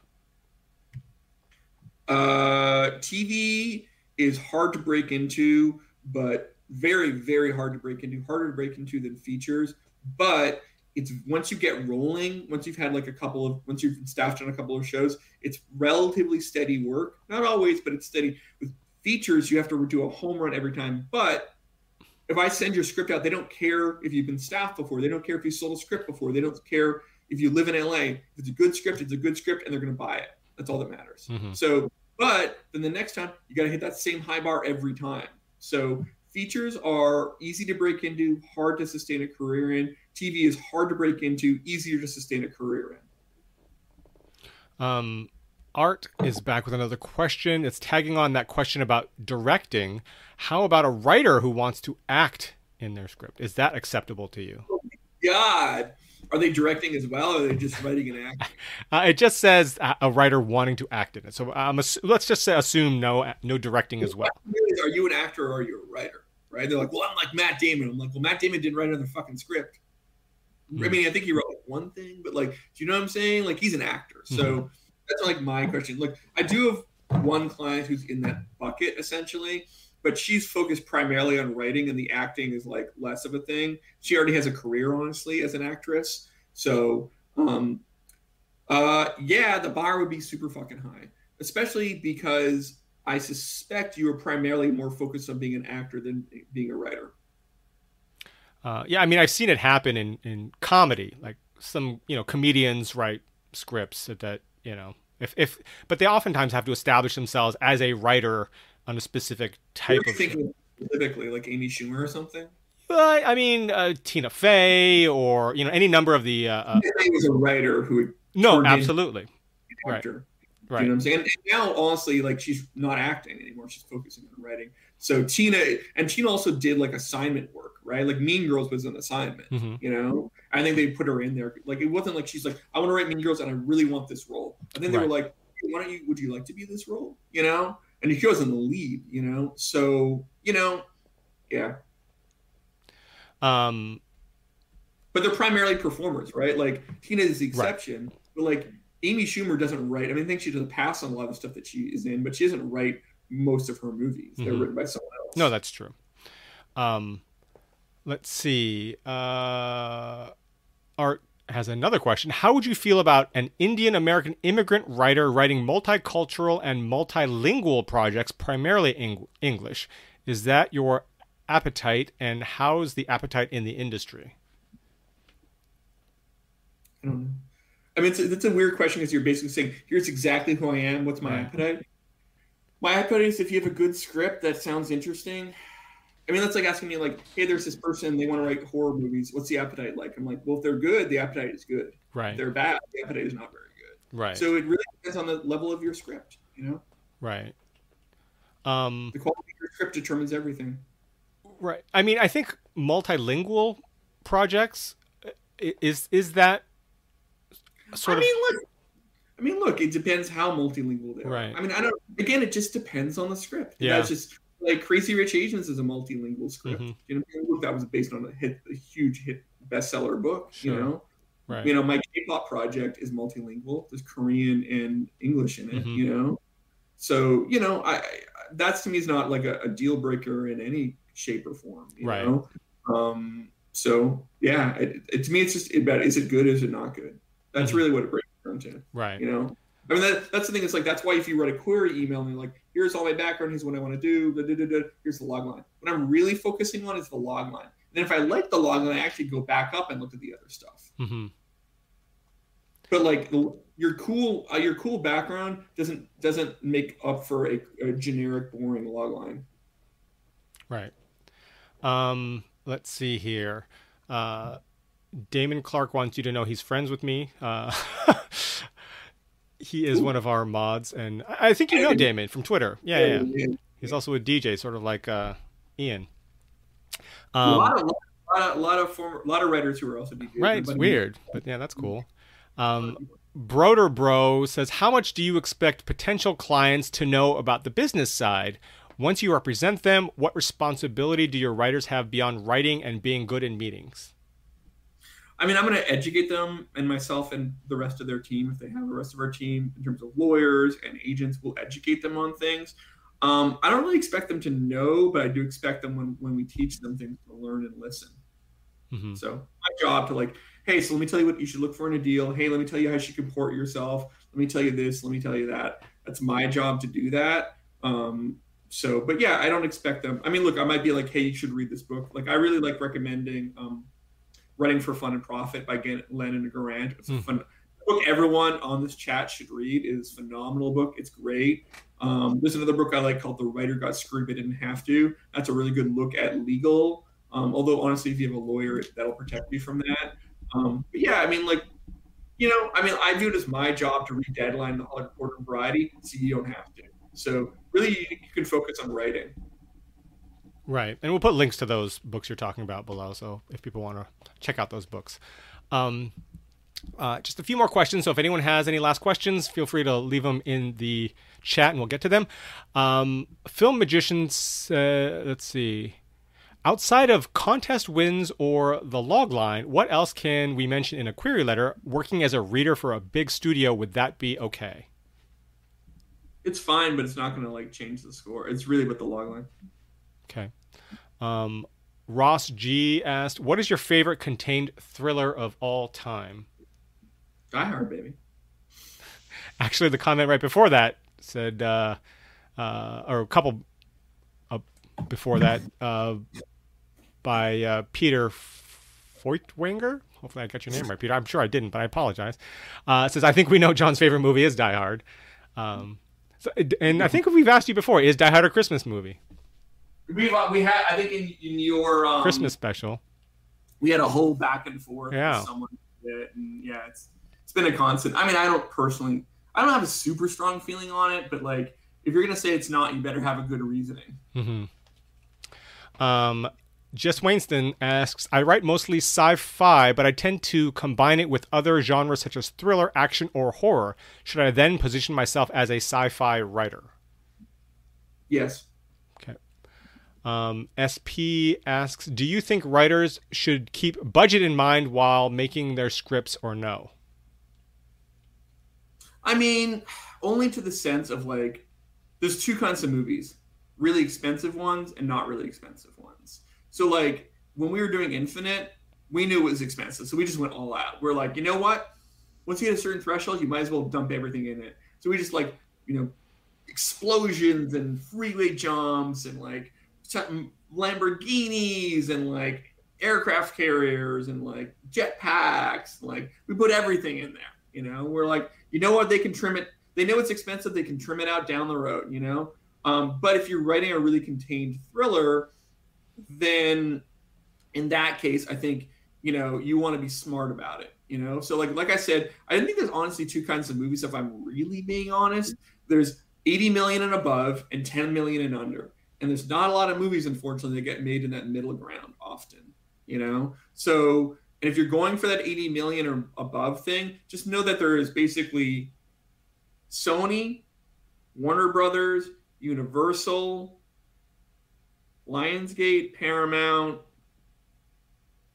Uh, TV is hard to break into, but very, very hard to break into. Harder to break into than features, but it's once you get rolling, once you've had like a couple of, once you've been staffed on a couple of shows, it's relatively steady work. Not always, but it's steady. With features, you have to do a home run every time. But if I send your script out, they don't care if you've been staffed before. They don't care if you sold a script before. They don't care if you live in LA, if it's a good script, it's a good script, and they're going to buy it. That's all that matters. Mhm. So, but then the next time you got to hit that same high bar every time. So features are easy to break into, hard to sustain a career in. TV is hard to break into, easier to sustain a career in. Um, Art is back with another question. It's tagging on that question about directing. How about a writer who wants to act in their script? Is that acceptable to you? God, are they directing as well, or are they just writing and acting? Uh, it just says a a writer wanting to act in it. So um, let's just say, assume no no directing as well. Are you an actor or are you a writer? Right? They're like, well, I'm like Matt Damon. I'm like, well, Matt Damon didn't write another fucking script. I mean, I think he wrote like one thing, but like, do you know what I'm saying? Like, he's an actor. So that's like my question. Look, I do have one client who's in that bucket essentially, but she's focused primarily on writing, and the acting is like less of a thing. She already has a career, honestly, as an actress. So, um, uh, yeah, the bar would be super fucking high, especially because I suspect you are primarily more focused on being an actor than being a writer. Uh, yeah, I mean, I've seen it happen in, in comedy. Like some, you know, comedians write scripts that, that you know, if, if, but they oftentimes have to establish themselves as a writer on a specific type What are you of. thinking specifically, like Amy Schumer or something? Well, I mean, uh, Tina Fey or you know any number of the. Uh, uh, He was a writer who no, absolutely, Right. actor. right. You know what I'm saying? And now, honestly, like she's not acting anymore; she's focusing on writing. So Tina and Tina also did like assignment work, right? Like Mean Girls was an assignment. hmm You know, I think they put her in there. Like it wasn't like she's like, I want to write Mean Girls and I really want this role. I think they Right. were like, hey, why don't you? Would you like to be this role? You know, and she was in the lead. You know, so you know, yeah. Um, But they're primarily performers, right? Like Tina is the exception, but like Amy Schumer doesn't write. I mean, I think she does pass on a lot of the stuff that she is in, but she doesn't write most of her movies. They're Mhm. written by someone else. no, that's true. Um, let's see. Uh, Art has another question. How would you feel about an Indian American immigrant writer writing multicultural and multilingual projects, primarily Eng- English? Is that your appetite, and how's the appetite in the industry? I don't know. I mean, it's a, it's a weird question because you're basically saying, here's exactly who I am. What's my Right. appetite? My appetite is if you have a good script that sounds interesting. I mean, that's like asking me, like, hey, there's this person, they want to write horror movies. What's the appetite like? I'm like, well, if they're good, the appetite is good. If Right, they're bad, the appetite is not very good. right, So it really depends on the level of your script, you know? right. Um, The quality of your script determines everything. Right. I mean, I think multilingual projects is is that sort I of mean, look. I mean, look. It depends how multilingual they are. Right. I mean, I don't. Again, it just depends on the script. Yeah. That's just like Crazy Rich Asians is a multilingual script. Mhm. You know, that was based on a hit, a huge hit bestseller book. Sure. You know, right. you know, my K-pop project is multilingual. There's Korean and English in it. Mhm. You know, so you know, I, I that's to me is not like a, a deal breaker in any shape or form. You Right. Know? Um. So yeah, it, it, to me, it's just about is it good? Is it not good? That's Mhm. really what it breaks right. You know, I mean, that, that's the thing. It's like that's why if you write a query email and you're like, here's all my background, here's what I want to do, da, da, da, here's the log line. What I'm really focusing on is the log line. And then if I like the log line, I actually go back up and look at the other stuff. hmm But like the, your cool, uh, your cool background doesn't doesn't make up for a, a generic, boring log line. Right. Um, let's see here. Uh, Damon Clark wants you to know he's friends with me. Uh, he is one of our mods, and I I think you know Damon from Twitter. Yeah, yeah. yeah. He's also a DJ, sort of like uh, Ian. a Um, lot of lot of, lot of former, lot of writers who are also DJs. Right, it's But- weird, but yeah, that's cool. Um, Broder Bro says, "How much do you expect potential clients to know about the business side? Once you represent them, what responsibility do your writers have beyond writing and being good in meetings?" I mean, I'm going to educate them and myself and the rest of their team, if they have the rest of our team, in terms of lawyers and agents, we'll educate them on things. Um, I don't really expect them to know, but I do expect them when, when we teach them things to learn and listen. hmm So my job to like, hey, so let me tell you what you should look for in a deal. Hey, let me tell you how you should comport yourself. Let me tell you this. Let me tell you that. That's my job to do that. Um, so, but yeah, I don't expect them. I mean, look, I might be like, hey, you should read this book. Like, I really like recommending um, Writing for Fun and Profit by Lennon Garant. It's a mm. fun book everyone on this chat should read. It is phenomenal book. It's great. Um, there's another book I like called The Writer Got Screwed But Didn't Have to. That's a really good look at legal. Um, although honestly, if you have a lawyer, that'll protect you from that. Um, but yeah, I mean, like, you know, I mean, I view it as my job to read Deadline, The Hollywood Reporter, and Variety, so you don't have to. So really, you, you can focus on writing. Right, and we'll put links to those books you're talking about below, so if people want to check out those books. Um, uh, just a few more questions. So if anyone has any last questions, feel free to leave them in the chat, and we'll get to them. Um, film magicians. Uh, let's see. Outside of contest wins or the log line, what else can we mention in a query letter? Working as a reader for a big studio, would that be okay? It's fine, but it's not going to like change the score. It's really with the log line. Okay. Um, Ross G asked, "What is your favorite contained thriller of all time?" Die Hard, baby. Actually, the comment right before that said, uh, uh, or a couple uh, before that, uh, by uh, Peter Feuchtwanger. Hopefully, I got your name right, Peter. I'm sure I didn't, but I apologize. Uh, says, I think we know John's favorite movie is Die Hard. Um, so, and I think we've asked you before, is Die Hard a Christmas movie? We we had I think in, in your um, Christmas special, we had a whole back and forth. Yeah. With someone and yeah, it's it's been a constant. I mean, I don't personally, I don't have a super strong feeling on it, but like if you're gonna say it's not, you better have a good reasoning. Mm-hmm. Um, Jess Wainston asks, I write mostly sci fi, but I tend to combine it with other genres such as thriller, action, or horror. Should I then position myself as a sci fi writer? Yes. Um, SP asks, Do you think writers should keep budget in mind while making their scripts or no? I mean, only to the sense of like, there's two kinds of movies really expensive ones and not really expensive ones. So like when we were doing Infinite, we knew it was expensive, so we just went all out. We're like, you know what? Once you hit a certain threshold, you might as well dump everything in it. So we just like, you know, explosions and freeway jumps and like Lamborghinis and like aircraft carriers and like jetpacks. Like we put everything in there. You know, we're like, you know what? They can trim it. They know it's expensive. They can trim it out down the road. You know. Um, but if you're writing a really contained thriller, then in that case, I think you know you want to be smart about it. You know, so like like I said, I think there's honestly two kinds of movies. If I'm really being honest, there's 80 million and above and 10 million and under, and there's not a lot of movies, unfortunately, that get made in that middle ground often. You know, so and if you're going for that 80 million or above thing, just know that there is basically Sony, Warner Brothers, Universal, Lionsgate, Paramount.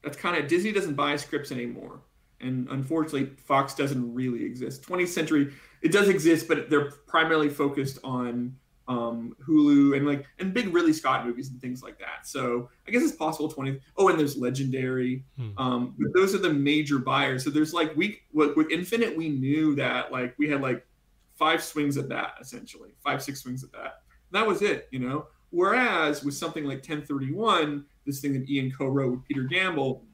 That's kind of Disney doesn't buy scripts anymore. And unfortunately, Fox doesn't really exist. 20th Century, it does exist, but they're primarily focused on um, Hulu and like and big Ridley Scott movies and things like that. So I guess it's possible 20. Oh, and there's Legendary. Hmm. Um, but those are the major buyers. So there's like we with, with Infinite, we knew that like we had like five swings at that essentially, five six swings at that. And that was it, you know. Whereas with something like 1031, this thing that Ian co-wrote with Peter Gamble,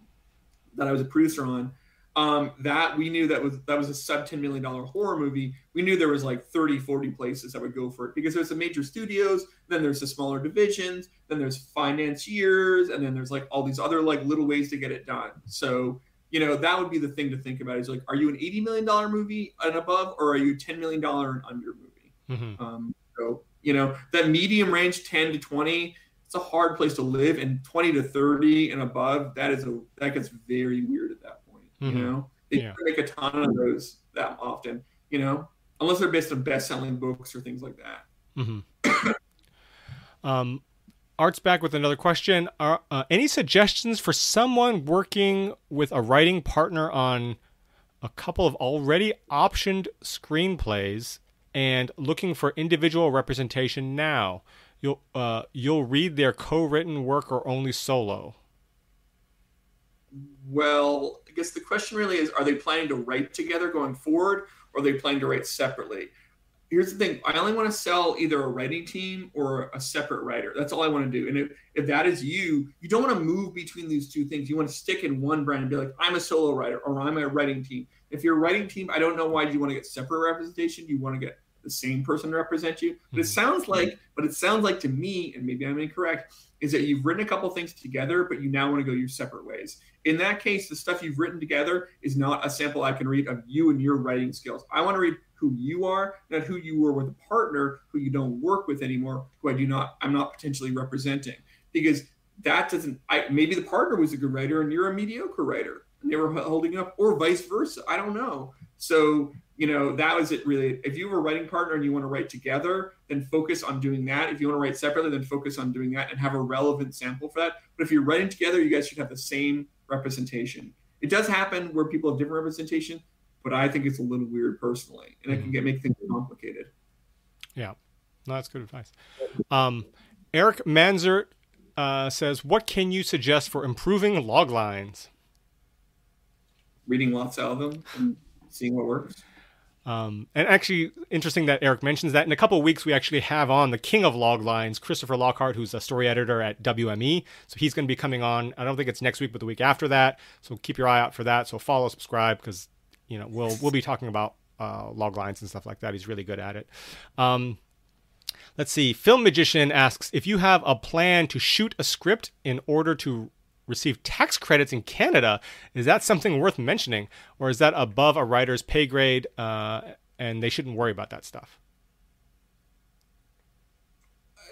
that I was a producer on, um, that we knew that was that was a sub 10 million dollar horror movie. We knew there was like 30, 40 places that would go for it because there's the major studios, then there's the smaller divisions, then there's financiers, and then there's like all these other like little ways to get it done. So you know that would be the thing to think about is like are you an 80 million dollar movie and above or are you 10 million dollar and under movie mm-hmm. um, so you know that medium range 10 to 20 it's a hard place to live and 20 to 30 and above that is a that gets very weird at that point mm-hmm. you know they yeah. make a ton of those that often you know unless they're based on best-selling books or things like that mm-hmm. um Art's back with another question. Are, uh, any suggestions for someone working with a writing partner on a couple of already optioned screenplays and looking for individual representation now? You'll uh, you'll read their co-written work or only solo. Well, guess the question really is: Are they planning to write together going forward, or are they planning to write separately? here's the thing i only want to sell either a writing team or a separate writer. That's all i want to do. And if, if that is you you don't want to move between these two things. You want to stick in one brand and be like i'm a solo writer or i'm a writing team. If you're a writing team i don't know why you want to get separate representation. You want to get the same person to represent you. But it Mhm. sounds like but it sounds like to me and maybe i'm incorrect is that you've written a couple things together but you now want to go your separate ways in that case the stuff you've written together is not a sample i can read of you and your writing skills i want to read who you are, not who you were with a partner who you don't work with anymore, who I do not, I'm not potentially representing. Because that doesn't, I maybe the partner was a good writer and you're a mediocre writer and they were holding up, or vice versa. I don't know. So, you know, that was it really. If you have a writing partner and you want to write together, then focus on doing that. If you want to write separately, then focus on doing that and have a relevant sample for that. But if you're writing together, you guys should have the same representation. It does happen where people have different representation, but I think it's a little weird personally, and it can get make things complicated. Yeah, no, that's good advice. Um, Eric Manzert uh, says, "What can you suggest for improving log lines?" Reading lots of them and seeing what works. Um, and actually, interesting that Eric mentions that. In a couple of weeks, we actually have on the king of log lines, Christopher Lockhart, who's a story editor at WME. So he's going to be coming on. I don't think it's next week, but the week after that. So keep your eye out for that. So follow, subscribe, because you know we'll we'll be talking about uh, log lines and stuff like that. He's really good at it. Um, let's see. Film Magician asks if you have a plan to shoot a script in order to receive tax credits in Canada. Is that something worth mentioning, or is that above a writer's pay grade, uh, and they shouldn't worry about that stuff?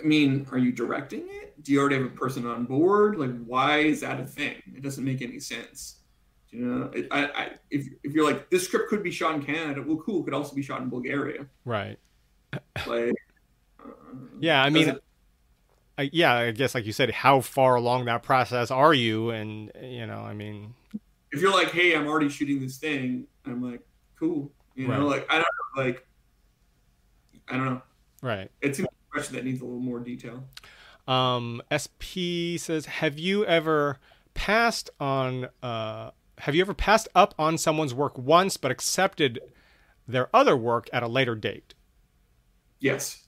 I mean, are you directing it? Do you already have a person on board? Like, why is that a thing? It doesn't make any sense. You know, it, I, I, if if you're like this script could be shot in Canada, well, cool, it could also be shot in Bulgaria. Right. Like, uh, Yeah, I mean, doesn't- I, yeah, I guess like you said, how far along that process are you? And you know, I mean, if you're like, hey, I'm already shooting this thing, I'm like, cool. You know, like I don't know, like I don't know. right. It's a question that needs a little more detail. Um, SP says, have you ever passed on? Uh, have you ever passed up on someone's work once but accepted their other work at a later date? Yes.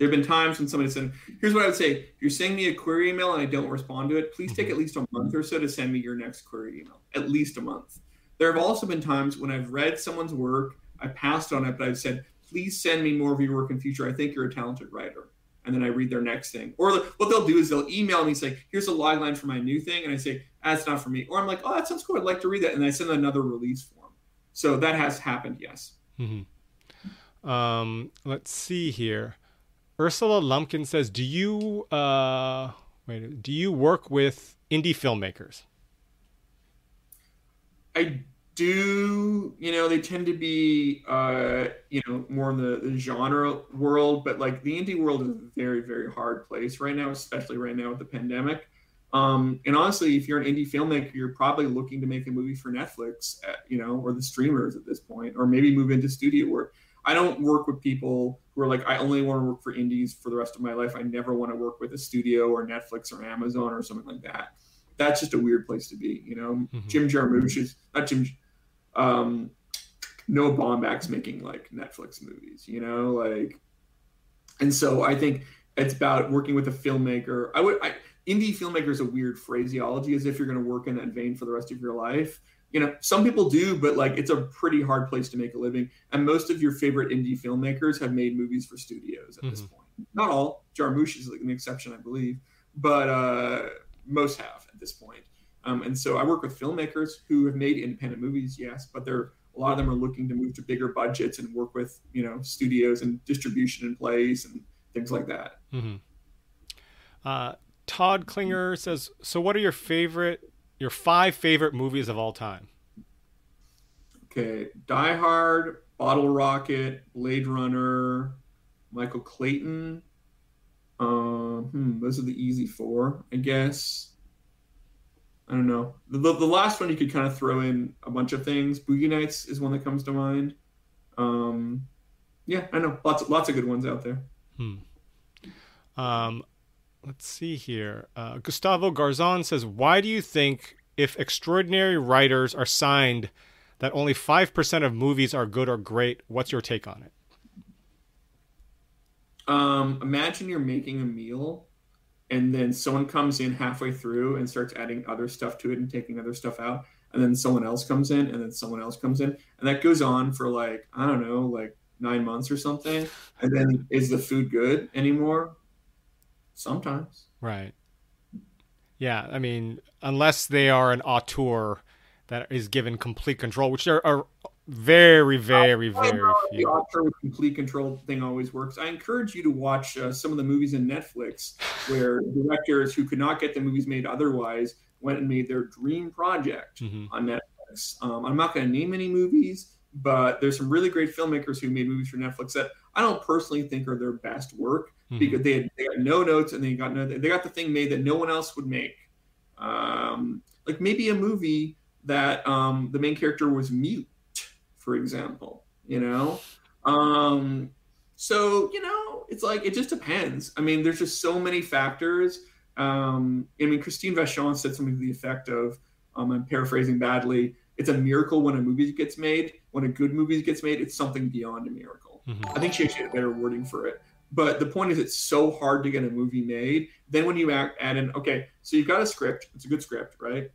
There have been times when somebody said, here's what I would say. If you're sending me a query email and I don't respond to it, please take at least a month or so to send me your next query email. At least a month. There have also been times when I've read someone's work, I passed on it, but I've said, please send me more of your work in future. I think you're a talented writer. And then I read their next thing. Or what they'll do is they'll email me, say, here's a log line for my new thing. And I say, that's not for me. Or I'm like, oh, that sounds cool. I'd like to read that. And I send another release form. So that has happened, yes. Um, let's see here. Ursula Lumpkin says, "Do you uh, wait? Do you work with indie filmmakers?" I do, you know, they tend to be, uh, you know, more in the, the genre world, but like the indie world is a very, very hard place right now, especially right now with the pandemic. Um, and honestly, if you're an indie filmmaker, you're probably looking to make a movie for Netflix, uh, you know, or the streamers at this point, or maybe move into studio work. I don't work with people who are like, I only want to work for indies for the rest of my life. I never want to work with a studio or Netflix or Amazon or something like that. That's just a weird place to be, you know. Mhm. Jim Jarmusch is not Jim. Um, Noah Baumbach's making like Netflix movies, you know, like, and so I think it's about working with a filmmaker. I would, I, indie filmmaker is a weird phraseology, as if you're going to work in that vein for the rest of your life. You know, some people do, but like it's a pretty hard place to make a living. And most of your favorite indie filmmakers have made movies for studios at this Mhm. point. Not all. Jarmusch is like an exception, I believe, but uh, most have at this point. Um, and so I work with filmmakers who have made independent movies, yes, but they're a lot of them are looking to move to bigger budgets and work with you know studios and distribution in place and things like that. Mm-hmm. Uh, Todd Klinger says, "So, what are your favorite, your five favorite movies of all time?" Okay, Die Hard, Bottle Rocket, Blade Runner, Michael Clayton. Um, hmm, those are the easy four, I guess. I don't know. The, the, the last one you could kind of throw in a bunch of things. Boogie Nights is one that comes to mind. Um, yeah, I know lots of, lots of good ones out there. Hmm. Um, let's see here. Uh, Gustavo Garzon says, "Why do you think, if extraordinary writers are signed, that only five percent of movies are good or great? What's your take on it?" Um, imagine you're making a meal and then someone comes in halfway through and starts adding other stuff to it and taking other stuff out and then someone else comes in and then someone else comes in and that goes on for like i don't know like nine months or something and then is the food good anymore sometimes right yeah i mean unless they are an auteur that is given complete control which there are very, very, very few. The auteur with complete control thing always works. I encourage you to watch uh, some of the movies in Netflix where directors who could not get the movies made otherwise went and made their dream project mm-hmm. on Netflix. Um, I'm not going to name any movies, but there's some really great filmmakers who made movies for Netflix that I don't personally think are their best work mm-hmm. because they, had, they got no notes and they got no, they got the thing made that no one else would make. Um, like maybe a movie that um, the main character was mute for example, you know? Um, so, you know, it's like, it just depends. I mean, there's just so many factors. Um, I mean, Christine Vachon said something to the effect of, um, I'm paraphrasing badly, it's a miracle when a movie gets made. When a good movie gets made, it's something beyond a miracle. Mm-hmm. I think she actually had a better wording for it. But the point is, it's so hard to get a movie made. Then when you add, in, okay, so you've got a script, it's a good script, right?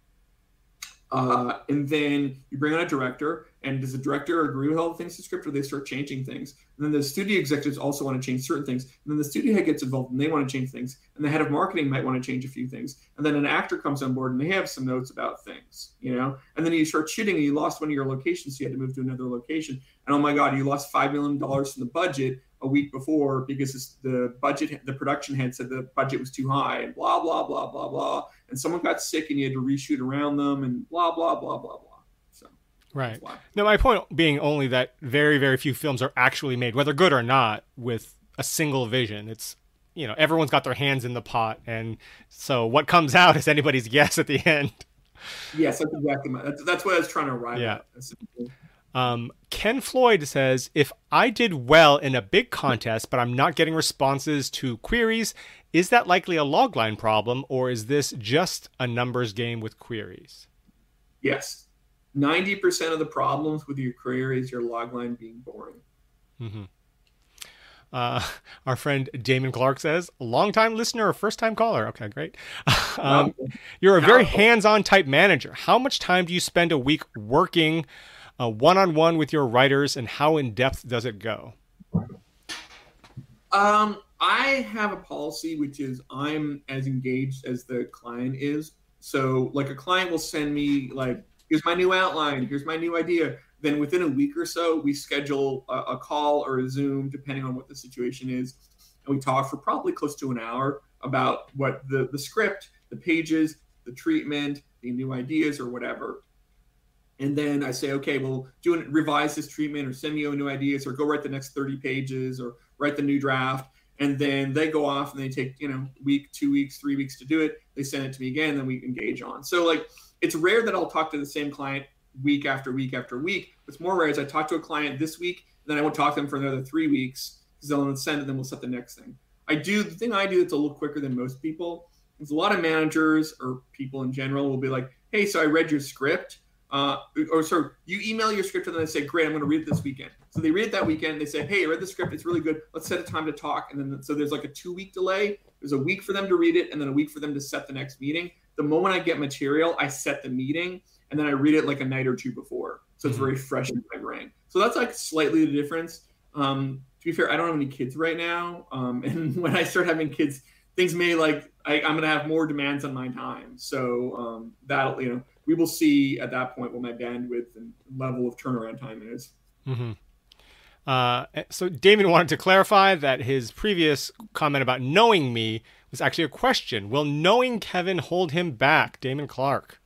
Uh, and then you bring on a director, and does the director agree with all the things in the script, or they start changing things? And then the studio executives also want to change certain things, and then the studio head gets involved and they want to change things, and the head of marketing might want to change a few things, and then an actor comes on board and they have some notes about things, you know. And then you start shooting, and you lost one of your locations, so you had to move to another location, and oh my god, you lost five million dollars from the budget a week before because the budget, the production head said the budget was too high, and blah blah blah blah blah and someone got sick and you had to reshoot around them and blah blah blah blah blah. So right. Now my point being only that very very few films are actually made, whether good or not, with a single vision. It's you know everyone's got their hands in the pot, and so what comes out is anybody's guess at the end. Yes, that's exactly my, that's, that's what I was trying to arrive yeah. at. Um, Ken Floyd says, if I did well in a big contest, but I'm not getting responses to queries, is that likely a logline problem, or is this just a numbers game with queries? Yes. 90% of the problems with your query is your logline being boring. Mm-hmm. Uh, our friend Damon Clark says, long-time listener or first-time caller. Okay, great. um, you're a very hands-on type manager. How much time do you spend a week working uh, one-on-one with your writers, and how in depth does it go? Um, I have a policy which is I'm as engaged as the client is. So like a client will send me like, here's my new outline, here's my new idea. Then within a week or so, we schedule a, a call or a Zoom, depending on what the situation is, and we talk for probably close to an hour about what the the script, the pages, the treatment, the new ideas, or whatever. And then I say, okay, well, do an, revise this treatment, or send me new ideas, or go write the next 30 pages, or write the new draft? And then they go off and they take you know week two weeks three weeks to do it. They send it to me again then we engage on. So like it's rare that i'll talk to the same client week after week after week. What's more rare is i talk to a client this week then i won't talk to them for another three weeks because they'll send it and then we'll set the next thing. I do the thing i do that's a little quicker than most people is a lot of managers or people in general will be like hey so i read your script uh, or sorry, you email your script and then they say, "Great, I'm going to read it this weekend." So they read it that weekend. They say, "Hey, I read the script. It's really good. Let's set a time to talk." And then so there's like a two week delay. There's a week for them to read it, and then a week for them to set the next meeting. The moment I get material, I set the meeting, and then I read it like a night or two before, so it's mm-hmm. very fresh in my brain. So that's like slightly the difference. Um, to be fair, I don't have any kids right now, um, and when I start having kids, things may like I, am going to have more demands on my time. So um, that'll you know we will see at that point what my bandwidth and level of turnaround time is. Mm-hmm. Uh, so Damon wanted to clarify that his previous comment about knowing me was actually a question. Will knowing Kevin hold him back, Damon Clark?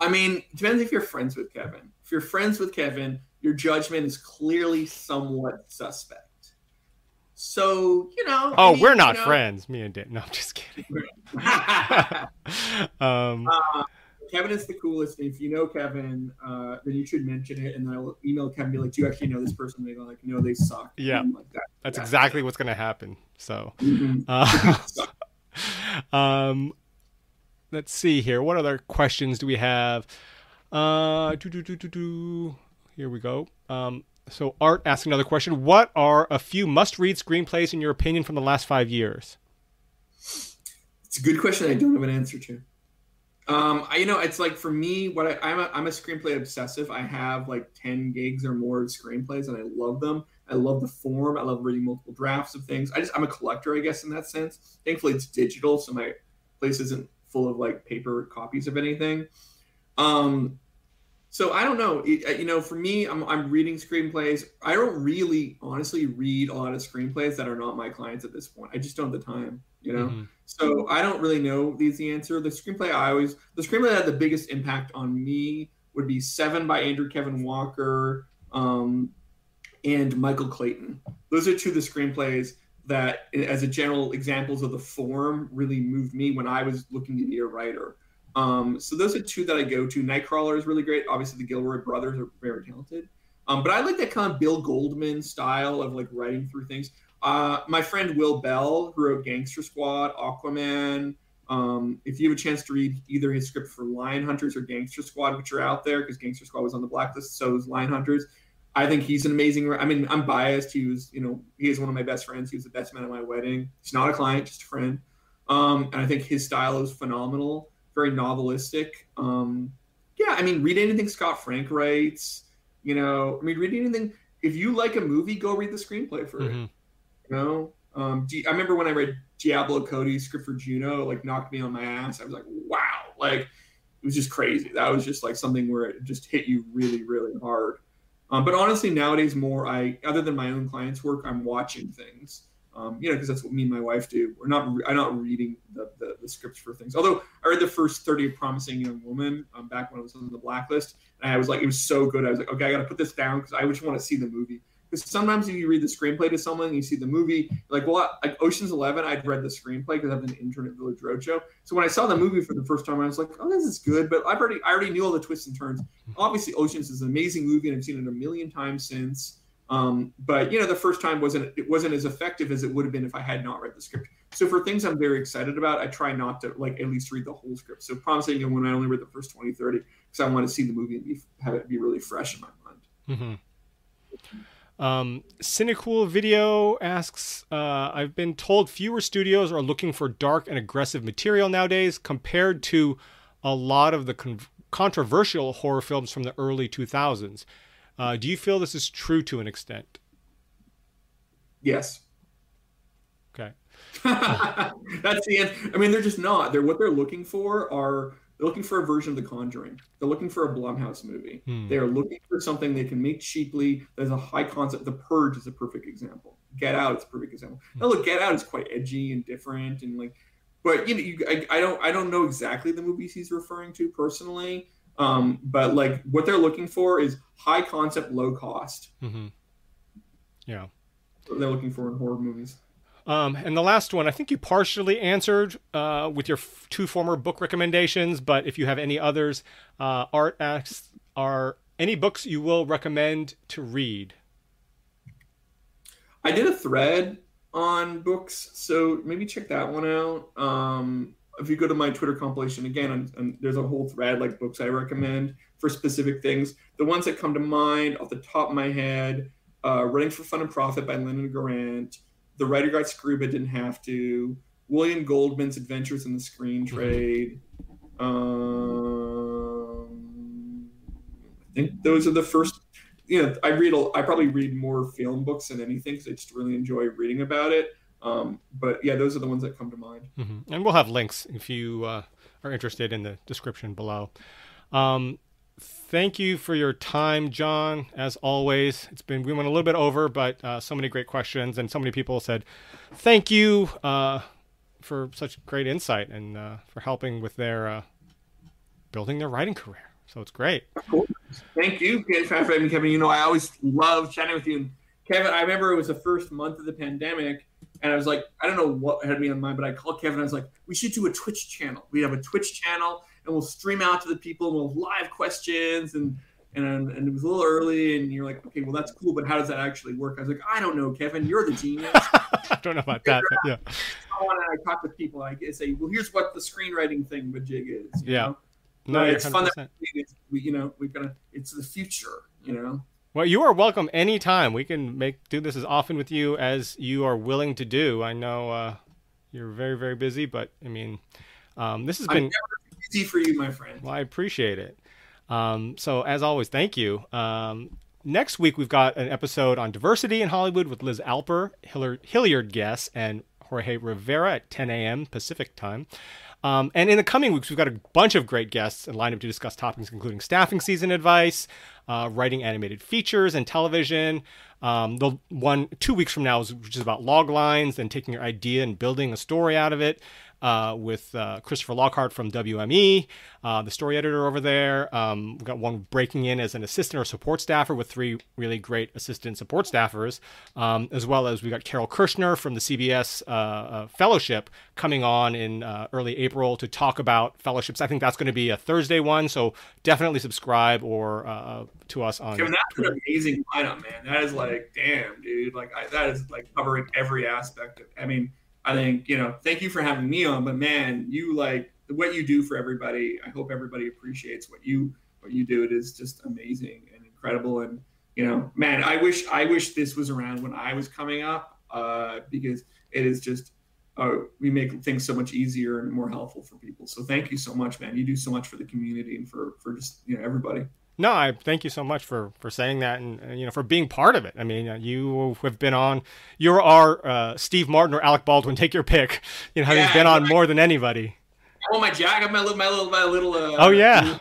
I mean, depends if you're friends with Kevin. If you're friends with Kevin, your judgment is clearly somewhat suspect. So you know. Oh, I mean, we're not you know, friends. Me and Dan. No, I'm just kidding. um, uh, Kevin is the coolest. If you know Kevin, uh, then you should mention it, and I'll email Kevin. Be like, "Do you actually know this person?" They go like, "No, they suck." Yeah, like that. That's that. exactly what's going to happen. So, mm-hmm. uh, um, let's see here. What other questions do we have? Uh, do do do do do. Here we go. Um, so Art asks another question: What are a few must-read screenplays in your opinion from the last five years? It's a good question. I don't have an answer to. Um, I, you know, it's like for me, what I, I'm a, I'm a screenplay obsessive. I have like ten gigs or more of screenplays, and I love them. I love the form. I love reading multiple drafts of things. I just I'm a collector, I guess, in that sense. Thankfully, it's digital, so my place isn't full of like paper copies of anything. Um, so I don't know. It, you know, for me, I'm, I'm reading screenplays. I don't really, honestly, read a lot of screenplays that are not my clients at this point. I just don't have the time. You know, mm-hmm. so I don't really know the, the answer. The screenplay I always the screenplay that had the biggest impact on me would be Seven by Andrew Kevin Walker um, and Michael Clayton. Those are two of the screenplays that, as a general examples of the form, really moved me when I was looking to be a writer. Um, so those are two that I go to. Nightcrawler is really great. Obviously, the Gilroy brothers are very talented. Um, but I like that kind of Bill Goldman style of like writing through things. Uh, my friend Will Beall, who wrote Gangster Squad, Aquaman. Um, if you have a chance to read either his script for Lion Hunters or Gangster Squad, which are out there, because Gangster Squad was on the blacklist, so is Lion Hunters. I think he's an amazing. I mean, I'm biased. He was, you know, he is one of my best friends. He was the best man at my wedding. He's not a client, just a friend. Um, and I think his style is phenomenal very novelistic. Um, yeah, I mean, read anything Scott Frank writes. You know, I mean, read anything. If you like a movie, go read the screenplay for mm-hmm. it. Know, um, I remember when I read Diablo Cody's script for Juno, like knocked me on my ass. I was like, wow, like it was just crazy. That was just like something where it just hit you really, really hard. Um, but honestly, nowadays, more I other than my own clients' work, I'm watching things um, you know, because that's what me and my wife do. We're not, I'm not reading the, the, the, scripts for things. Although I read the first 30 of Promising Young Woman um, back when I was on the blacklist, and I was like, it was so good. I was like, okay, I got to put this down because I just want to see the movie. Because sometimes if you read the screenplay to someone you see the movie, like, well, like Ocean's Eleven, I'd read the screenplay because I've been an intern at Village Roadshow. So when I saw the movie for the first time, I was like, oh, this is good. But I've already, I already knew all the twists and turns. Obviously, Ocean's is an amazing movie, and I've seen it a million times since. Um, but you know, the first time wasn't it wasn't as effective as it would have been if I had not read the script. So for things I'm very excited about, I try not to like at least read the whole script. So Promising Young Woman I only read the first 20, 30, because I want to see the movie and be, have it be really fresh in my mind. Mm-hmm. Um, Cynical Video asks, uh, I've been told fewer studios are looking for dark and aggressive material nowadays compared to a lot of the con- controversial horror films from the early 2000s. Uh, do you feel this is true to an extent? Yes. Okay. That's the end. I mean, they're just not. They're what they're looking for are they're looking for a version of The Conjuring. They're looking for a Blumhouse movie. Hmm. They are looking for something they can make cheaply. There's a high concept. The Purge is a perfect example. Get Out is a perfect example. Hmm. Now look, Get Out is quite edgy and different and like, but you know, you, I, I don't I don't know exactly the movies he's referring to personally. Um, but like what they're looking for is high concept, low cost. Mm-hmm. Yeah. What they're looking for in horror movies. Um, and the last one, I think you partially answered uh, with your f- two former book recommendations, but if you have any others, uh, Art asks, are any books you will recommend to read? I did a thread on books, so maybe check that one out. Um, if you go to my Twitter compilation again, and, and there's a whole thread like books I recommend for specific things. The ones that come to mind off the top of my head: uh, "Running for Fun and Profit" by Lennon Garant, "The Writer Got Screwed But Didn't Have to," William Goldman's "Adventures in the Screen mm-hmm. Trade." Um, I think those are the first. You know, I read. A, I probably read more film books than anything because I just really enjoy reading about it. Um, but yeah, those are the ones that come to mind. Mm-hmm. And we'll have links if you uh, are interested in the description below. Um, thank you for your time, John. As always, it's been we went a little bit over, but uh, so many great questions, and so many people said thank you uh, for such great insight and uh, for helping with their uh, building their writing career. So it's great. Thank you, Kevin. You know, I always love chatting with you. Kevin, I remember it was the first month of the pandemic and I was like, I don't know what had me on mind, but I called Kevin. I was like, we should do a Twitch channel. We have a Twitch channel, and we'll stream out to the people, and we'll have live questions, and and and it was a little early, and you're like, okay, well that's cool, but how does that actually work? I was like, I don't know, Kevin, you're the genius. I don't know about that, but yeah. I wanna talk to people, I say, well, here's what the screenwriting thing with Jig is. yeah. Know? No, it's 100%. fun that we, you know, we're gonna. It's the future, you know. Well, you are welcome anytime. We can make do this as often with you as you are willing to do. I know uh, you're very very busy, but I mean, um, this has I'm been never busy for you, my friend. well. I appreciate it. Um, so as always, thank you. Um, next week we've got an episode on diversity in Hollywood with Liz Alper, Hilliard, Hilliard Guess, and Jorge Rivera at 10 a.m. Pacific time. Um, and in the coming weeks, we've got a bunch of great guests lined up to discuss topics including staffing season advice, uh, writing animated features and television. Um, the one two weeks from now is which is about log lines and taking your idea and building a story out of it. Uh, with uh, Christopher Lockhart from WME, uh, the story editor over there. Um, we've got one breaking in as an assistant or support staffer with three really great assistant support staffers, um, as well as we've got Carole Kirschner from the CBS uh, uh, Fellowship coming on in uh, early April to talk about fellowships. I think that's going to be a Thursday one, so definitely subscribe or uh, to us on. Kevin, that's an amazing lineup, man. That is like, damn, dude. Like, I, that is like covering every aspect of. I mean, I think you know. Thank you for having me on, but man, you like what you do for everybody. I hope everybody appreciates what you what you do. It is just amazing and incredible. And you know, man, I wish I wish this was around when I was coming up uh, because it is just uh, we make things so much easier and more helpful for people. So thank you so much, man. You do so much for the community and for for just you know everybody. No, I thank you so much for for saying that and uh, you know for being part of it. I mean, uh, you have been on. You're our uh, Steve Martin or Alec Baldwin. Take your pick. You know, yeah, he's been on more than anybody. Oh, my jacket, my little, my little, my little. Uh, oh yeah.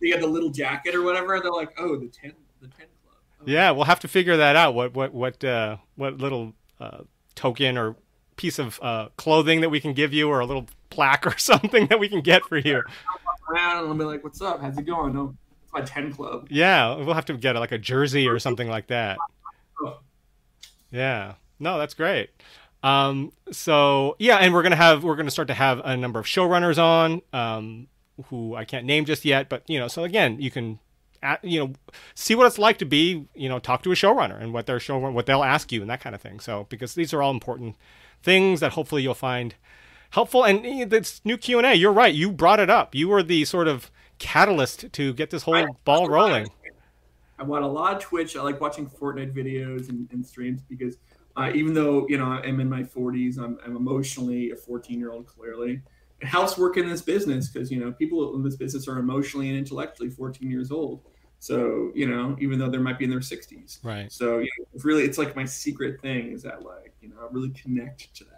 They got the little jacket or whatever. They're like, oh, the ten, the ten club. Oh. Yeah, we'll have to figure that out. What what what uh, what little uh, token or piece of uh, clothing that we can give you, or a little plaque or something that we can get for you. Walk around and I'll be like, "What's up? How's it going?" No, my 10 club. Yeah, we'll have to get like a jersey or something like that. Yeah. No, that's great. Um, so yeah, and we're gonna have we're gonna start to have a number of showrunners on, um, who I can't name just yet, but you know, so again, you can, you know, see what it's like to be, you know, talk to a showrunner and what their show what they'll ask you and that kind of thing. So because these are all important things that hopefully you'll find helpful. And this new Q and A, you're right, you brought it up. You were the sort of catalyst to get this whole I, ball rolling. I watch a lot of Twitch. I like watching Fortnite videos and, and streams because uh, even though you know I'm in my 40s, I'm, I'm emotionally a 14 year old. Clearly, it helps work in this business because you know people in this business are emotionally and intellectually 14 years old. So you know, even though they might be in their 60s, right? So you know, it's really, it's like my secret thing is that like you know I really connect to that.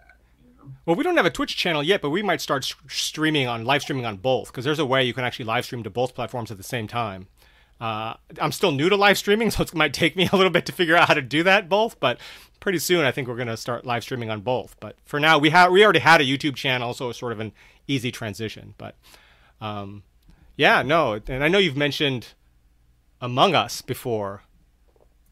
Well, we don't have a Twitch channel yet, but we might start streaming on live streaming on both because there's a way you can actually live stream to both platforms at the same time. Uh, I'm still new to live streaming, so it might take me a little bit to figure out how to do that both. But pretty soon, I think we're going to start live streaming on both. But for now, we have we already had a YouTube channel, so it's sort of an easy transition. But um, yeah, no, and I know you've mentioned Among Us before.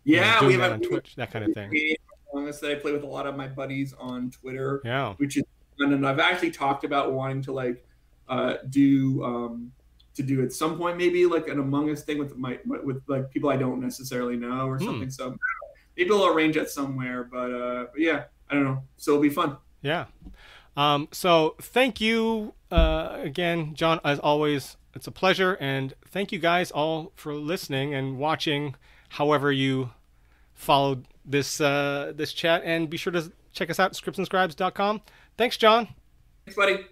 Yeah, you know, we have on Twitch, that kind of thing. Among that I play with a lot of my buddies on Twitter. Yeah. Which is fun. And I've actually talked about wanting to like uh, do um, to do at some point maybe like an Among Us thing with my with like people I don't necessarily know or hmm. something. So maybe we'll arrange that somewhere. But, uh, but yeah, I don't know. So it'll be fun. Yeah. Um, so thank you uh, again, John. As always, it's a pleasure, and thank you guys all for listening and watching. However you followed this uh, this chat, and be sure to check us out at scriptsandscribes.com. Thanks, John. Thanks, buddy.